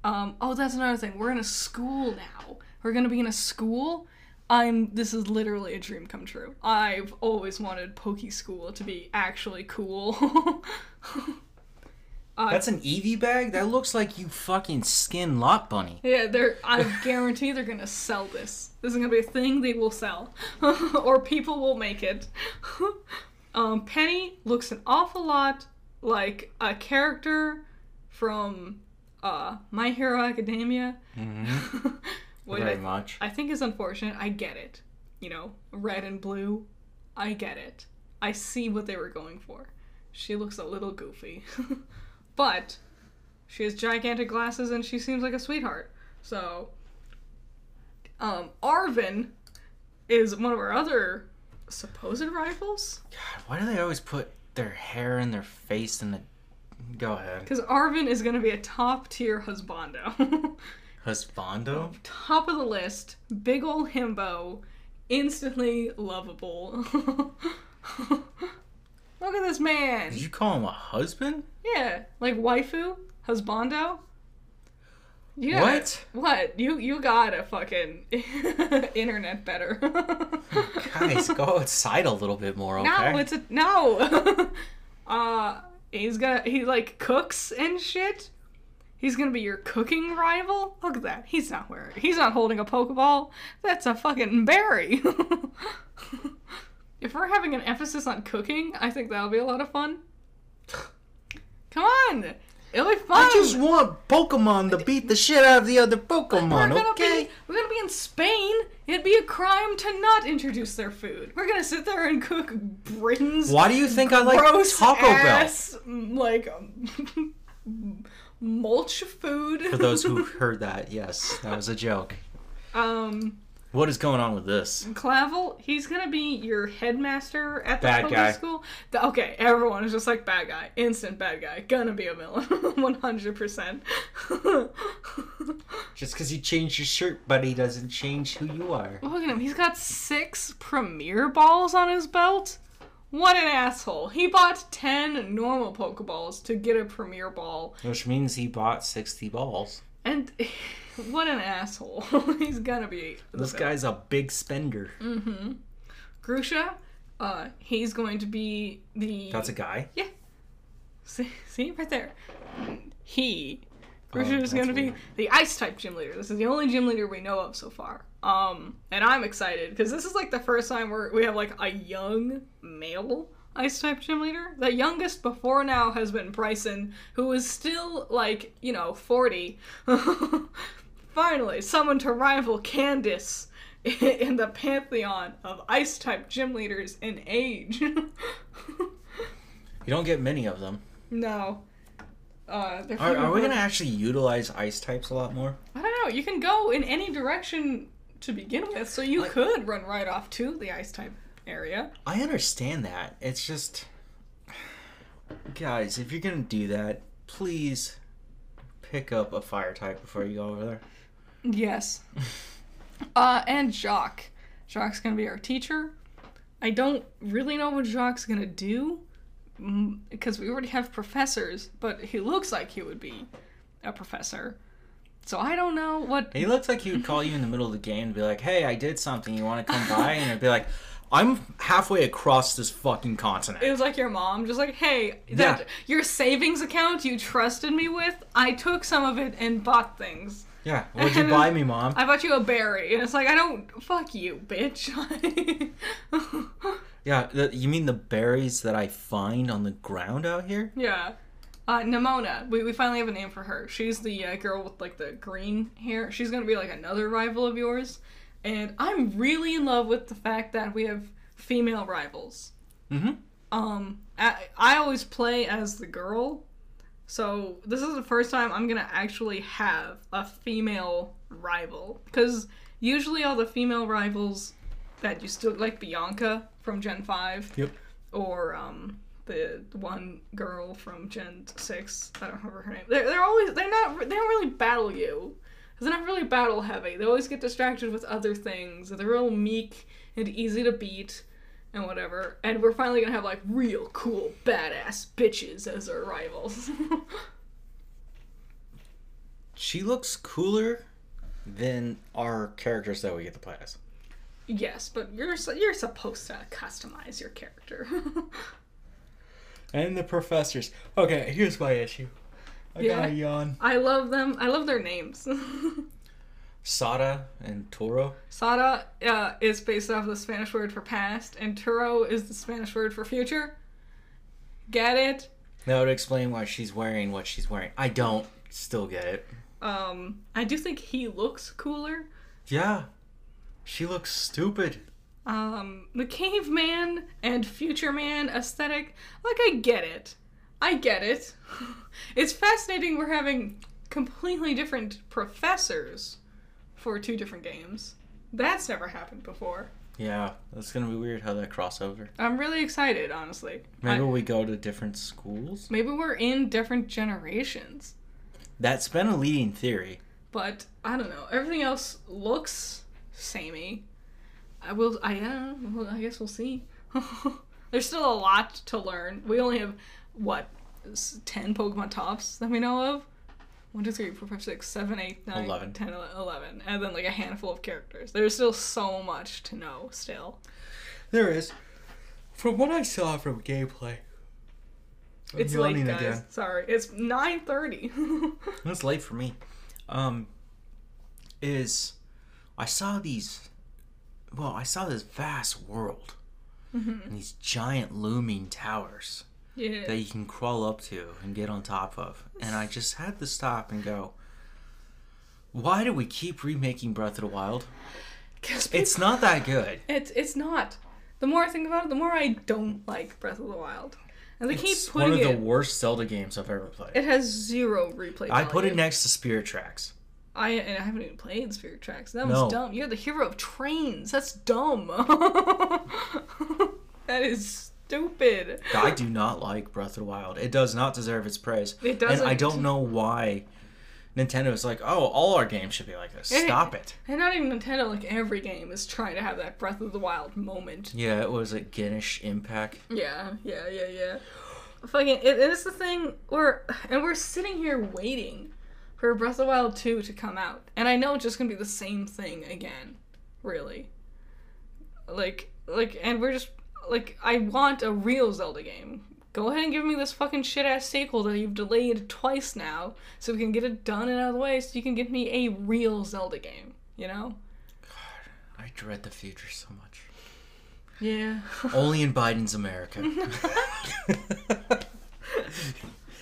Um, oh, that's another thing. We're in a school now. We're gonna be in a school. I'm. This is literally a dream come true. I've always wanted Poke School to be actually cool. uh, That's an Eevee bag? That looks like you fucking skin Lopunny. Yeah, they're. I guarantee they're gonna sell this. This is gonna be a thing they will sell, or people will make it. um, Penny looks an awful lot like a character from uh, My Hero Academia. Mm-hmm. Which Very I, much. I think is unfortunate. I get it. You know, red and blue. I get it. I see what they were going for. She looks a little goofy. but she has gigantic glasses and she seems like a sweetheart. So um Arven is one of our other supposed rivals. God, why do they always put their hair in their face and the. Go ahead. Because Arven is gonna be a top tier husbando. Husbando? top of the list, big ol' himbo, instantly lovable. Look at this man. Did you call him a husband? Yeah, like waifu, husbando. You got What? What? You you got a fucking internet better. Guys, go outside a little bit more, okay? No, it's a no. uh, he's gonna he like cooks and shit. He's gonna be your cooking rival. Look at that. He's not wearing. He's not holding a pokeball. That's a fucking berry. if we're having an emphasis on cooking, I think that'll be a lot of fun. Come on, it'll be fun. I just want Pokemon to beat the shit out of the other we're Pokemon, okay? be we're gonna be in Spain. It'd be a crime to not introduce their food. We're gonna sit there and cook Britain's Why do you think I like Taco Bell? ass, like mulch food. For those who heard that, yes, that was a joke. um, What is going on with this? Clavel, he's gonna be your headmaster at the Bad public guy. school. The- okay, everyone is just like bad guy, instant bad guy, gonna be a villain, one hundred percent. Just because you changed your shirt, buddy, doesn't change who you are. Look at him, he's got six premier balls on his belt. What an asshole! He bought ten normal Pokeballs to get a premier ball, Which means he bought 60 balls. and what an asshole! he's gonna be. This guy's a big spender. Grusha, uh, he's going to be the. That's a guy. Yeah. See, see right there. He, Oh, is going to be the ice type gym leader. This is the only gym leader we know of so far. Um, and I'm excited because this is like the first time where we have like a young male ice type gym leader. The youngest before now has been Brycen, who is still like you know 40. Finally, someone to rival Candice in the pantheon of ice type gym leaders in age. You don't get many of them. No. Uh, they're Are, we going to actually utilize ice types a lot more? I don't know. You can go in any direction to begin with, so you Like- could run right off to the ice type area. I understand that. It's just. Guys, if you're going to do that, please pick up a fire type before you go over there. Yes. uh, and Jock. Jock's gonna be our teacher. I don't really know what Jock's gonna do mm, because we already have professors, but he looks like he would be a professor. So I don't know what. He looks like he would call you in the middle of the game and be like, hey, I did something. You want to come by? And it'd be like, I'm halfway across this fucking continent. It was like your mom, just like, hey, that Yeah. your savings account you trusted me with, I took some of it and bought things. Yeah. What'd you buy me, mom? I bought you a berry, and it's like I don't fuck you, bitch. Yeah. The, you mean the berries that I find on the ground out here? yeah. Uh, Nemona, we, we finally have a name for her. She's the uh, girl with like the green hair. She's gonna be like another rival of yours, and I'm really in love with the fact that we have female rivals. Mm-hmm. Um, I, I always play as the girl, so this is the first time I'm gonna actually have a female rival. Because usually all the female rivals that you still like Bianca from Gen Five, Yep. or um the one girl from Gen Six. I don't remember her name. They're, they're always they're not they don't really battle you. They're not really battle heavy. They always get distracted with other things. They're real meek and easy to beat and whatever. And we're finally gonna have like real cool badass bitches as our rivals. She looks cooler than our characters that we get to play as. Yes, but you're you're supposed to customize your character. And the professors. Okay, here's my issue. I Yeah. got a yawn. I love them. I love their names. Sada and Turo. Sada uh, is based off the Spanish word for past, and Turo is the Spanish word for future. Get it? That would explain why she's wearing what she's wearing. I don't still get it. Um, I do think he looks cooler. Yeah. She looks stupid. Um, the caveman and future man aesthetic, like I get it. I get it. It's fascinating we're having completely different professors for two different games. That's never happened before. Yeah, that's gonna be weird how that crossover. I'm really excited, honestly. Maybe I- we go to different schools. maybe we're in different generations. That's been a leading theory. but I don't know. Everything else looks samey. I will. I don't know. I guess we'll see. There's still a lot to learn. We only have what ten Pokemon tops that we know of. One, two, three, four, five, six, seven, eight, nine, Eleven. 10, ele- 11. and then like a handful of characters. There's still so much to know. Still, There is. From what I saw from gameplay. I'm it's late, guys. Sorry, it's nine thirty. That's late for me. Um, is I saw these. Well, I saw this vast world and these giant looming towers yeah. that you can crawl up to and get on top of, and I just had to stop and go. Why do we keep remaking Breath of the Wild? 'Cause It's not that good. It's it's not. The more I think about it, the more I don't like Breath of the Wild. And they It's keep one of the it. worst Zelda games I've ever played. It has zero replay. I put it next to Spirit Tracks. I and I haven't even played Spirit Tracks. That was No. dumb. You're the hero of trains. That's dumb. that is stupid. I do not like Breath of the Wild. It does not deserve its praise. It And I doesn't. don't know why Nintendo is like, oh, all our games should be like this. It- Stop it. And not even Nintendo. Like every game is trying to have that Breath of the Wild moment. Yeah, it was a Genshin Impact. Yeah, yeah, yeah, yeah. Fucking, it, it's the thing where, and we're sitting here waiting for Breath of the Wild 2 to come out. And I know it's just gonna be the same thing again. Really. Like, like, and we're just, like, I want a real Zelda game. Go ahead and give me this fucking shit ass sequel that you've delayed twice now so we can get it done and out of the way so you can give me a real Zelda game, you know? God, I dread the future so much. Yeah. Only in Biden's America.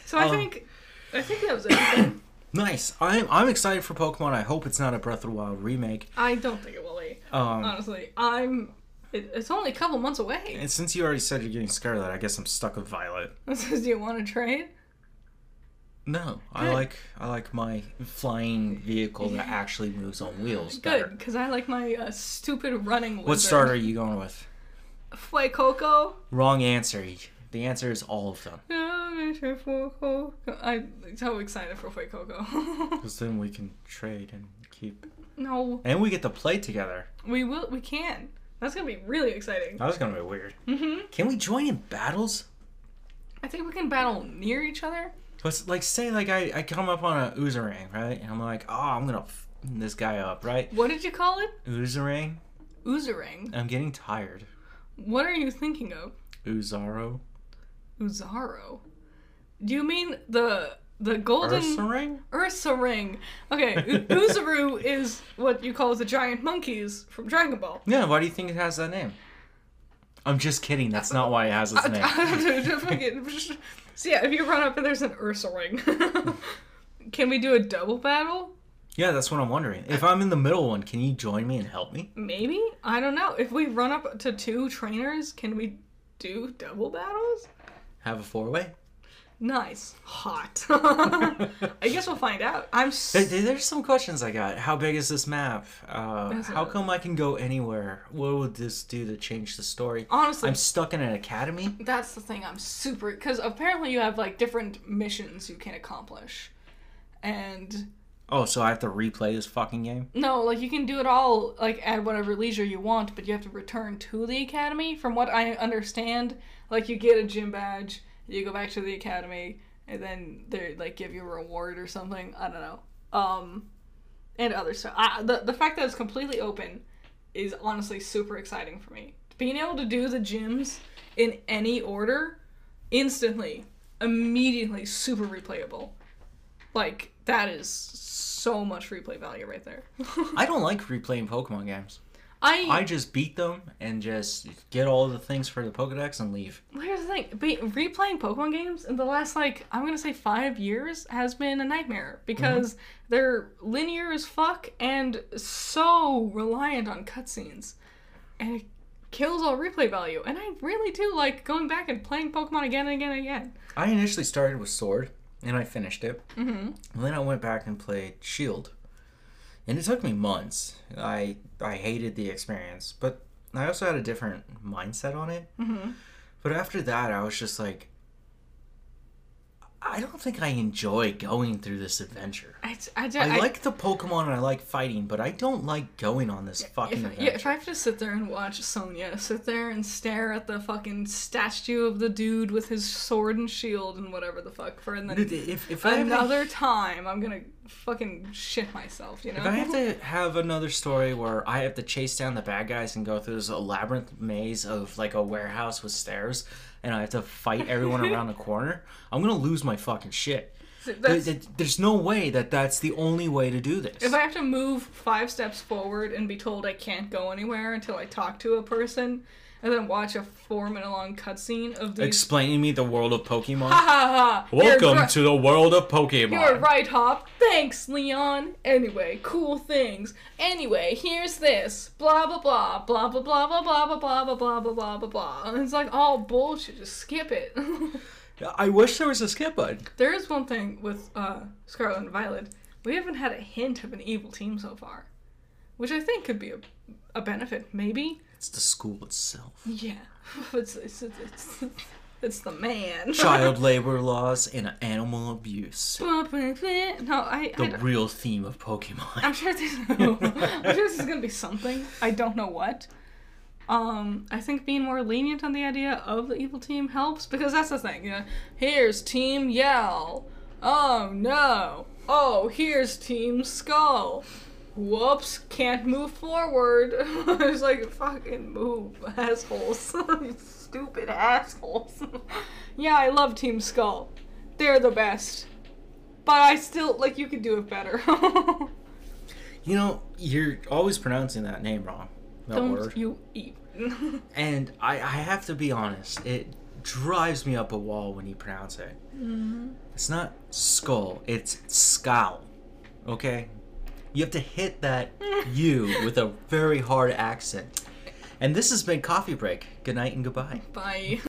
so I Um, think, I think that was everything. Nice. I'm I'm excited for Pokemon. I hope it's not a Breath of the Wild remake. I don't think it will be. Um, Honestly, I'm. It, it's only a couple months away. and since you already said you're getting Scarlet, I guess I'm stuck with Violet. Says, do you want to trade? No, I like I like my flying vehicle that actually moves on wheels better. Good, because I like my uh, stupid running. What starter are you going with? Fuecoco. Wrong answer. The answer is all of them. I'm so excited for Fuecoco. Because then we can trade and keep, no, and we get to play together. we will. We can. That's gonna be really exciting. That was gonna be weird. hmm Can we join in battles? I think we can battle near each other. Let's like say like I, I come up on a Oozerang, right? And I'm like, oh, I'm gonna f- this guy up, right? What did you call it? Oozerang. Oozerang. I'm getting tired. What are you thinking of? Oozaro. Uzaro. Do you mean the the golden Ursaring? Ursa ring? Okay, Uzaru is what you call the giant monkeys from Dragon Ball. Yeah. Why do you think it has that name? I'm just kidding. That's not why it has its name. so yeah, if you run up and there's an Ursaring, can we do a double battle? Yeah, that's what I'm wondering. If I'm in the middle one, can you join me and help me? Maybe I don't know. If we run up to two trainers, can we do double battles? Have a four way? Nice, hot. I guess we'll find out. I'm. S- There- there- There's some questions I got. How big is this map? Uh, how a- come I can go anywhere? What would this do to change the story? honestly, I'm stuck in an academy. That's the thing I'm super because apparently you have like different missions you can accomplish. And Oh, so I have to replay this fucking game? no, like you can do it all like at whatever leisure you want, but you have to return to the academy. From what I understand, like you get a gym badge, you go back to the academy, and then they like give you a reward or something. I don't know. Um and other stuff. I, the the fact that it's completely open is honestly super exciting for me. Being able to do the gyms in any order instantly, immediately super replayable. Like that is so much replay value right there. I don't like replaying Pokemon games. I, I just beat them and just get all the things for the Pokedex and leave. here's the thing: Be, replaying Pokemon games in the last like I'm gonna say five years has been a nightmare because they're linear as fuck and so reliant on cutscenes, and it kills all replay value. And I really do like going back and playing Pokemon again and again and again. I initially started with Sword and I finished it. Mm-hmm. And then I went back and played Shield. And it took me months. I I hated the experience, but I also had a different mindset on it. Mm-hmm. But after that, I was just like I don't think I enjoy going through this adventure. I, I, ju- I, I- like the Pokemon and I like fighting, but I don't like going on this fucking If, adventure. yeah, if I have to sit there and watch Sonia sit there and stare at the fucking statue of the dude with his sword and shield and whatever the fuck for and then Dude, if, if I to- another time, I'm gonna fucking shit myself, you know? If I have to have another story where I have to chase down the bad guys and go through this labyrinth maze of like a warehouse with stairs, and I have to fight everyone around the corner, I'm gonna lose my fucking shit. That's- There- there- There's no way that that's the only way to do this. if I have to move five steps forward and be told I can't go anywhere until I talk to a person, and then watch a four minute long cutscene of these. Explaining me the world of Pokemon. ha ha ha! Welcome ri- to the world of Pokemon. You're right, Hop. Thanks, Leon. Anyway, cool things. Anyway, here's this. Blah blah blah. Blah blah blah blah blah blah blah blah blah blah blah blah blah. And it's like all bullshit. Just skip it. I wish there was a skip button. there is one thing with uh, Scarlet and Violet. we haven't had a hint of an evil team so far, which I think could be a, a benefit. Maybe. It's the school itself. Yeah, it's it's it's, it's, it's the man. Child labor laws and animal abuse. no, I. I The don't- real theme of Pokemon. I'm sure this. I'm sure this is gonna be something. I don't know what. Um, I think being more lenient on the idea of the evil team helps because that's the thing. You know, here's Team Yell. Oh no. Oh, here's Team Skull. Whoops, can't move forward. it's like fucking move, assholes. Stupid assholes. yeah, I love Team Skull. They're the best. But I still like you could do it better. You know, you're always pronouncing that name wrong. That Don't word. you eat. And I, I have to be honest, it drives me up a wall when you pronounce it. Mm-hmm. It's not skull, it's scowl. Okay? You have to hit that U with a very hard accent. And this has been Coffee Break. Good night and goodbye. Bye.